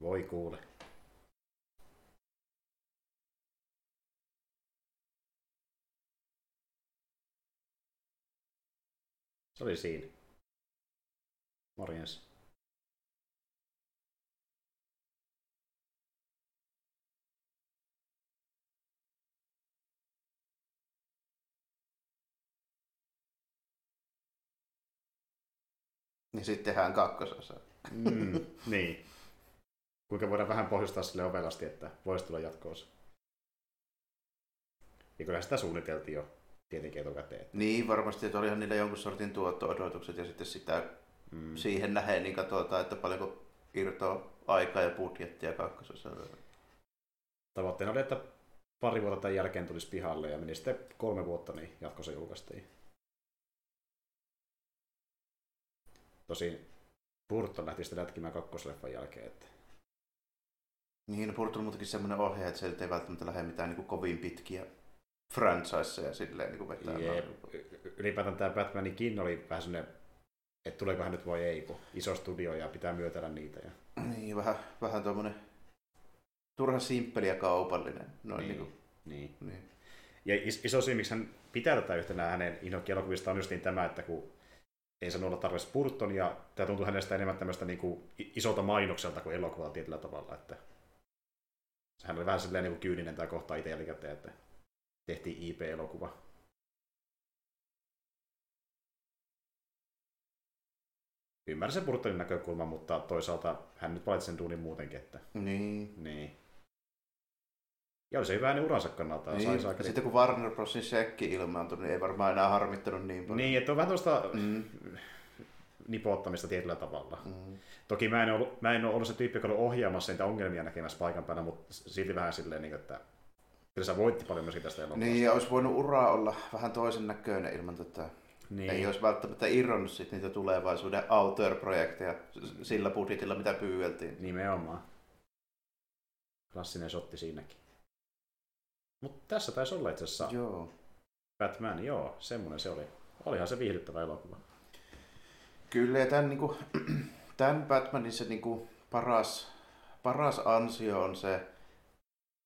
Voi kuule. Se oli siinä. Morjens. Niin sitten tehdään kakkososa. Mm, niin kuinka voidaan vähän pohjustaa sille ovelasti, että voisi tulla jatkoosa. Ja kyllä sitä suunniteltiin jo tietenkin etukäteen. Niin, varmasti, että olihan niillä jonkun sortin tuotto-odotukset ja sitten sitä mm. siihen nähden niin katsotaan, että paljonko irtoaa aikaa ja budjettia kakkosessa. Tavoitteena oli, että pari vuotta tämän jälkeen tulisi pihalle ja meni sitten kolme vuotta, niin jatkossa julkaistiin. Tosin Burton lähti sitten lätkimään kakkosleffan jälkeen, että niin, no on muutenkin semmoinen ohjaaja, että sieltä ei välttämättä lähde mitään niin kuin kovin pitkiä franchiseja silleen niin kuin vetää. Jep. Ylipäätään tämä Batmanikin oli vähän semmoinen, että tuleeko hän nyt vai ei, kun iso studio ja pitää myötellä niitä. Ja... Niin, vähän, vähän tuommoinen turha simppeli ja kaupallinen. Noin niin, niin, kuin... niin. niin. Ja iso syy, miksi hän pitää tätä yhtenä hänen inhokki-elokuvista on just niin tämä, että kun ei saanut olla tarpeeksi Burton, ja tämä tuntuu hänestä enemmän tämmöistä niin kuin isolta mainokselta kuin elokuvalta tietyllä tavalla. Että hän oli vähän silleen niin kyyninen tämä kohta itse jälkikäteen, että tehtiin IP-elokuva. Ymmärrän sen Burtonin näkökulman, mutta toisaalta hän nyt valitsi sen duunin muutenkin. Että... Niin. niin. Ja oli se hyvä uransa kannalta. Niin. Sai Sitten kun Warner Brosin shekki ilmaantui, niin ei varmaan enää harmittanut niin paljon. Niin, että on vähän tuosta mm. Nipottamista tietyllä tavalla. Mm. Toki mä en, ollut, mä en ole ollut se tyyppi, joka on ohjaamassa niitä ongelmia näkemässä paikan päällä, mutta silti vähän silleen, niin että kyllä sä voitti paljon myöskin tästä elokuvasta. Niin, ja olisi voinut ura olla vähän toisen näköinen ilman tätä. Niin. Ei olisi välttämättä irronnut sit niitä tulevaisuuden auteur-projekteja sillä budjetilla, mitä pyydeltiin. Nimenomaan. Klassinen shotti siinäkin. Mutta tässä taisi olla itse asiassa joo. Batman, joo, semmoinen se oli. Olihan se viihdyttävä elokuva. Kyllä, ja tämän, niin kuin, tämän Batmanin se niin kuin paras, paras ansio on se,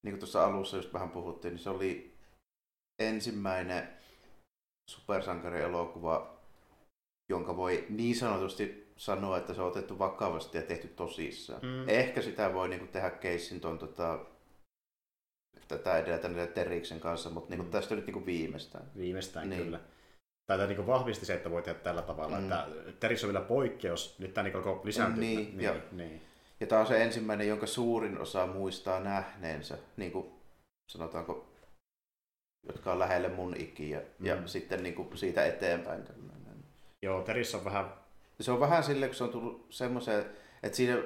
niin kuin tuossa alussa just vähän puhuttiin, niin se oli ensimmäinen supersankarielokuva, jonka voi niin sanotusti sanoa, että se on otettu vakavasti ja tehty tosissaan. Mm. Ehkä sitä voi niin kuin, tehdä keissin tuon tota, tätä edeltä Teriksen kanssa, mutta niin kuin, mm. tästä nyt niin kuin viimeistään. Viimeistään niin. kyllä tai niin vahvisti se, että voi tehdä tällä tavalla, mm. että Teris on vielä poikkeus, nyt tämä niin lisääntyy. Niin, niin, ja, niin. ja tämä on se ensimmäinen, jonka suurin osa muistaa nähneensä, niin kuin sanotaanko, jotka on lähelle mun ikiä, mm. ja sitten niin kuin siitä eteenpäin. Joo, Teris on vähän... Se on vähän silleen, kun se on tullut semmoiseen, että siinä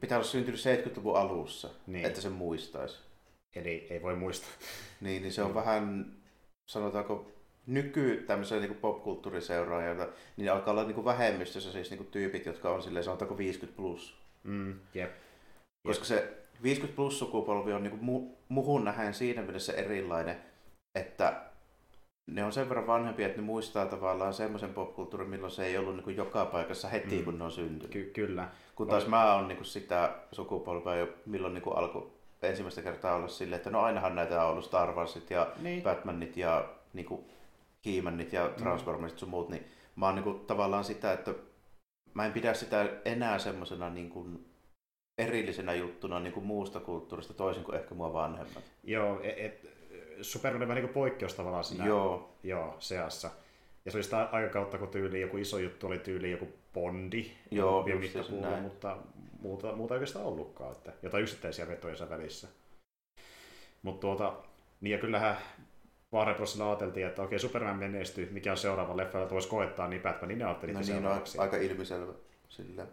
pitää olla syntynyt 70-luvun alussa, niin. että se muistaisi. Eli ei voi muistaa. Niin, niin se on vähän, sanotaanko, nyky tämmöisen niin popkulttuuriseuraajalta, niin alkaa olla niin kuin vähemmistössä siis niin kuin tyypit, jotka on silleen, sanotaanko 50 plus. Mm, jep. Koska se 50 plus sukupolvi on niin kuin mu- muhun nähen siinä mielessä erilainen, että ne on sen verran vanhempia, että ne muistaa tavallaan semmoisen popkulttuurin, milloin se ei ollut niin kuin joka paikassa heti, mm. kun ne on syntynyt. Ky- kyllä. Kun taas mä oon niin kuin sitä sukupolvea jo, milloin niin kuin alkoi ensimmäistä kertaa olla silleen, että no ainahan näitä on ollut Star Warsit ja niin. Batmanit ja niin kuin He-Manit ja mm. Transformersit sun muut, niin mä oon niin kuin, tavallaan sitä, että mä en pidä sitä enää semmoisena niin kuin erillisenä juttuna niin kuin muusta kulttuurista toisin kuin ehkä mua vanhemmat. Joo, et, et Superman on vähän niin poikkeus tavallaan siinä joo. Joo, seassa. Ja se oli sitä aikakautta, kun tyyli joku iso juttu oli tyyli joku Bondi, Joo, puhuu, mutta muuta, muuta ei oikeastaan ollutkaan, että jotain yksittäisiä vetoja välissä. Mutta tuota, niin ja kyllähän Warner ajateltiin, että okei, Superman menestyy, mikä on seuraava leffa, jota voisi koettaa, niin Batmanin ne ajatteli no, niin, on aika ilmiselvä sillä.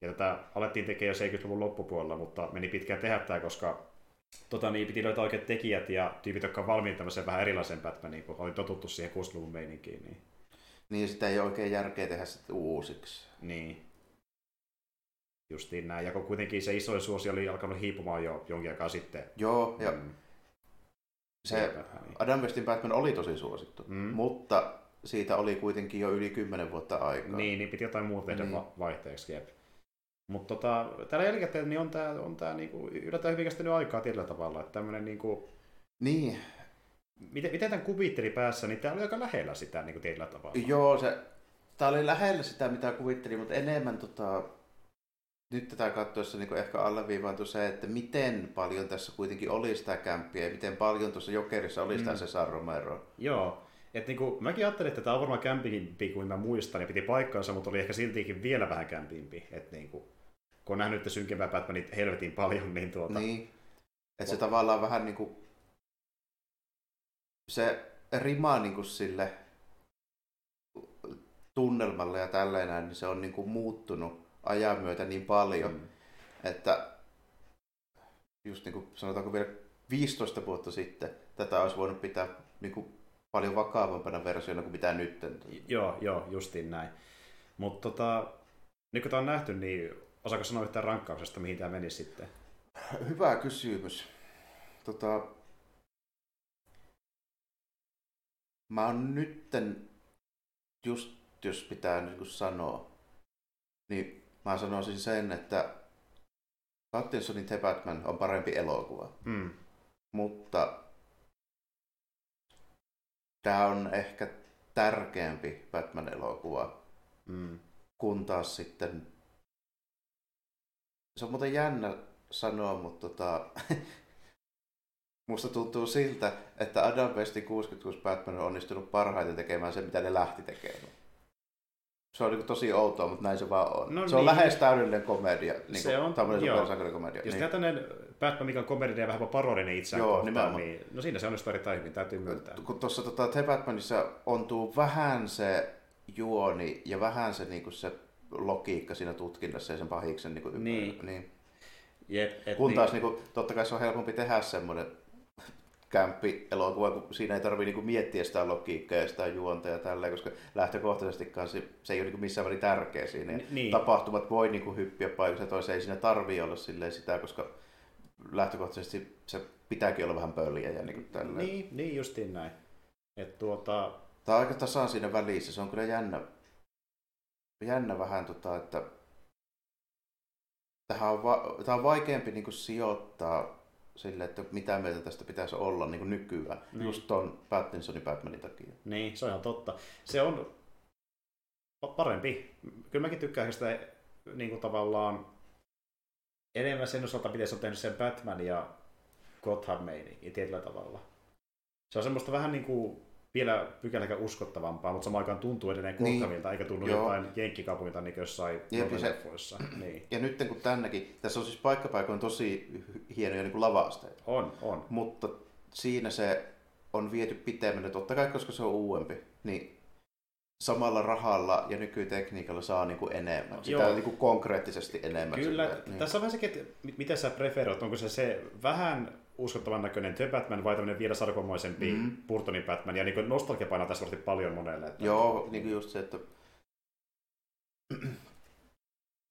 Ja tätä alettiin tekemään jo 70-luvun loppupuolella, mutta meni pitkään tehdä tämä, koska tota, niin piti löytää oikeat tekijät ja tyypit, jotka on valmiit tämmöisen vähän erilaisen Batmanin, kun oli totuttu siihen 60-luvun meininkiin. Niin. niin, sitä ei oikein järkeä tehdä sitten uusiksi. Niin. Justiin näin. Ja kun kuitenkin se isoin suosi oli alkanut hiipumaan jo jonkin aikaa sitten. Joo, ja mm. Se Adam Westin Batman oli tosi suosittu, mm. mutta siitä oli kuitenkin jo yli 10 vuotta aikaa. Niin, niin piti jotain muuta tehdä niin. vaihteeksi. Jep. Mutta tota, täällä jälkikäteen niin on tämä on tää niinku yllättäen hyvin kestänyt aikaa tietyllä tavalla. Että tämmönen niinku... Niin. Miten, miten tämän kuvitteli päässä, niin tämä oli aika lähellä sitä niin kuin tietyllä tavalla. Joo, se, tämä oli lähellä sitä, mitä kuvittelin, mutta enemmän tota, nyt tätä katsoessa niin ehkä alleviivaantui se, että miten paljon tässä kuitenkin oli sitä kämppiä ja miten paljon tuossa Jokerissa oli sitä mm. Cesar Romero. Joo, et niinku, mäkin ajattelin, että tämä on varmaan kämpimpi kuin mä muistan, ja piti paikkaansa, mutta oli ehkä siltikin vielä vähän kämpimpi. Et niinku, kun on nähnyt synkempää Batmanit helvetin paljon, niin tuota... Niin, että se tavallaan vähän niinku... Se rimaa niinku sille tunnelmalle ja tälleen niin se on niinku muuttunut ajan myötä niin paljon, mm. että just niin kuin sanotaanko vielä 15 vuotta sitten tätä olisi voinut pitää niin kuin paljon vakavampana versiona kuin mitä nyt. Joo, joo, justiin näin. Mutta tota, nyt kun tämä on nähty, niin osaako sanoa yhtään rankkauksesta, mihin tämä meni sitten? Hyvä kysymys. Tota, mä oon nytten, just jos pitää niin sanoa, niin mä sanoisin sen, että Pattinsonin The Batman on parempi elokuva. Mm. Mutta tämä on ehkä tärkeämpi Batman-elokuva, mm. kun taas sitten... Se on muuten jännä sanoa, mutta tota... musta tuntuu siltä, että Adam Westin 66 Batman on onnistunut parhaiten tekemään se, mitä ne lähti tekemään. Se on niin tosi outoa, mutta näin se vaan on. No se niin. on lähes täydellinen komedia. Niin se on, tämmöinen supersankarikomedia. Jos niin. tämmöinen Batman, mikä on komedia ja vähän parodinen itseään Joo, kohtaan, niin no siinä se onnistuu erittäin hyvin, täytyy myöntää. Kun tuossa tota, The Batmanissa ontuu vähän se juoni ja vähän se, niin se logiikka siinä tutkinnassa ja sen pahiksen niin, niin. niin. Jep, et kun niin. taas niin kuin, totta kai se on helpompi tehdä semmoinen kämppi-elokuva, kun siinä ei tarvitse niinku miettiä sitä logiikkaa ja sitä juonta ja tälleen, koska lähtökohtaisesti se, se ei ole niinku missään väliin tärkeä siinä. Niin. Tapahtumat voi niinku hyppiä paikassa toiseen, ei siinä tarvii olla sitä, koska lähtökohtaisesti se pitääkin olla vähän pöliä ja niin kuin Niin, niin justiin näin. Et tuota... Tämä on aika tasan siinä välissä, se on kyllä jännä, jännä vähän, tota, että tähän on, va- tämä on vaikeampi niin kuin sijoittaa sille, että mitä mieltä tästä pitäisi olla niin kuin nykyään, niin. just ton Pattinsonin Batmanin takia. Niin, se on ihan totta. Se on parempi. Kyllä mäkin tykkään sitä niin kuin tavallaan enemmän sen osalta, miten se on tehnyt sen Batman ja Gotham meininki tietyllä tavalla. Se on semmoista vähän niin kuin vielä pykäläkä uskottavampaa, mutta samaan aikaan tuntuu edelleen niin. Gothamilta, eikä tunnu Joo. jotain jenkkikaupungilta niin kuin jossain leffoissa. Niin. Ja nyt kun tännekin, tässä on siis paikkapaikoin tosi hienoja niin lavasteita. On, on. Mutta siinä se on viety pitemmän, totta kai koska se on uudempi, niin samalla rahalla ja nykytekniikalla saa niin kuin enemmän. Sitä Joo. Niin kuin konkreettisesti enemmän. Kyllä. Sitä, niin. Tässä on vähän sekin, että miten sä preferoit. Onko se se vähän uskottavan näköinen The Batman vai tämmöinen vielä sarkomoisempi mm. Burtonin Batman? Ja niin nostalgia painaa tässä varmasti paljon monelle. Että... Joo, niin kuin just se, että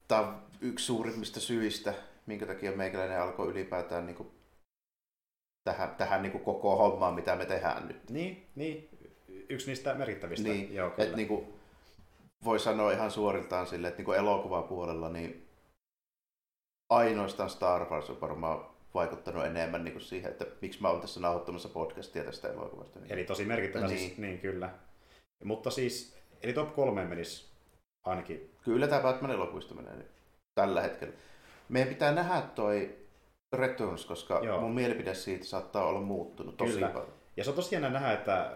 tämä on yksi suurimmista syistä, minkä takia meikäläinen alkoi ylipäätään niin kuin tähän, tähän niin kuin koko hommaan, mitä me tehdään nyt. Niin, niin yksi niistä merkittävistä. Niin, Joo, että niin kuin, voi sanoa ihan suoriltaan sille, että niin elokuvapuolella niin ainoastaan Star Wars on varmaan vaikuttanut enemmän niin kuin siihen, että miksi mä oon tässä nauhoittamassa podcastia tästä elokuvasta. Eli tosi merkittävä niin. siis, niin kyllä. Mutta siis, eli top kolme menisi ainakin. Kyllä tämä Batman elokuvista menee nyt, tällä hetkellä. Meidän pitää nähdä toi Returns, koska Joo. mun mielipide siitä saattaa olla muuttunut tosi Kyllä. paljon. Ja se on tosi nähdä, että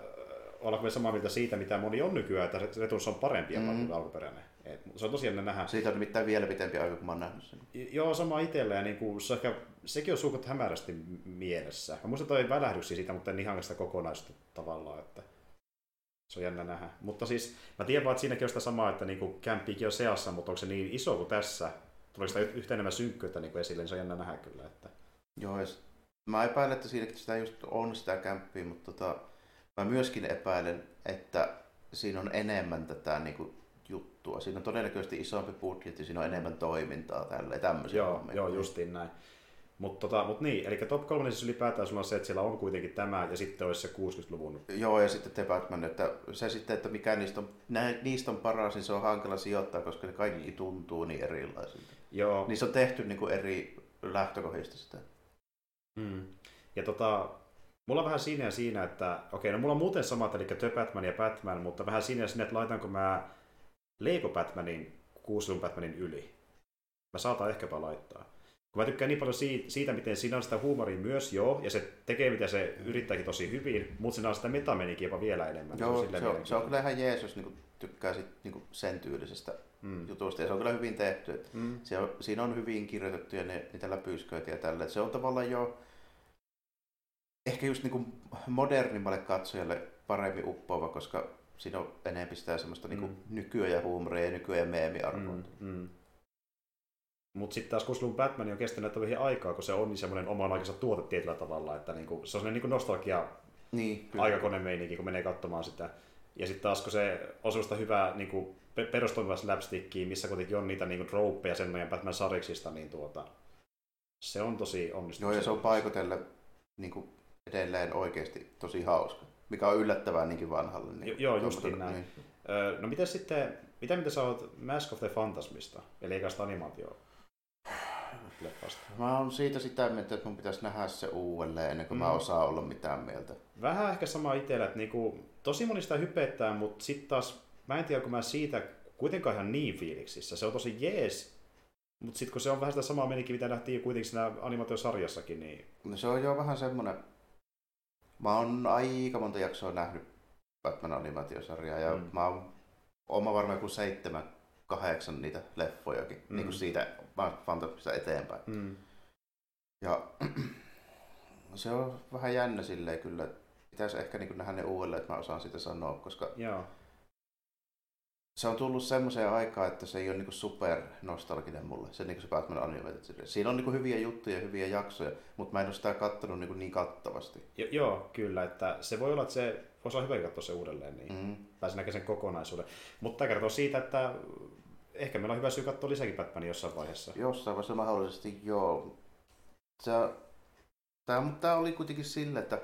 ollaanko me samaa mieltä siitä, mitä moni on nykyään, että Returns on parempi mm. kuin alkuperäinen. Et se on tosi jännä nähdä. Siitä on nimittäin vielä pitempi aika, kun mä oon nähnyt sen. Joo, sama itsellä. Ja niin kuin, se ehkä, sekin on suukot hämärästi mielessä. Mä muistan toi välähdyksiä siitä, mutta en ihan sitä kokonaista tavallaan. Että se on jännä nähdä. Mutta siis, mä tiedän vaan, että siinäkin on sitä samaa, että niin kämppiikin on seassa, mutta onko se niin iso kuin tässä? Tulee sitä yhtä enemmän synkkyyttä niin esille, niin se on jännä nähdä kyllä. Että... Joo, ja mä epäilen, että siinäkin sitä just on sitä kämppiä, mutta tota, mä myöskin epäilen, että siinä on enemmän tätä niin kuin, juttua. Siinä on todennäköisesti isompi budjetti, siinä on enemmän toimintaa tälle tämmöisiä. Joo, joo justiin näin. Mutta tota, mut niin, eli top 3 siis ylipäätään sulla on se, että siellä on kuitenkin tämä ja sitten olisi se 60-luvun. Joo, ja sitten The Batman, että se sitten, että mikä niistä on, nä, niistä on paras, niin se on hankala sijoittaa, koska ne kaikki tuntuu niin erilaisilta. Joo. Niissä on tehty niin kuin eri lähtökohdista sitä. Mm. Ja tota, mulla on vähän siinä ja siinä, että okei, no mulla on muuten samat, eli The Batman ja Batman, mutta vähän siinä ja siinä, että laitanko mä Lego Batmanin kuusilun Batmanin yli. Mä saatan ehkäpä laittaa. Kun mä tykkään niin paljon siitä, siitä miten siinä on sitä huumoria myös, joo, ja se tekee mitä se yrittääkin tosi hyvin, mutta siinä on sitä metamenikin jopa vielä enemmän. Joo, se on, se on, se on kyllä ihan jees, jos niinku tykkää sit, niinku sen tyylisestä mm. jutusta, ja se on kyllä hyvin tehty. Että mm. se on, siinä on hyvin kirjoitettu ja ne, niitä läpysköitä ja tällä. Se on tavallaan jo ehkä just niinku modernimmalle katsojalle paremmin uppoava, koska siinä on enemmän sitä semmoista niinku mm. niinku nykyä ja huumoria ja nykyä ja meemiarvoa. Mm, mm. Mutta sitten taas kun Batman on kestänyt vähän aikaa, kun se on niin semmoinen oman aikansa tuote tietyllä tavalla, että niinku, se on semmoinen niinku nostalgia niin, aikakonemeininki, kun menee katsomaan sitä. Ja sitten taas kun se on semmoista hyvää niinku, perustoimivaa slapstickia, missä kuitenkin on niitä niinku, trouppeja sen meidän Batman sariksista, niin tuota, se on tosi onnistunut. Joo, ja se on paikotelle niinku, edelleen oikeasti tosi hauska mikä on yllättävää niinkin vanhalle. Niin jo, joo, justiin näin. Niin. Öö, no miten sitten, mitä mitä sä oot Mask of the Phantasmista, eli eikä sitä animaatio leffasta? Mä oon siitä sitä mieltä, että mun pitäisi nähdä se uudelleen ennen kuin mm. mä osaan olla mitään mieltä. Vähän ehkä sama itsellä, että niinku, tosi moni sitä hypettää, mutta sitten taas mä en tiedä, kun mä siitä kuitenkaan ihan niin fiiliksissä. Se on tosi jees, mutta sitten kun se on vähän sitä samaa menikin, mitä nähtiin kuitenkin siinä animaatiosarjassakin, niin... No se on jo vähän semmoinen Mä oon aika monta jaksoa nähnyt Batman animaatiosarjaa ja mm. mä oon oma varmaan kuin seitsemän, kahdeksan niitä leffojakin mm. niin kuin siitä Fantasmista eteenpäin. Mm. Ja se on vähän jännä silleen kyllä. Pitäisi ehkä niin nähdä ne uudelleen, että mä osaan sitä sanoa, koska Joo. Se on tullut semmoiseen aikaan, että se ei ole niin super nostalginen mulle, se, niin se Batman Animated Siinä on niin hyviä juttuja, hyviä jaksoja, mutta mä en ole sitä kattonut niin, niin kattavasti. Jo, joo, kyllä. Että se voi olla, että se voisi olla hyvä katsoa se uudelleen, niin mm. pääsi näkemään sen kokonaisuuden. Mutta tämä kertoo siitä, että ehkä meillä on hyvä syy katsoa lisäkin Batmania jossain vaiheessa. Jossain vaiheessa mahdollisesti, joo. Tämä, tämä, tämä oli kuitenkin sille, että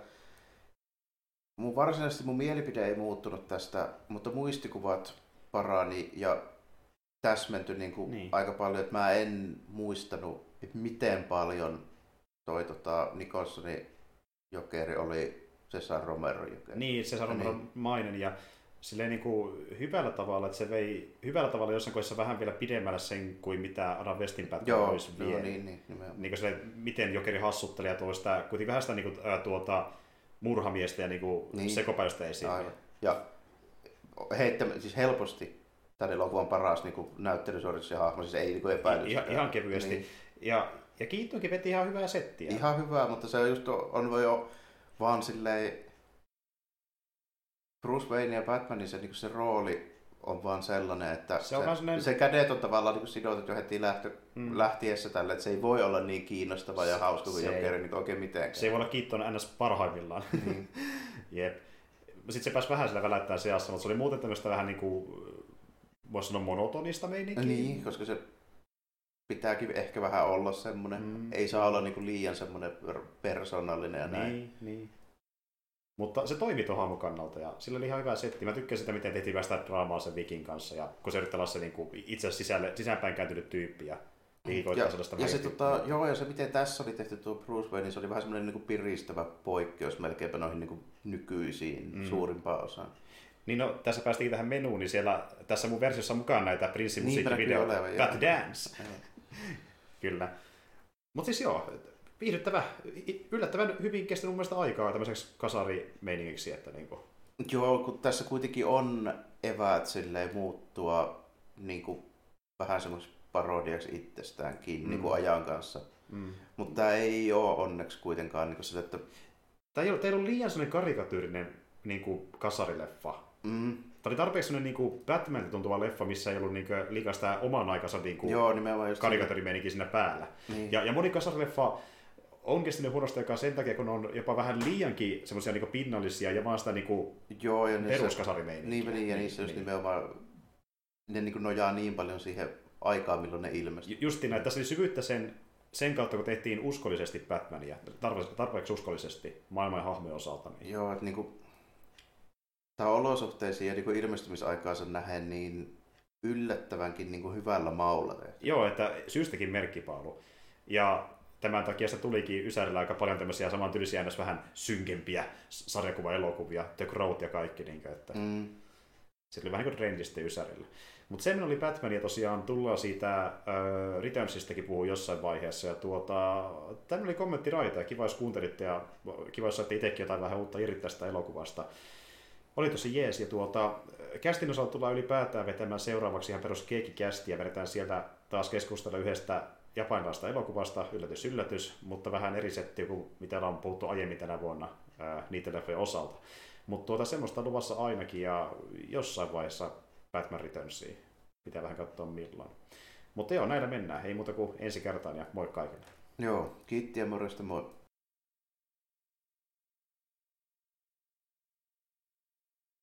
mun varsinaisesti mun mielipide ei muuttunut tästä, mutta muistikuvat parani ja täsmentyi niin kuin niin. aika paljon, että mä en muistanut, että miten paljon toi tota, Nicholsonin jokeri oli Cesar Romero jokeri. Niin, Cesar Romero niin. mainen ja silleen niin kuin hyvällä tavalla, että se vei hyvällä tavalla jossain kohdassa vähän vielä pidemmällä sen kuin mitä Adam Westinpäätä Joo, olisi vielä. No, niin, niin, niin kuin se, miten Jokeri hassutteli ja tuo sitä, kuitenkin vähän sitä niin kuin, ää, tuota, murhamiestä ja niin kuin niin. sekopäistä esiin. Aivan. Ja heittä, siis helposti tämän elokuvan paras niin näyttelysuoritus ja hahmo, siis ei niin epäily. Ihan, ihan kevyesti. Niin. Ja, ja Kiittonkin veti ihan hyvää settiä. Ihan hyvää, mutta se just on jo vaan silleen Bruce Wayne ja Batmanin se, niin se rooli on vaan sellainen, että se, se, sellainen... se kädet on tavallaan niin sidottu jo heti lähtö, mm. lähtiessä tälle, että se ei voi olla niin kiinnostava ja hauska kuin Jokeri niin oikein mitenkään. Se ei voi olla Kiitton ns. parhaimmillaan. Mm. Jep. Sitten se pääsi vähän sillä välättää seassa, mutta se oli muuten tämmöistä vähän niin kuin voisi sanoa monotonista meininkiä. Niin, koska se pitääkin ehkä vähän olla semmoinen, mm. ei saa olla niinku liian semmoinen persoonallinen ja näin. Niin, niin. Mutta se toimi tuon hahmon kannalta ja sillä oli ihan hyvä setti. Mä tykkäsin sitä, miten tehtiin sitä draamaa sen Vikin kanssa ja kun se yrittää olla se niin kuin, itse sisälle, sisäänpäin kääntynyt tyyppi ja ja, ja se, tota, joo, ja se miten tässä oli tehty tuo Bruce Wayne, niin se oli vähän semmoinen niin piristävä poikkeus melkeinpä noihin niin kuin nykyisiin mm. suurimpaan osaan. Niin no, tässä päästiin tähän menuun, niin siellä, tässä mun versiossa mukaan näitä Princein musiikkivideoita. That Dance. Kyllä. Mutta siis joo, viihdyttävä, yllättävän hyvin kestänyt mun mielestä aikaa tämmöiseksi kasarimeiningiksi. Että niin kuin... Joo, kun tässä kuitenkin on eväät silleen muuttua niin kuin vähän semmoiseksi parodiaksi itsestäänkin mm. niin kuin ajan kanssa. Mm. Mutta tämä ei ole onneksi kuitenkaan niin sitä, että... Tämä ei ole, teillä on liian sellainen karikatyyrinen niin kuin kasarileffa. Mm. Tämä oli tarpeeksi sellainen niin kuin Batman tuntuva leffa, missä ei ollut niin kuin, liikaa sitä oman aikansa niin kuin Joo, karikatyyrimeininki siinä päällä. Niin. Ja, ja moni kasarileffa on kestänyt huonosti aikaa sen takia, kun on jopa vähän liiankin semmoisia niin pinnallisia ja vaan sitä niin kuin Joo, ja peruskasarimeininkiä. Niin, niin, ja niissä just niin. nimenomaan ne niin kuin nojaa niin paljon siihen aikaan, milloin ne ilmestyi. Justi näin, tässä oli syvyyttä sen, sen kautta, kun tehtiin uskollisesti Batmania, tarpeeksi uskollisesti maailman ja hahmojen osalta. Niin... Joo, että niin kuin, tämä olosuhteisiin ja niin ilmestymisaikaansa nähen niin yllättävänkin niin kuin hyvällä maulla tehty. Joo, että syystäkin merkkipaalu. Ja tämän takia se tulikin Ysärillä aika paljon tämmöisiä samantyylisiä vähän synkempiä sarjakuva-elokuvia, The Crowd ja kaikki. Niin kuin, että mm. Se oli vähän niin kuin trendisti Ysärillä. Mutta semmoinen oli Batman, ja tosiaan tullaan siitä äh, Returnsistakin puhua jossain vaiheessa, ja tuota, tämä oli kommentti raita, ja kiva jos kuuntelitte, ja kiva jos saitte itsekin jotain vähän uutta irti tästä elokuvasta. Oli tosi jees, ja tuota, kästin osalta tullaan ylipäätään vetämään seuraavaksi ihan perus keikkikästi, ja vedetään sieltä taas keskustella yhdestä japanilaista elokuvasta, yllätys yllätys, mutta vähän eri setti kuin mitä on puhuttu aiemmin tänä vuonna ää, niiden leffojen osalta. Mutta tuota, semmoista luvassa ainakin ja jossain vaiheessa Batman Returnsia. Pitää vähän katsoa milloin. Mutta joo, näillä mennään. Ei muuta kuin ensi kertaan ja moi kaikille. Joo, kiitti ja morjesta moi.